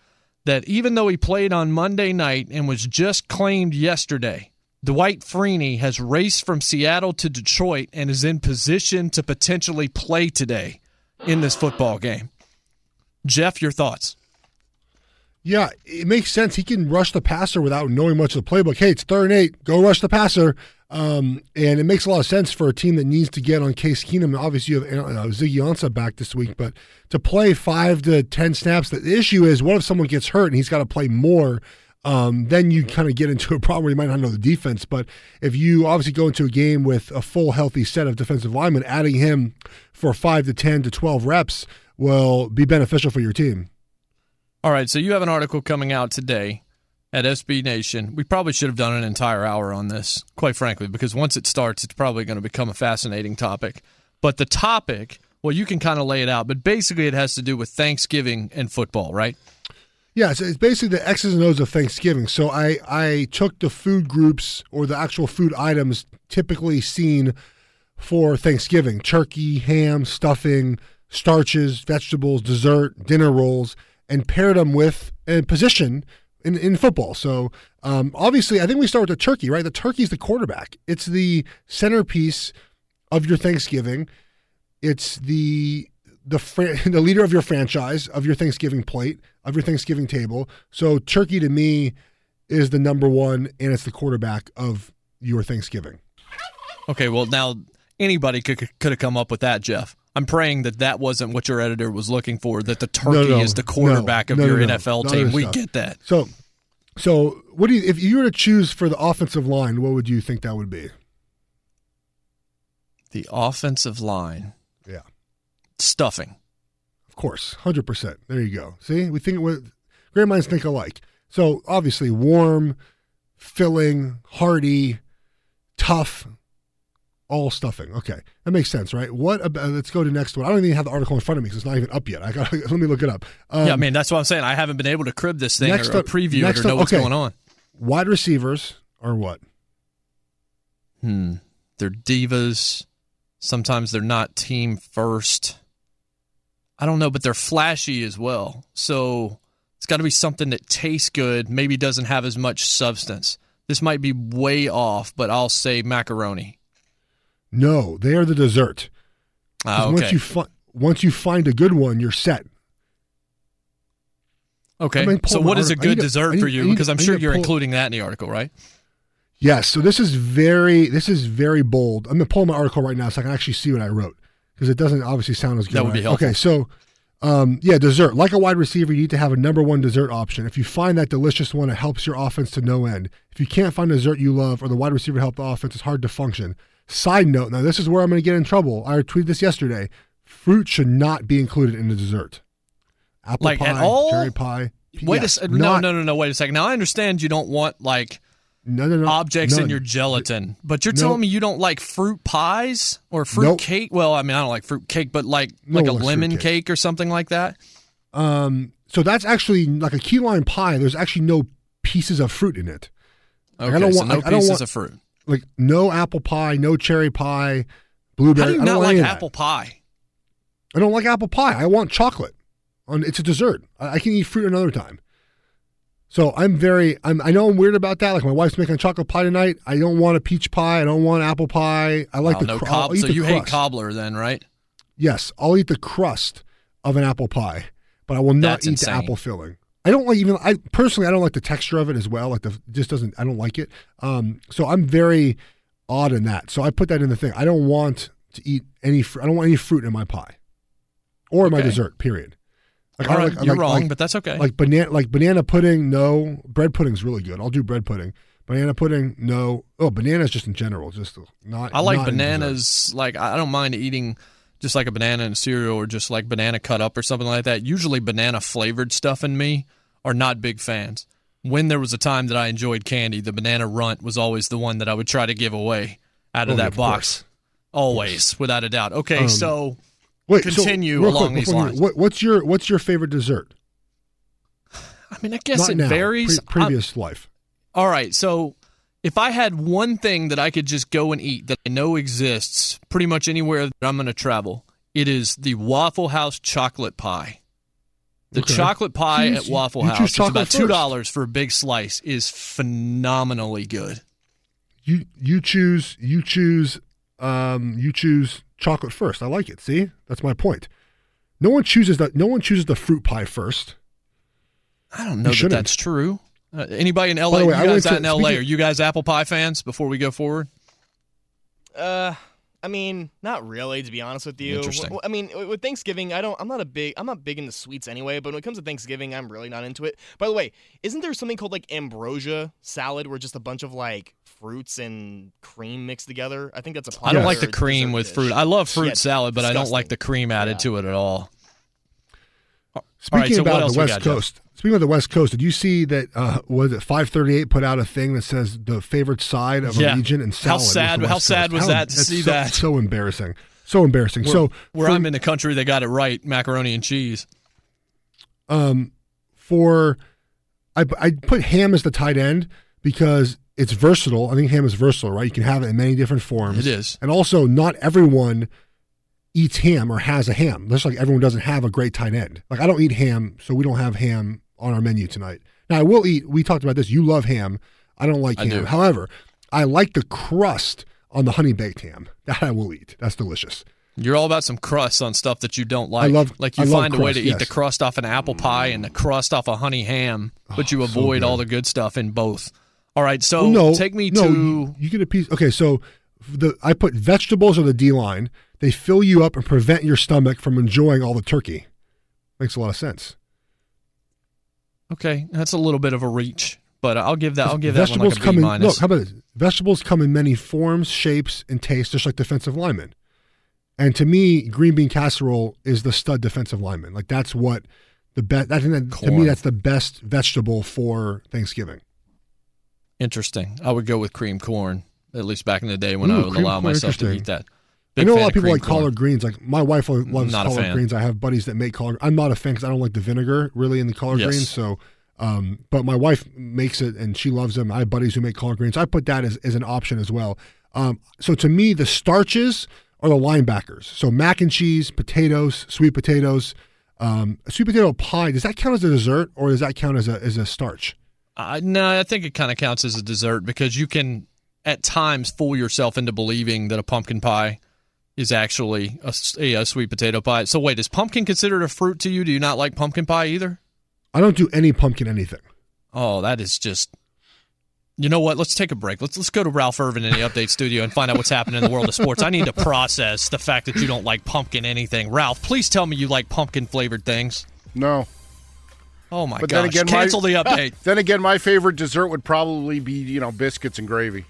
that even though he played on Monday night and was just claimed yesterday, Dwight Freeney has raced from Seattle to Detroit and is in position to potentially play today in this football game. Geoff, your thoughts? Yeah, it makes sense. He can rush the passer without knowing much of the playbook. Hey, it's third and eight. Go rush the passer. Um, and it makes a lot of sense for a team that needs to get on Case Keenum. Obviously, you have uh, Ziggy Ansah back this week, but to play five to ten snaps, the issue is what if someone gets hurt and he's got to play more? Um, then you kind of get into a problem where you might not know the defense. But if you obviously go into a game with a full healthy set of defensive linemen, adding him for five to ten to twelve reps will be beneficial for your team. All right, so you have an article coming out today at SB Nation. We probably should have done an entire hour on this, quite frankly, because once it starts, it's probably going to become a fascinating topic. But the topic, well, you can kind of lay it out, but basically it has to do with Thanksgiving and football, right? Yeah, so it's basically the X's and O's of Thanksgiving. So I, I took the food groups or the actual food items typically seen for Thanksgiving turkey, ham, stuffing, starches, vegetables, dessert, dinner rolls and paired them with a position in, in football. So um, obviously, I think we start with the turkey, right? The turkey's the quarterback. It's the centerpiece of your Thanksgiving. It's the the (laughs) the leader of your franchise, of your Thanksgiving plate, of your Thanksgiving table. So turkey to me is the number one, and it's the quarterback of your Thanksgiving. Okay, well now anybody could could have come up with that, Geoff. I'm praying that that wasn't what your editor was looking for. That the turkey no, no, is the quarterback no, of your NFL team. We stuff. get that. So, so what do you? If you were to choose for the offensive line, what would you think that would be? The offensive line. Yeah. Stuffing. Of course, hundred percent. There you go. See, we think what great minds think alike. So obviously, warm, filling, hearty, tough, all stuffing. Okay, that makes sense, right? What about? Let's go to the next one. I don't even have the article in front of me because it's not even up yet. I got. (laughs) Let me look it up. Um, yeah, I mean that's what I'm saying. I haven't been able to crib this thing next or up- preview it or know up- what's okay. going on. Wide receivers are what? Hmm. They're divas. Sometimes they're not team first. I don't know, but they're flashy as well. So it's got to be something that tastes good, maybe doesn't have as much substance. This might be way off, but I'll say macaroni. No, they are the dessert. Ah, Once okay. you fi- once you find a good one, you're set. okay. I mean, pull so what is a good need to- dessert for you? Because I'm sure you're pull- including that in the article, right? Yes. So this is very this is very bold. I'm gonna pull my article right now so I can actually see what I wrote because it doesn't obviously sound as good. That would be helpful. Okay, so um, yeah, dessert. Like a wide receiver, you need to have a number one dessert option. If you find that delicious one, it helps your offense to no end. If you can't find a dessert you love or the wide receiver help the offense, it's hard to function. Side note, now this is where I'm going to get in trouble. I tweeted this yesterday. Fruit should not be included in the dessert. Apple Like, pie, cherry pie. Wait Yes, a No, no, no, no. Wait a second. Now I understand you don't want like no, no, no, objects in your gelatin, but you're Nope. telling me you don't like fruit pies or fruit Nope. cake. Well, I mean, I don't like fruit cake, but like No like a lemon cake. cake. or something like that. Um, so that's actually like a key lime pie. There's actually no pieces of fruit in it. Like, Okay, I don't so want. no like, pieces want of fruit. like no apple pie, no cherry pie, blueberry. How do you I don't not like apple pie? I don't like apple pie. I want chocolate. On it's a dessert. I, I can eat fruit another time. So I'm very. I'm. I know I'm weird about that. Like my wife's making a chocolate pie tonight. I don't want a peach pie. I don't want apple pie. I like Oh, the. no cr- cob- so the you hate cobbler then, right? Yes, I'll eat the crust of an apple pie, but I will not That's eat insane. the apple filling. I don't like even. I personally, I don't like the texture of it as well. Like the just doesn't. I don't like it. Um, so I'm very odd in that. So I put that in the thing. I don't want to eat any. Fr- I don't want any fruit in my pie, or my dessert. Period. Like, All right, like- you're like- wrong, but that's okay. Like banana, like banana pudding. No, bread pudding's really good. I'll do bread pudding. Banana pudding. No. Oh, bananas just in general. Just not. I like not bananas. Like I don't mind eating just like a banana and cereal or just like banana cut up or something like that. Usually banana flavored stuff in me are not big fans. When there was a time that I enjoyed candy, the banana runt was always the one that I would try to give away out of Oh, that of box. Always, without a doubt. Okay, Um, so Wait, continue real along quick, these lines. What, what's your What's your favorite dessert? (sighs) I mean, I guess Not it now, varies. pre- previous life. All right, so If I had one thing that I could just go and eat that I know exists pretty much anywhere that I'm going to travel, it is the Waffle House chocolate pie. The Okay. chocolate pie You- at Waffle House chocolate about two dollars for a big slice. is phenomenally good. You you choose you choose um you choose chocolate first. I like it. See, that's my point. No one chooses that. No one chooses the fruit pie first. I don't know that that's true. Uh, anybody in LA? the You guys out to- in LA? speaking- Are you guys apple pie fans? Before we go forward, Uh, I mean, not really, to be honest with you. Interesting. I mean, with Thanksgiving, I don't. I'm not a big. I'm not big into sweets anyway. But when it comes to Thanksgiving, I'm really not into it. By the way, isn't there something called like ambrosia salad, where just a bunch of like fruits and cream mixed together? I think that's a. I don't like the cream with dish. fruit. I love fruit Yeah, salad, but I don't like the cream added Yeah. to it at all. Speaking right, so about the we West got, Geoff? Coast, speaking of the West Coast, did you see that? Uh, was it five thirty eight put out a thing that says the favorite side of Yeah. a region and How salad? was sad- how West sad was How- that to see so, that? So embarrassing. So embarrassing. Where, so where for- I'm in the country, they got it right: macaroni and cheese. um, for I, I put ham as the tight end because it's versatile. I think ham is versatile, right? You can have it in many different forms. It is. and also not everyone eats ham or has a ham. Just like everyone doesn't have a great tight end. Like I don't eat ham, so we don't have ham on our menu tonight. Now I will eat. We talked about this. You love ham. I don't like I ham. do. However, I like the crust on the honey baked ham. (laughs) That I will eat. That's delicious. You're all about some crust on stuff that you don't like. I love- like you I find a way crust, to eat the crust off an apple pie and the crust off a honey ham, but you Oh, so avoid all the good stuff in both. All right, so no, take me no, to you, you get a piece. Okay, so the I put vegetables on the D line. They fill you up and prevent your stomach from enjoying all the turkey. Makes a lot of sense. okay. That's a little bit of a reach, but I'll give that. I'll give that one vegetables like come in. Look, how about this? Vegetables come in many forms, shapes, and tastes, just like defensive linemen. And to me, green bean casserole is the stud defensive lineman. Like that's what the best. I think that to me that's the best vegetable for Thanksgiving. Interesting. I would go with cream corn. At least back in the day when Ooh, I would allow corn, myself to eat that. I know a lot of people like corn. collard greens. Like my wife loves Not collard greens. I have buddies that make collard. I'm not a fan because I don't like the vinegar really in the collard Yes. greens. So, um, but my wife makes it and she loves them. I have buddies who make collard greens. I put that as, as an option as well. Um, so to me, the starches are the linebackers. So mac and cheese, potatoes, sweet potatoes, um, sweet potato pie. Does that count as a dessert or does that count as a as a starch? Uh, no, I think it kind of counts as a dessert because you can at times fool yourself into believing that a pumpkin pie is actually a sweet potato pie. So wait, is pumpkin considered a fruit to you? Do you not like pumpkin pie either? I don't do any pumpkin anything. Oh, that is just. You know what? Let's take a break. Let's let's go to Ralph Irvin in the update studio and find out what's happening in the world of sports. I need to process the fact that you don't like pumpkin anything. Ralph, please tell me you like pumpkin flavored things. No. Oh my god. Then again, Cancel my, the update. (laughs) Then again, my favorite dessert would probably be you know biscuits and gravy.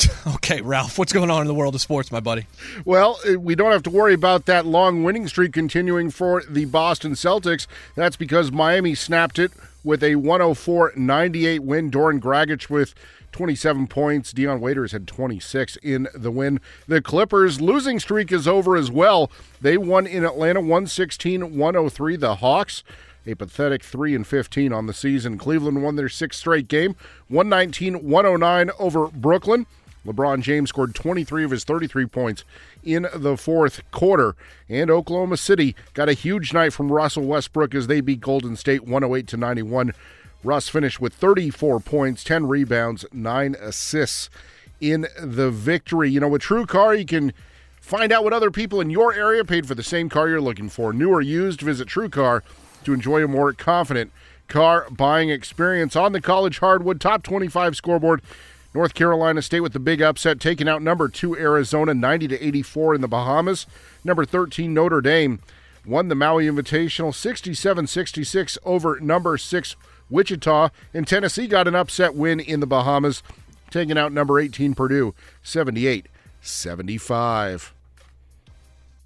(laughs) okay, Ralph, what's going on in the world of sports, my buddy? Well, uh, we don't have to worry about that long winning streak continuing for the Boston Celtics. That's because Miami snapped it with a 104 98 win. Goran Dragic with 27 points. Dion Waiters had 26 in the win. The Clippers' losing streak is over as well. They won in Atlanta 116 103. The Hawks. A pathetic 3 and 15 on the season. Cleveland won their sixth straight game, 119 109 over Brooklyn. LeBron James scored 23 of his 33 points in the fourth quarter. And Oklahoma City got a huge night from Russell Westbrook as they beat Golden State 108 to 91. Russ finished with 34 points, 10 rebounds, 9 assists in the victory. You know, with True Car, you can find out what other people in your area paid for the same car you're looking for. New or used, visit True Car to enjoy a more confident car buying experience on the college hardwood top 25 scoreboard. North Carolina State with the big upset, taking out number two Arizona 90 to 84 in the Bahamas. Number 13 Notre Dame won the Maui Invitational 67-66 over number six Wichita, and Tennessee got an upset win in the Bahamas, taking out number 18 Purdue 78 75.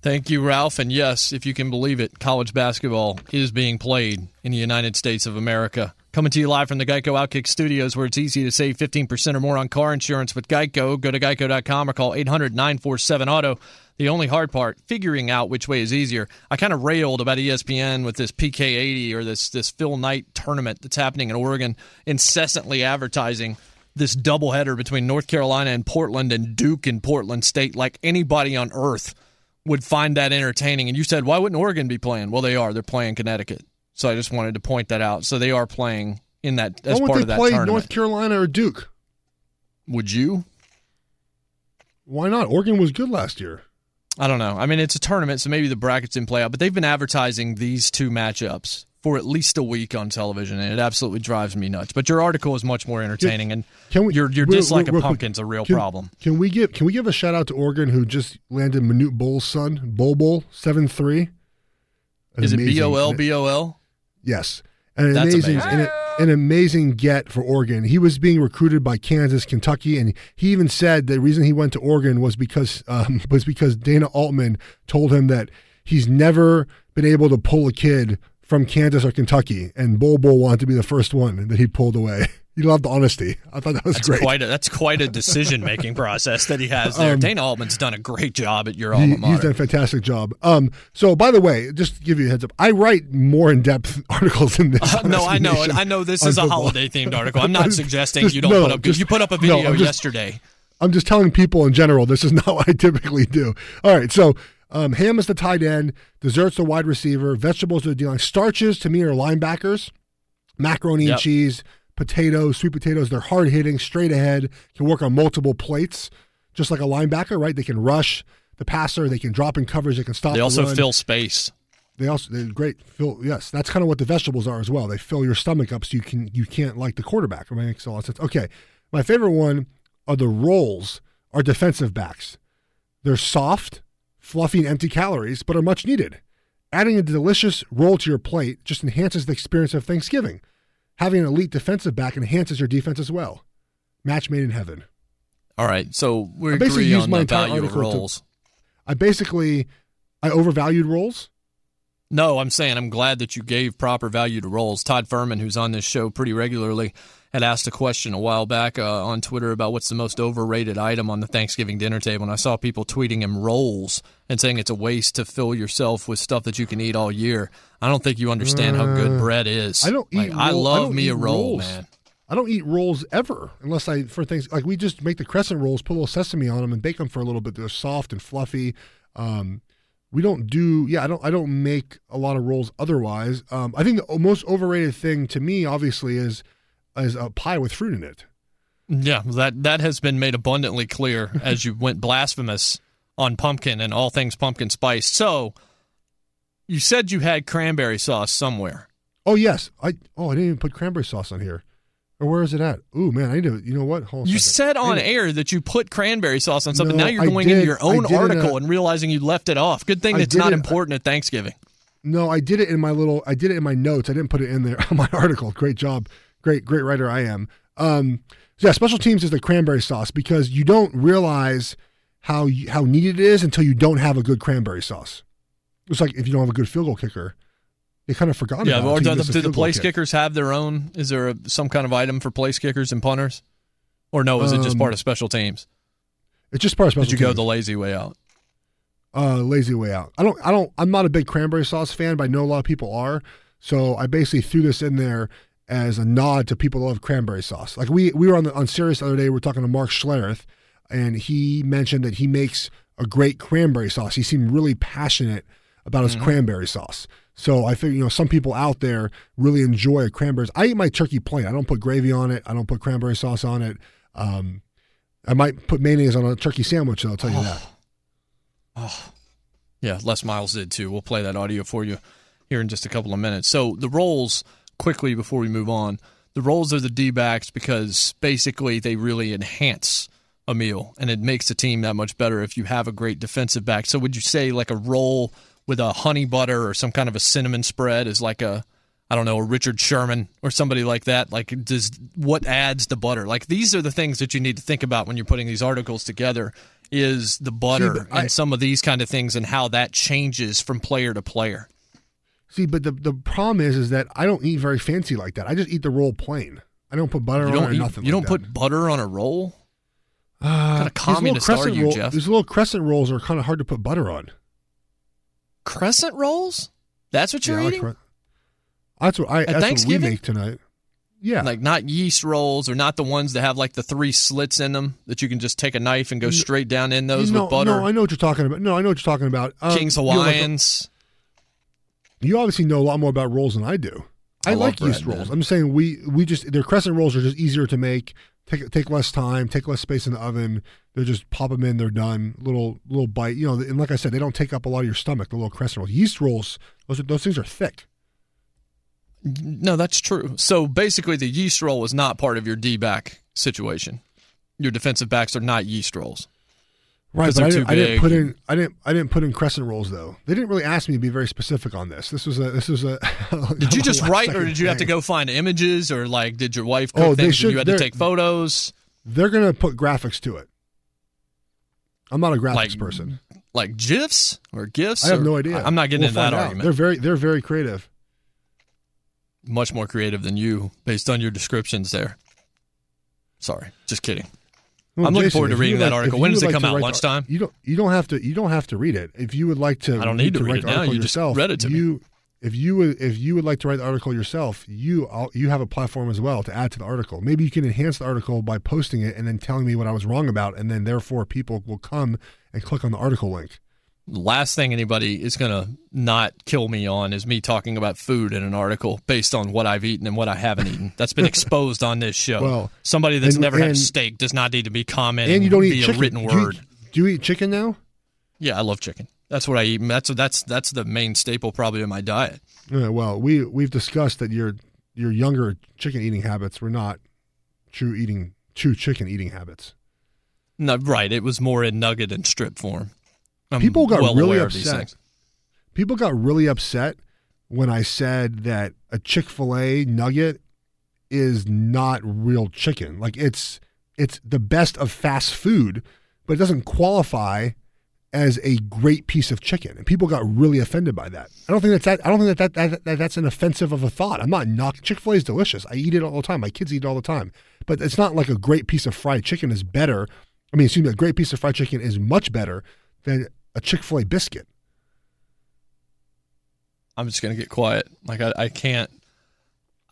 Thank you, Ralph. And yes, if you can believe it, college basketball is being played in the United States of America. Coming to you live from the Geico Outkick Studios, where it's easy to save 15% or more on car insurance with Geico. Go to geico.com or call 800 947 Auto. The only hard part, figuring out which way is easier. I kind of railed about ESPN with this PK80 or this, this Phil Knight tournament that's happening in Oregon, incessantly advertising this doubleheader between North Carolina and Portland and Duke and Portland State like anybody on earth would find that entertaining. And you said, why wouldn't Oregon be playing? Well, they are. They're playing Connecticut. So I just wanted to point that out. So they are playing in that as Why part would of they that play tournament. North Carolina or Duke? Would you? Why not? Oregon was good last year. I don't know. I mean, it's a tournament, so maybe the brackets didn't play out, but they've been advertising these two matchups for at least a week on television, and it absolutely drives me nuts. But your article is much more entertaining, and Can we, your your dislike real- of pumpkin's a real can- problem. Can we give Can we give a shout out to Oregon who just landed Manute Bol's son, Bol Bol, seven three. Is it B O L B O L? Yes, an That's amazing, amazing. An, an amazing get for Oregon. He was being recruited by Kansas, Kentucky, and he even said the reason he went to Oregon was because um, (laughs) was because Dana Altman told him that he's never been able to pull a kid from Kansas or Kentucky, and Bol Bol wanted to be the first one that he pulled away. (laughs) He the honesty. I thought that was That's great. quite a, that's quite a (laughs) decision making process that he has there. Um, Dana Altman's done a great job at your He- alma mater. he's done a fantastic job. Um, so by the way, just to give you a heads up, I write more in depth (laughs) articles than this. Uh, (laughs) no, I know, I know this is a holiday themed article. I'm not suggesting just- you don't no, put up. just- you put up a no, video I'm just- yesterday. I'm just telling people in general, this is not what I typically do. All right, so um, ham is the tight end, desserts the wide receiver, vegetables are the D line, starches to me are linebackers, macaroni Yep. and cheese, potatoes, sweet potatoes. They're hard hitting, straight ahead, can work on multiple plates, just like a linebacker, right? They can rush the passer, they can drop in coverage, they can stop. They the also run. fill space. They also they're great. Fill yes, that's kind of what the vegetables are as well. They fill your stomach up so you can you can't like the quarterback. It makes a lot of sense. Okay, my favorite one are the rolls. Are defensive backs. They're soft, fluffy, and empty calories, but are much needed. Adding a delicious roll to your plate just enhances the experience of Thanksgiving. Having an elite defensive back enhances your defense as well. Match made in heaven. All right, so we I basically agree used on my the entire value of article to- roles. I basically I overvalued rolls. No, I'm saying I'm glad that you gave proper value to roles. Todd Fuhrman, who's on this show pretty regularly, had asked a question a while back uh, on Twitter about what's the most overrated item on the Thanksgiving dinner table, and I saw people tweeting him rolls and saying it's a waste to fill yourself with stuff that you can eat all year. I don't think you understand how good Uh, bread is. I don't Like, eat. I love don't me a roll, rolls. man. I don't eat rolls ever unless I for things like we just make the crescent rolls, put a little sesame on them, and bake them for a little bit. They're soft and fluffy. Um, we don't do yeah. I don't I don't make a lot of rolls otherwise. Um, I think the most overrated thing to me, obviously, is is a pie with fruit in it. Yeah, that that has been made abundantly clear (laughs) as you went blasphemous on pumpkin and all things pumpkin spice. So, you said you had cranberry sauce somewhere. Oh yes, I oh I didn't even put cranberry sauce on here. Or where is it at? Ooh man, I need to. You know what? You second. said on air that you put cranberry sauce on something. No, now you're going into your own article a- and realizing you left it off. Good thing it's not it- important at Thanksgiving. No, I did it in my little. I did it in my notes. I didn't put it in there on (laughs) my article. Great job, great great writer I am. Um, so yeah, special teams is the cranberry sauce because you don't realize how you, how needed it is until you don't have a good cranberry sauce. It's like if you don't have a good field goal kicker, they kind of forgot Yeah, about. it or until do the, do the place kick. kickers have their own? Is there a, some kind of item for place kickers and punters? Or no, is it just Um, part of special teams? It's just part of special Did you go the lazy way out? uh, lazy way out. I don't. I don't. I'm not a big cranberry sauce fan, but I know a lot of people are. So I basically threw this in there as a nod to people that love cranberry sauce. Like we we were on the on Sirius the other day. We were talking to Mark Schlereth, and he mentioned that he makes a great cranberry sauce. He seemed really passionate about his cranberry sauce. So I think you know some people out there really enjoy a cranberry. I eat my turkey plain. I don't put gravy on it. I don't put cranberry sauce on it. Um, I might put mayonnaise on a turkey sandwich. I'll tell you that. Oh, Yeah, Les Miles did too. We'll play that audio for you here in just a couple of minutes. So the roles, quickly before we move on, the roles of the D backs because basically they really enhance a meal and it makes the team that much better if you have a great defensive back. So would you say like a roll with a honey butter or some kind of a cinnamon spread is like a I don't know, a Richard Sherman or somebody like that. Like, does what adds the butter? Like, these are the things that you need to think about when you're putting these articles together. Is the butter but I- and some of these kind of things and how that changes from player to player. See, but the the problem is, is that I don't eat very fancy like that. I just eat the roll plain. I don't put butter You on don't or eat- nothing. you like don't that. put butter on a roll. Uh, kind of these little communist are crescent you, roll- Geoff? These little crescent rolls are kind of hard to put butter on. Crescent rolls? That's what you're Yeah, like eating? cre- that's what I. At That's what we make tonight. Yeah. Like not yeast rolls or not the ones that have like the three slits in them that you can just take a knife and go straight down in those no, with butter. No, I know what you're talking about. No, I know what you're talking about. Um, King's like, Hawaiians. You obviously know a lot more about rolls than I do. I, I like bread, yeast rolls. man. I'm saying we we just their crescent rolls are just easier to make. Take take less time, take less space in the oven. They just pop them in, they're done. Little little bite, you know. And like I said, they don't take up a lot of your stomach. The little crescent rolls, yeast rolls, those are, those things are thick. No, that's true. So basically, the yeast roll is not part of your D back situation. Your defensive backs are not yeast rolls. Right, but I didn't, I didn't put in I didn't I didn't put in crescent rolls though. They didn't really ask me to be very specific on this. This was a this was a. (laughs) Did you just write, or did you have to go find images, or like did your wife cook Oh, they should- you had to take photos? They're gonna put graphics to it. I'm not a graphics Like person. Like gifs or gifs? I have or- no idea. I'm not getting We'll into that out. argument. They're very they're very creative. Much more creative than you, based on your descriptions there. Sorry, just kidding. Well, I'm looking Jason, forward to reading that like- article. When does it like come out? Lunchtime? You don't. You don't have to. You don't have to read it. If you would like to, I don't need to read write it the now. article You just yourself, read it to me. you, If you would, if you would like to write the article yourself, you I'll, you have a platform as well to add to the article. Maybe you can enhance the article by posting it and then telling me what I was wrong about, and then therefore people will come and click on the article link. Last thing anybody is going to not kill me on is me talking about food in an article based on what I've eaten and what I haven't eaten. That's been (laughs) exposed on this show. Well, Somebody that's and- never had a steak does not need to be commenting And you don't eat chicken. written Do you- word. do you eat chicken now? Yeah, I love chicken. That's what I eat. That's that's that's the main staple probably in my diet. Yeah, well, we we've discussed that your your younger chicken eating habits were not true eating true chicken eating habits. No, right. It was more in nugget and strip form. I'm People got well really aware of these upset. People got really upset when I said that a Chick Fil A nugget is not real chicken. Like it's it's the best of fast food, but it doesn't qualify as a great piece of chicken. And people got really offended by that. I don't think that's that. I don't think that, that, that, that that's an offensive of a thought. I'm not knocking Chick Fil A is delicious. I eat it all the time. My kids eat it all the time. But it's not like a great piece of fried chicken is better. I mean, excuse me, a great piece of fried chicken is much better than a Chick Fil A biscuit. I'm just gonna get quiet. Like I, I can't.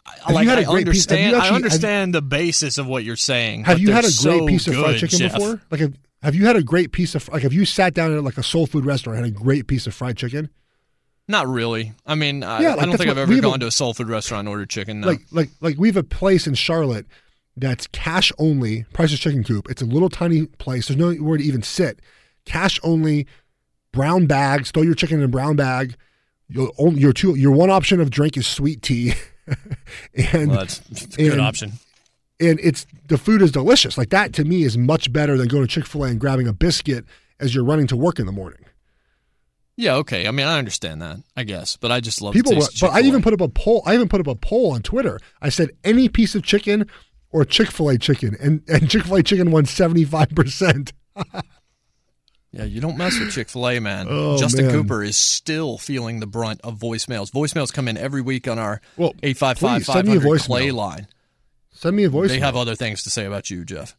I, Have you like, had a I great have understand. actually- I understand the basis of what you're saying. Have you had a great so piece of fried chicken Geoff. before? Like, have, have you had a great piece of like? Have you sat down at like a soul food restaurant and had a great piece of fried chicken? Not really. I mean, I, Yeah, I like, don't that's think I've ever have a- gone to a soul food restaurant and ordered chicken. No. Like, like, like we have a place in Charlotte that's cash only. Price's Chicken Coop. It's a little tiny place. There's nowhere to even sit. Cash only. Brown bags. Throw your chicken in a brown bag. Your your two your one option of drink is sweet tea, (laughs) and Well, that's a good and- option. and it's the food is delicious. Like that to me is much better than going to Chick Fil A and grabbing a biscuit as you're running to work in the morning. Yeah, okay. I mean, I understand that. I guess, but I just love People, the were, taste of but I even put up a poll. I even put up a poll on Twitter. I said any piece of chicken or Chick Fil A chicken, and and Chick Fil A chicken won seventy five percent. (laughs) Yeah, you don't mess with (gasps) Chick Fil A, man. Oh, Justin man. Cooper is still feeling the brunt of voicemails. Voicemails come in every week on our Well, eight five five five me a hundred voicemail. Clay line. Send me a voice. They have other things to say about you, Geoff.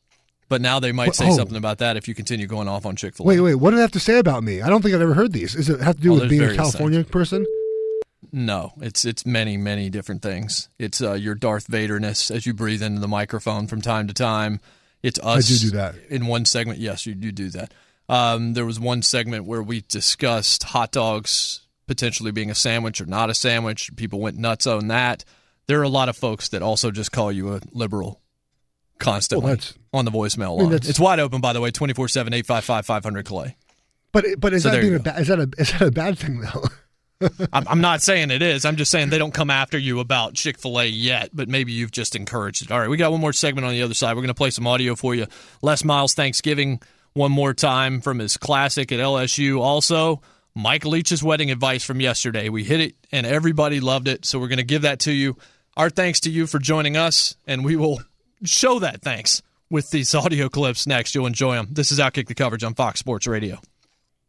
But now they might say Oh. something about that if you continue going off on Chick Fil A. Wait, wait. What do they have to say about me? I don't think I've ever heard these. Does it have to do Oh, with being a California person? No, it's it's many many different things. It's uh, your Darth Vaderness as you breathe into the microphone from time to time. It's us. I do do that. in one segment. Yes, you do do that. Um, there was one segment where we discussed hot dogs potentially being a sandwich or not a sandwich. People went nuts on that. There are a lot of folks that also just call you a liberal constantly Well, on the voicemail I mean, line. it's wide open, by the way, 24 7 855 500 Clay. But but is So that being a ba- is that a is that a bad thing though? (laughs) I'm, I'm not saying it is. I'm just saying they don't come after you about Chick fil A yet, but maybe you've just encouraged it. All right, we got one more segment on the other side. We're going to play some audio for you. Les Miles Thanksgiving one more time from his classic at LSU. Also, Mike Leach's wedding advice from yesterday. We hit it and everybody loved it, so we're going to give that to you. Our thanks to you for joining us, and we will show that thanks with these audio clips next. You'll enjoy them. This is Outkick the Coverage on Fox Sports Radio.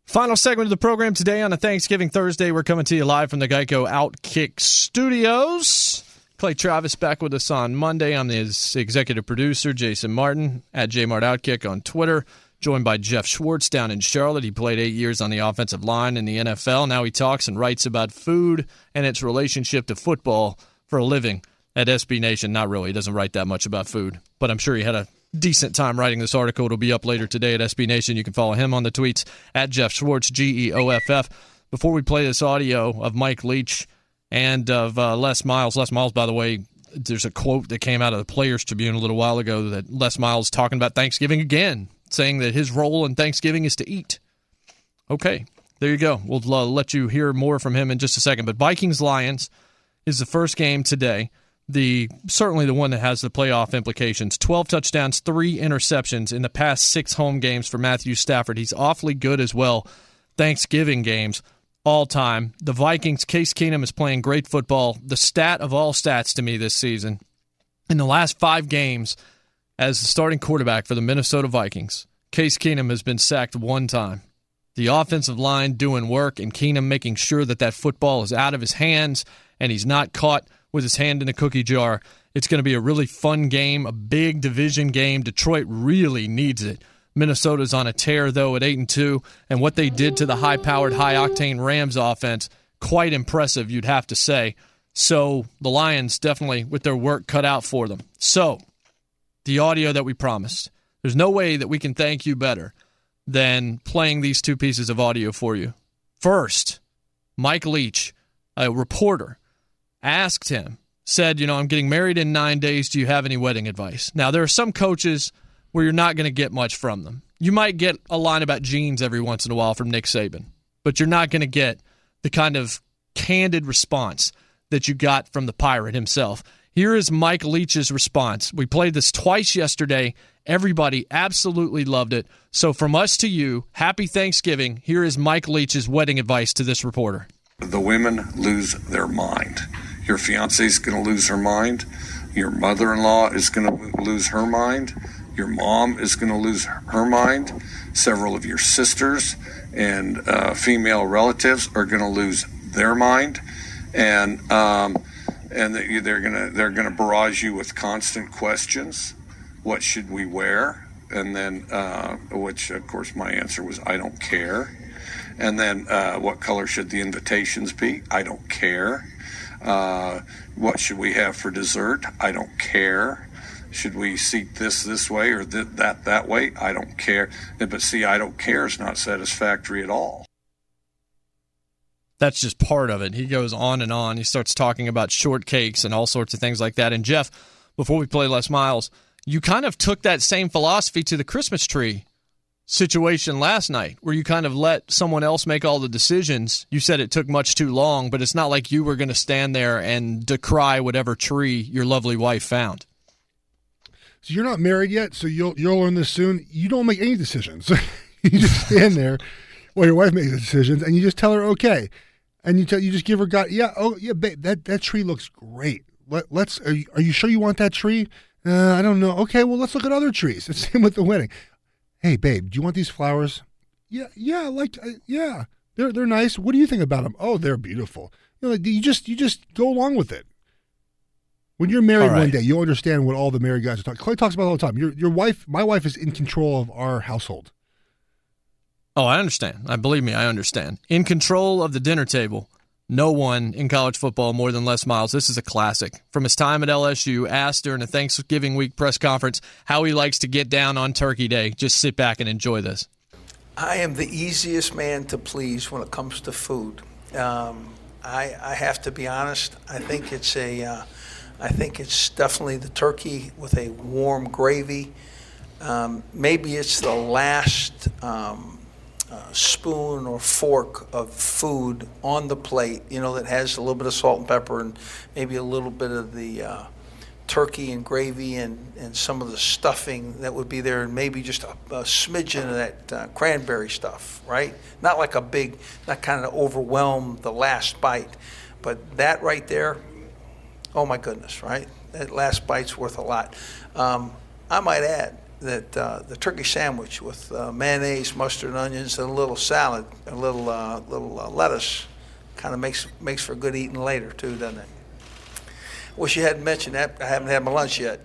Final segment of the program today on a Thanksgiving Thursday. We're coming to you live from the Geico Outkick Studios. Clay Travis back with us on Monday. I'm his executive producer, Jason Martin, at JMart Outkick on Twitter. Joined by Geoff Schwartz down in Charlotte. He played eight years on the offensive line in the NFL. Now he talks and writes about food and its relationship to football for a living at SB Nation. Not really. He doesn't write that much about food, but I'm sure he had a decent time writing this article. It'll be up later today at SB Nation. You can follow him on the tweets at Geoff Schwartz, G E O F F. Before we play this audio of Mike Leach and of uh, Les Miles, Les Miles, by the way, there's a quote that came out of the Players Tribune a little while ago that Les Miles talking about Thanksgiving again, saying that his role in Thanksgiving is to eat. Okay, there you go. We'll uh, let you hear more from him in just a second. But Vikings Lions is the first game today. The certainly the one that has the playoff implications. Twelve touchdowns, three interceptions in the past six home games for Matthew Stafford. He's awfully good as well. Thanksgiving games all time. The Vikings, Case Keenum is playing great football. The stat of all stats to me this season. In the last five games, as the starting quarterback for the Minnesota Vikings, Case Keenum has been sacked one time. The offensive line doing work and Keenum making sure that that football is out of his hands and he's not caught with his hand in a cookie jar. It's going to be a really fun game, a big division game. Detroit really needs it. Minnesota's on a tear though at 8 and 2 and what they did to the high-powered high-octane Rams offense quite impressive you'd have to say. So the Lions definitely with their work cut out for them. So the audio that we promised. There's no way that we can thank you better than playing these two pieces of audio for you. First, Mike Leach, a reporter, asked him, said, You know, I'm getting married in nine days. Do you have any wedding advice? Now, there are some coaches where you're not going to get much from them. You might get a line about jeans every once in a while from Nick Saban, but you're not going to get the kind of candid response that you got from the pirate himself. Here is Mike Leach's response. We played this twice yesterday. Everybody absolutely loved it. So, from us to you, happy Thanksgiving. Here is Mike Leach's wedding advice to this reporter. The women lose their mind. Your fiance is going to lose her mind. Your mother in law is going to lose her mind. Your mom is going to lose her mind. Several of your sisters and uh, female relatives are going to lose their mind, and um, and they're to they're to barrage you with constant questions. What should we wear? And then, uh, which of course my answer was I don't care. And then, uh, what color should the invitations be? I don't care. Uh, what should we have for dessert? I don't care. Should we seat this this way or th- that that way? I don't care. But see, I don't care is not satisfactory at all. That's just part of it. He goes on and on. He starts talking about shortcakes and all sorts of things like that. And Geoff, before we play Les Miles, you kind of took that same philosophy to the Christmas tree situation last night where you kind of let someone else make all the decisions. You said it took much too long, but it's not like you were going to stand there and decry whatever tree your lovely wife found. So you're not married yet, so you'll you'll learn this soon. You don't make any decisions. (laughs) you just stand there while your wife makes the decisions, and you just tell her okay, and you tell you just give her God, yeah, oh yeah, babe, that that tree looks great. Let, let's. Are you, are you sure you want that tree? Uh, I don't know. Okay, well let's look at other trees. It's (laughs) same with the wedding. Hey, babe, do you want these flowers? Yeah, yeah, I like. Uh, yeah, they're they're nice. What do you think about them? Oh, they're beautiful. You know, like, you just you just go along with it. When you're married right. one day, you'll understand what all the married guys are talking. Clay talks about it all the time. Your your wife, my wife, is in control of our household. Oh, I understand. I believe me, I understand. In control of the dinner table. No one in college football more than Les Miles. This is a classic. From his time at LSU, asked during a Thanksgiving week press conference how he likes to get down on Turkey Day. Just sit back and enjoy this. I am the easiest man to please when it comes to food. Um, I, I, have to be honest. I think it's a, uh, I think it's definitely the turkey with a warm gravy. Um, maybe it's the last um, uh, spoon or fork of food on the plate, you know, that has a little bit of salt and pepper and maybe a little bit of the uh, turkey and gravy and, and some of the stuffing that would be there, and maybe just a, a smidgen of that uh, cranberry stuff, right? Not like a big, not kind of overwhelm the last bite, but that right there, oh my goodness, right? That last bite's worth a lot. Um, I might add that uh, the turkey sandwich with uh, mayonnaise, mustard, and onions, and a little salad, a little uh, little uh, lettuce, kind of makes makes for good eating later too, doesn't it? Wish you hadn't mentioned that. I haven't had my lunch yet.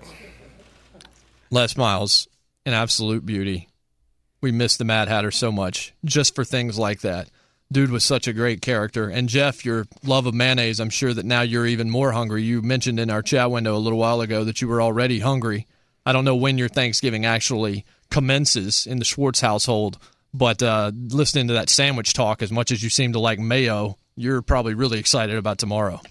Les Miles, an absolute beauty. We miss the Mad Hatter so much just for things like that. dude was such a great character. And Geoff, your love of mayonnaise, I'm sure that now you're even more hungry. You mentioned in our chat window a little while ago that you were already hungry. I don't know when your Thanksgiving actually commences in the Schwartz household, but uh, listening to that sandwich talk, as much as you seem to like mayo, you're probably really excited about tomorrow.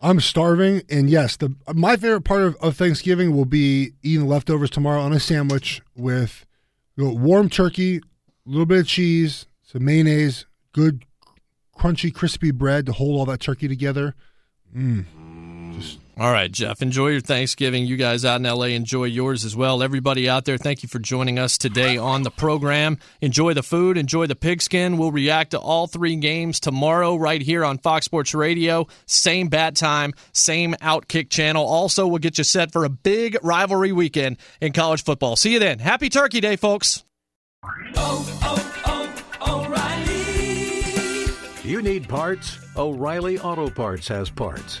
I'm starving, and yes, the my favorite part of, of Thanksgiving will be eating leftovers tomorrow on a sandwich with you know, warm turkey, a little bit of cheese, some mayonnaise, good crunchy, crispy bread to hold all that turkey together. Mm. Just all right, Geoff. Enjoy your Thanksgiving. You guys out in LA, enjoy yours as well. Everybody out there, thank you for joining us today on the program. Enjoy the food, enjoy the pigskin. We'll react to all three games tomorrow right here on Fox Sports Radio. Same bat time, same Outkick channel. Also, we'll get you set for a big rivalry weekend in college football. See you then. Happy Turkey Day, folks. Oh, oh, oh, O'Reilly. You need parts? O'Reilly Auto Parts has parts.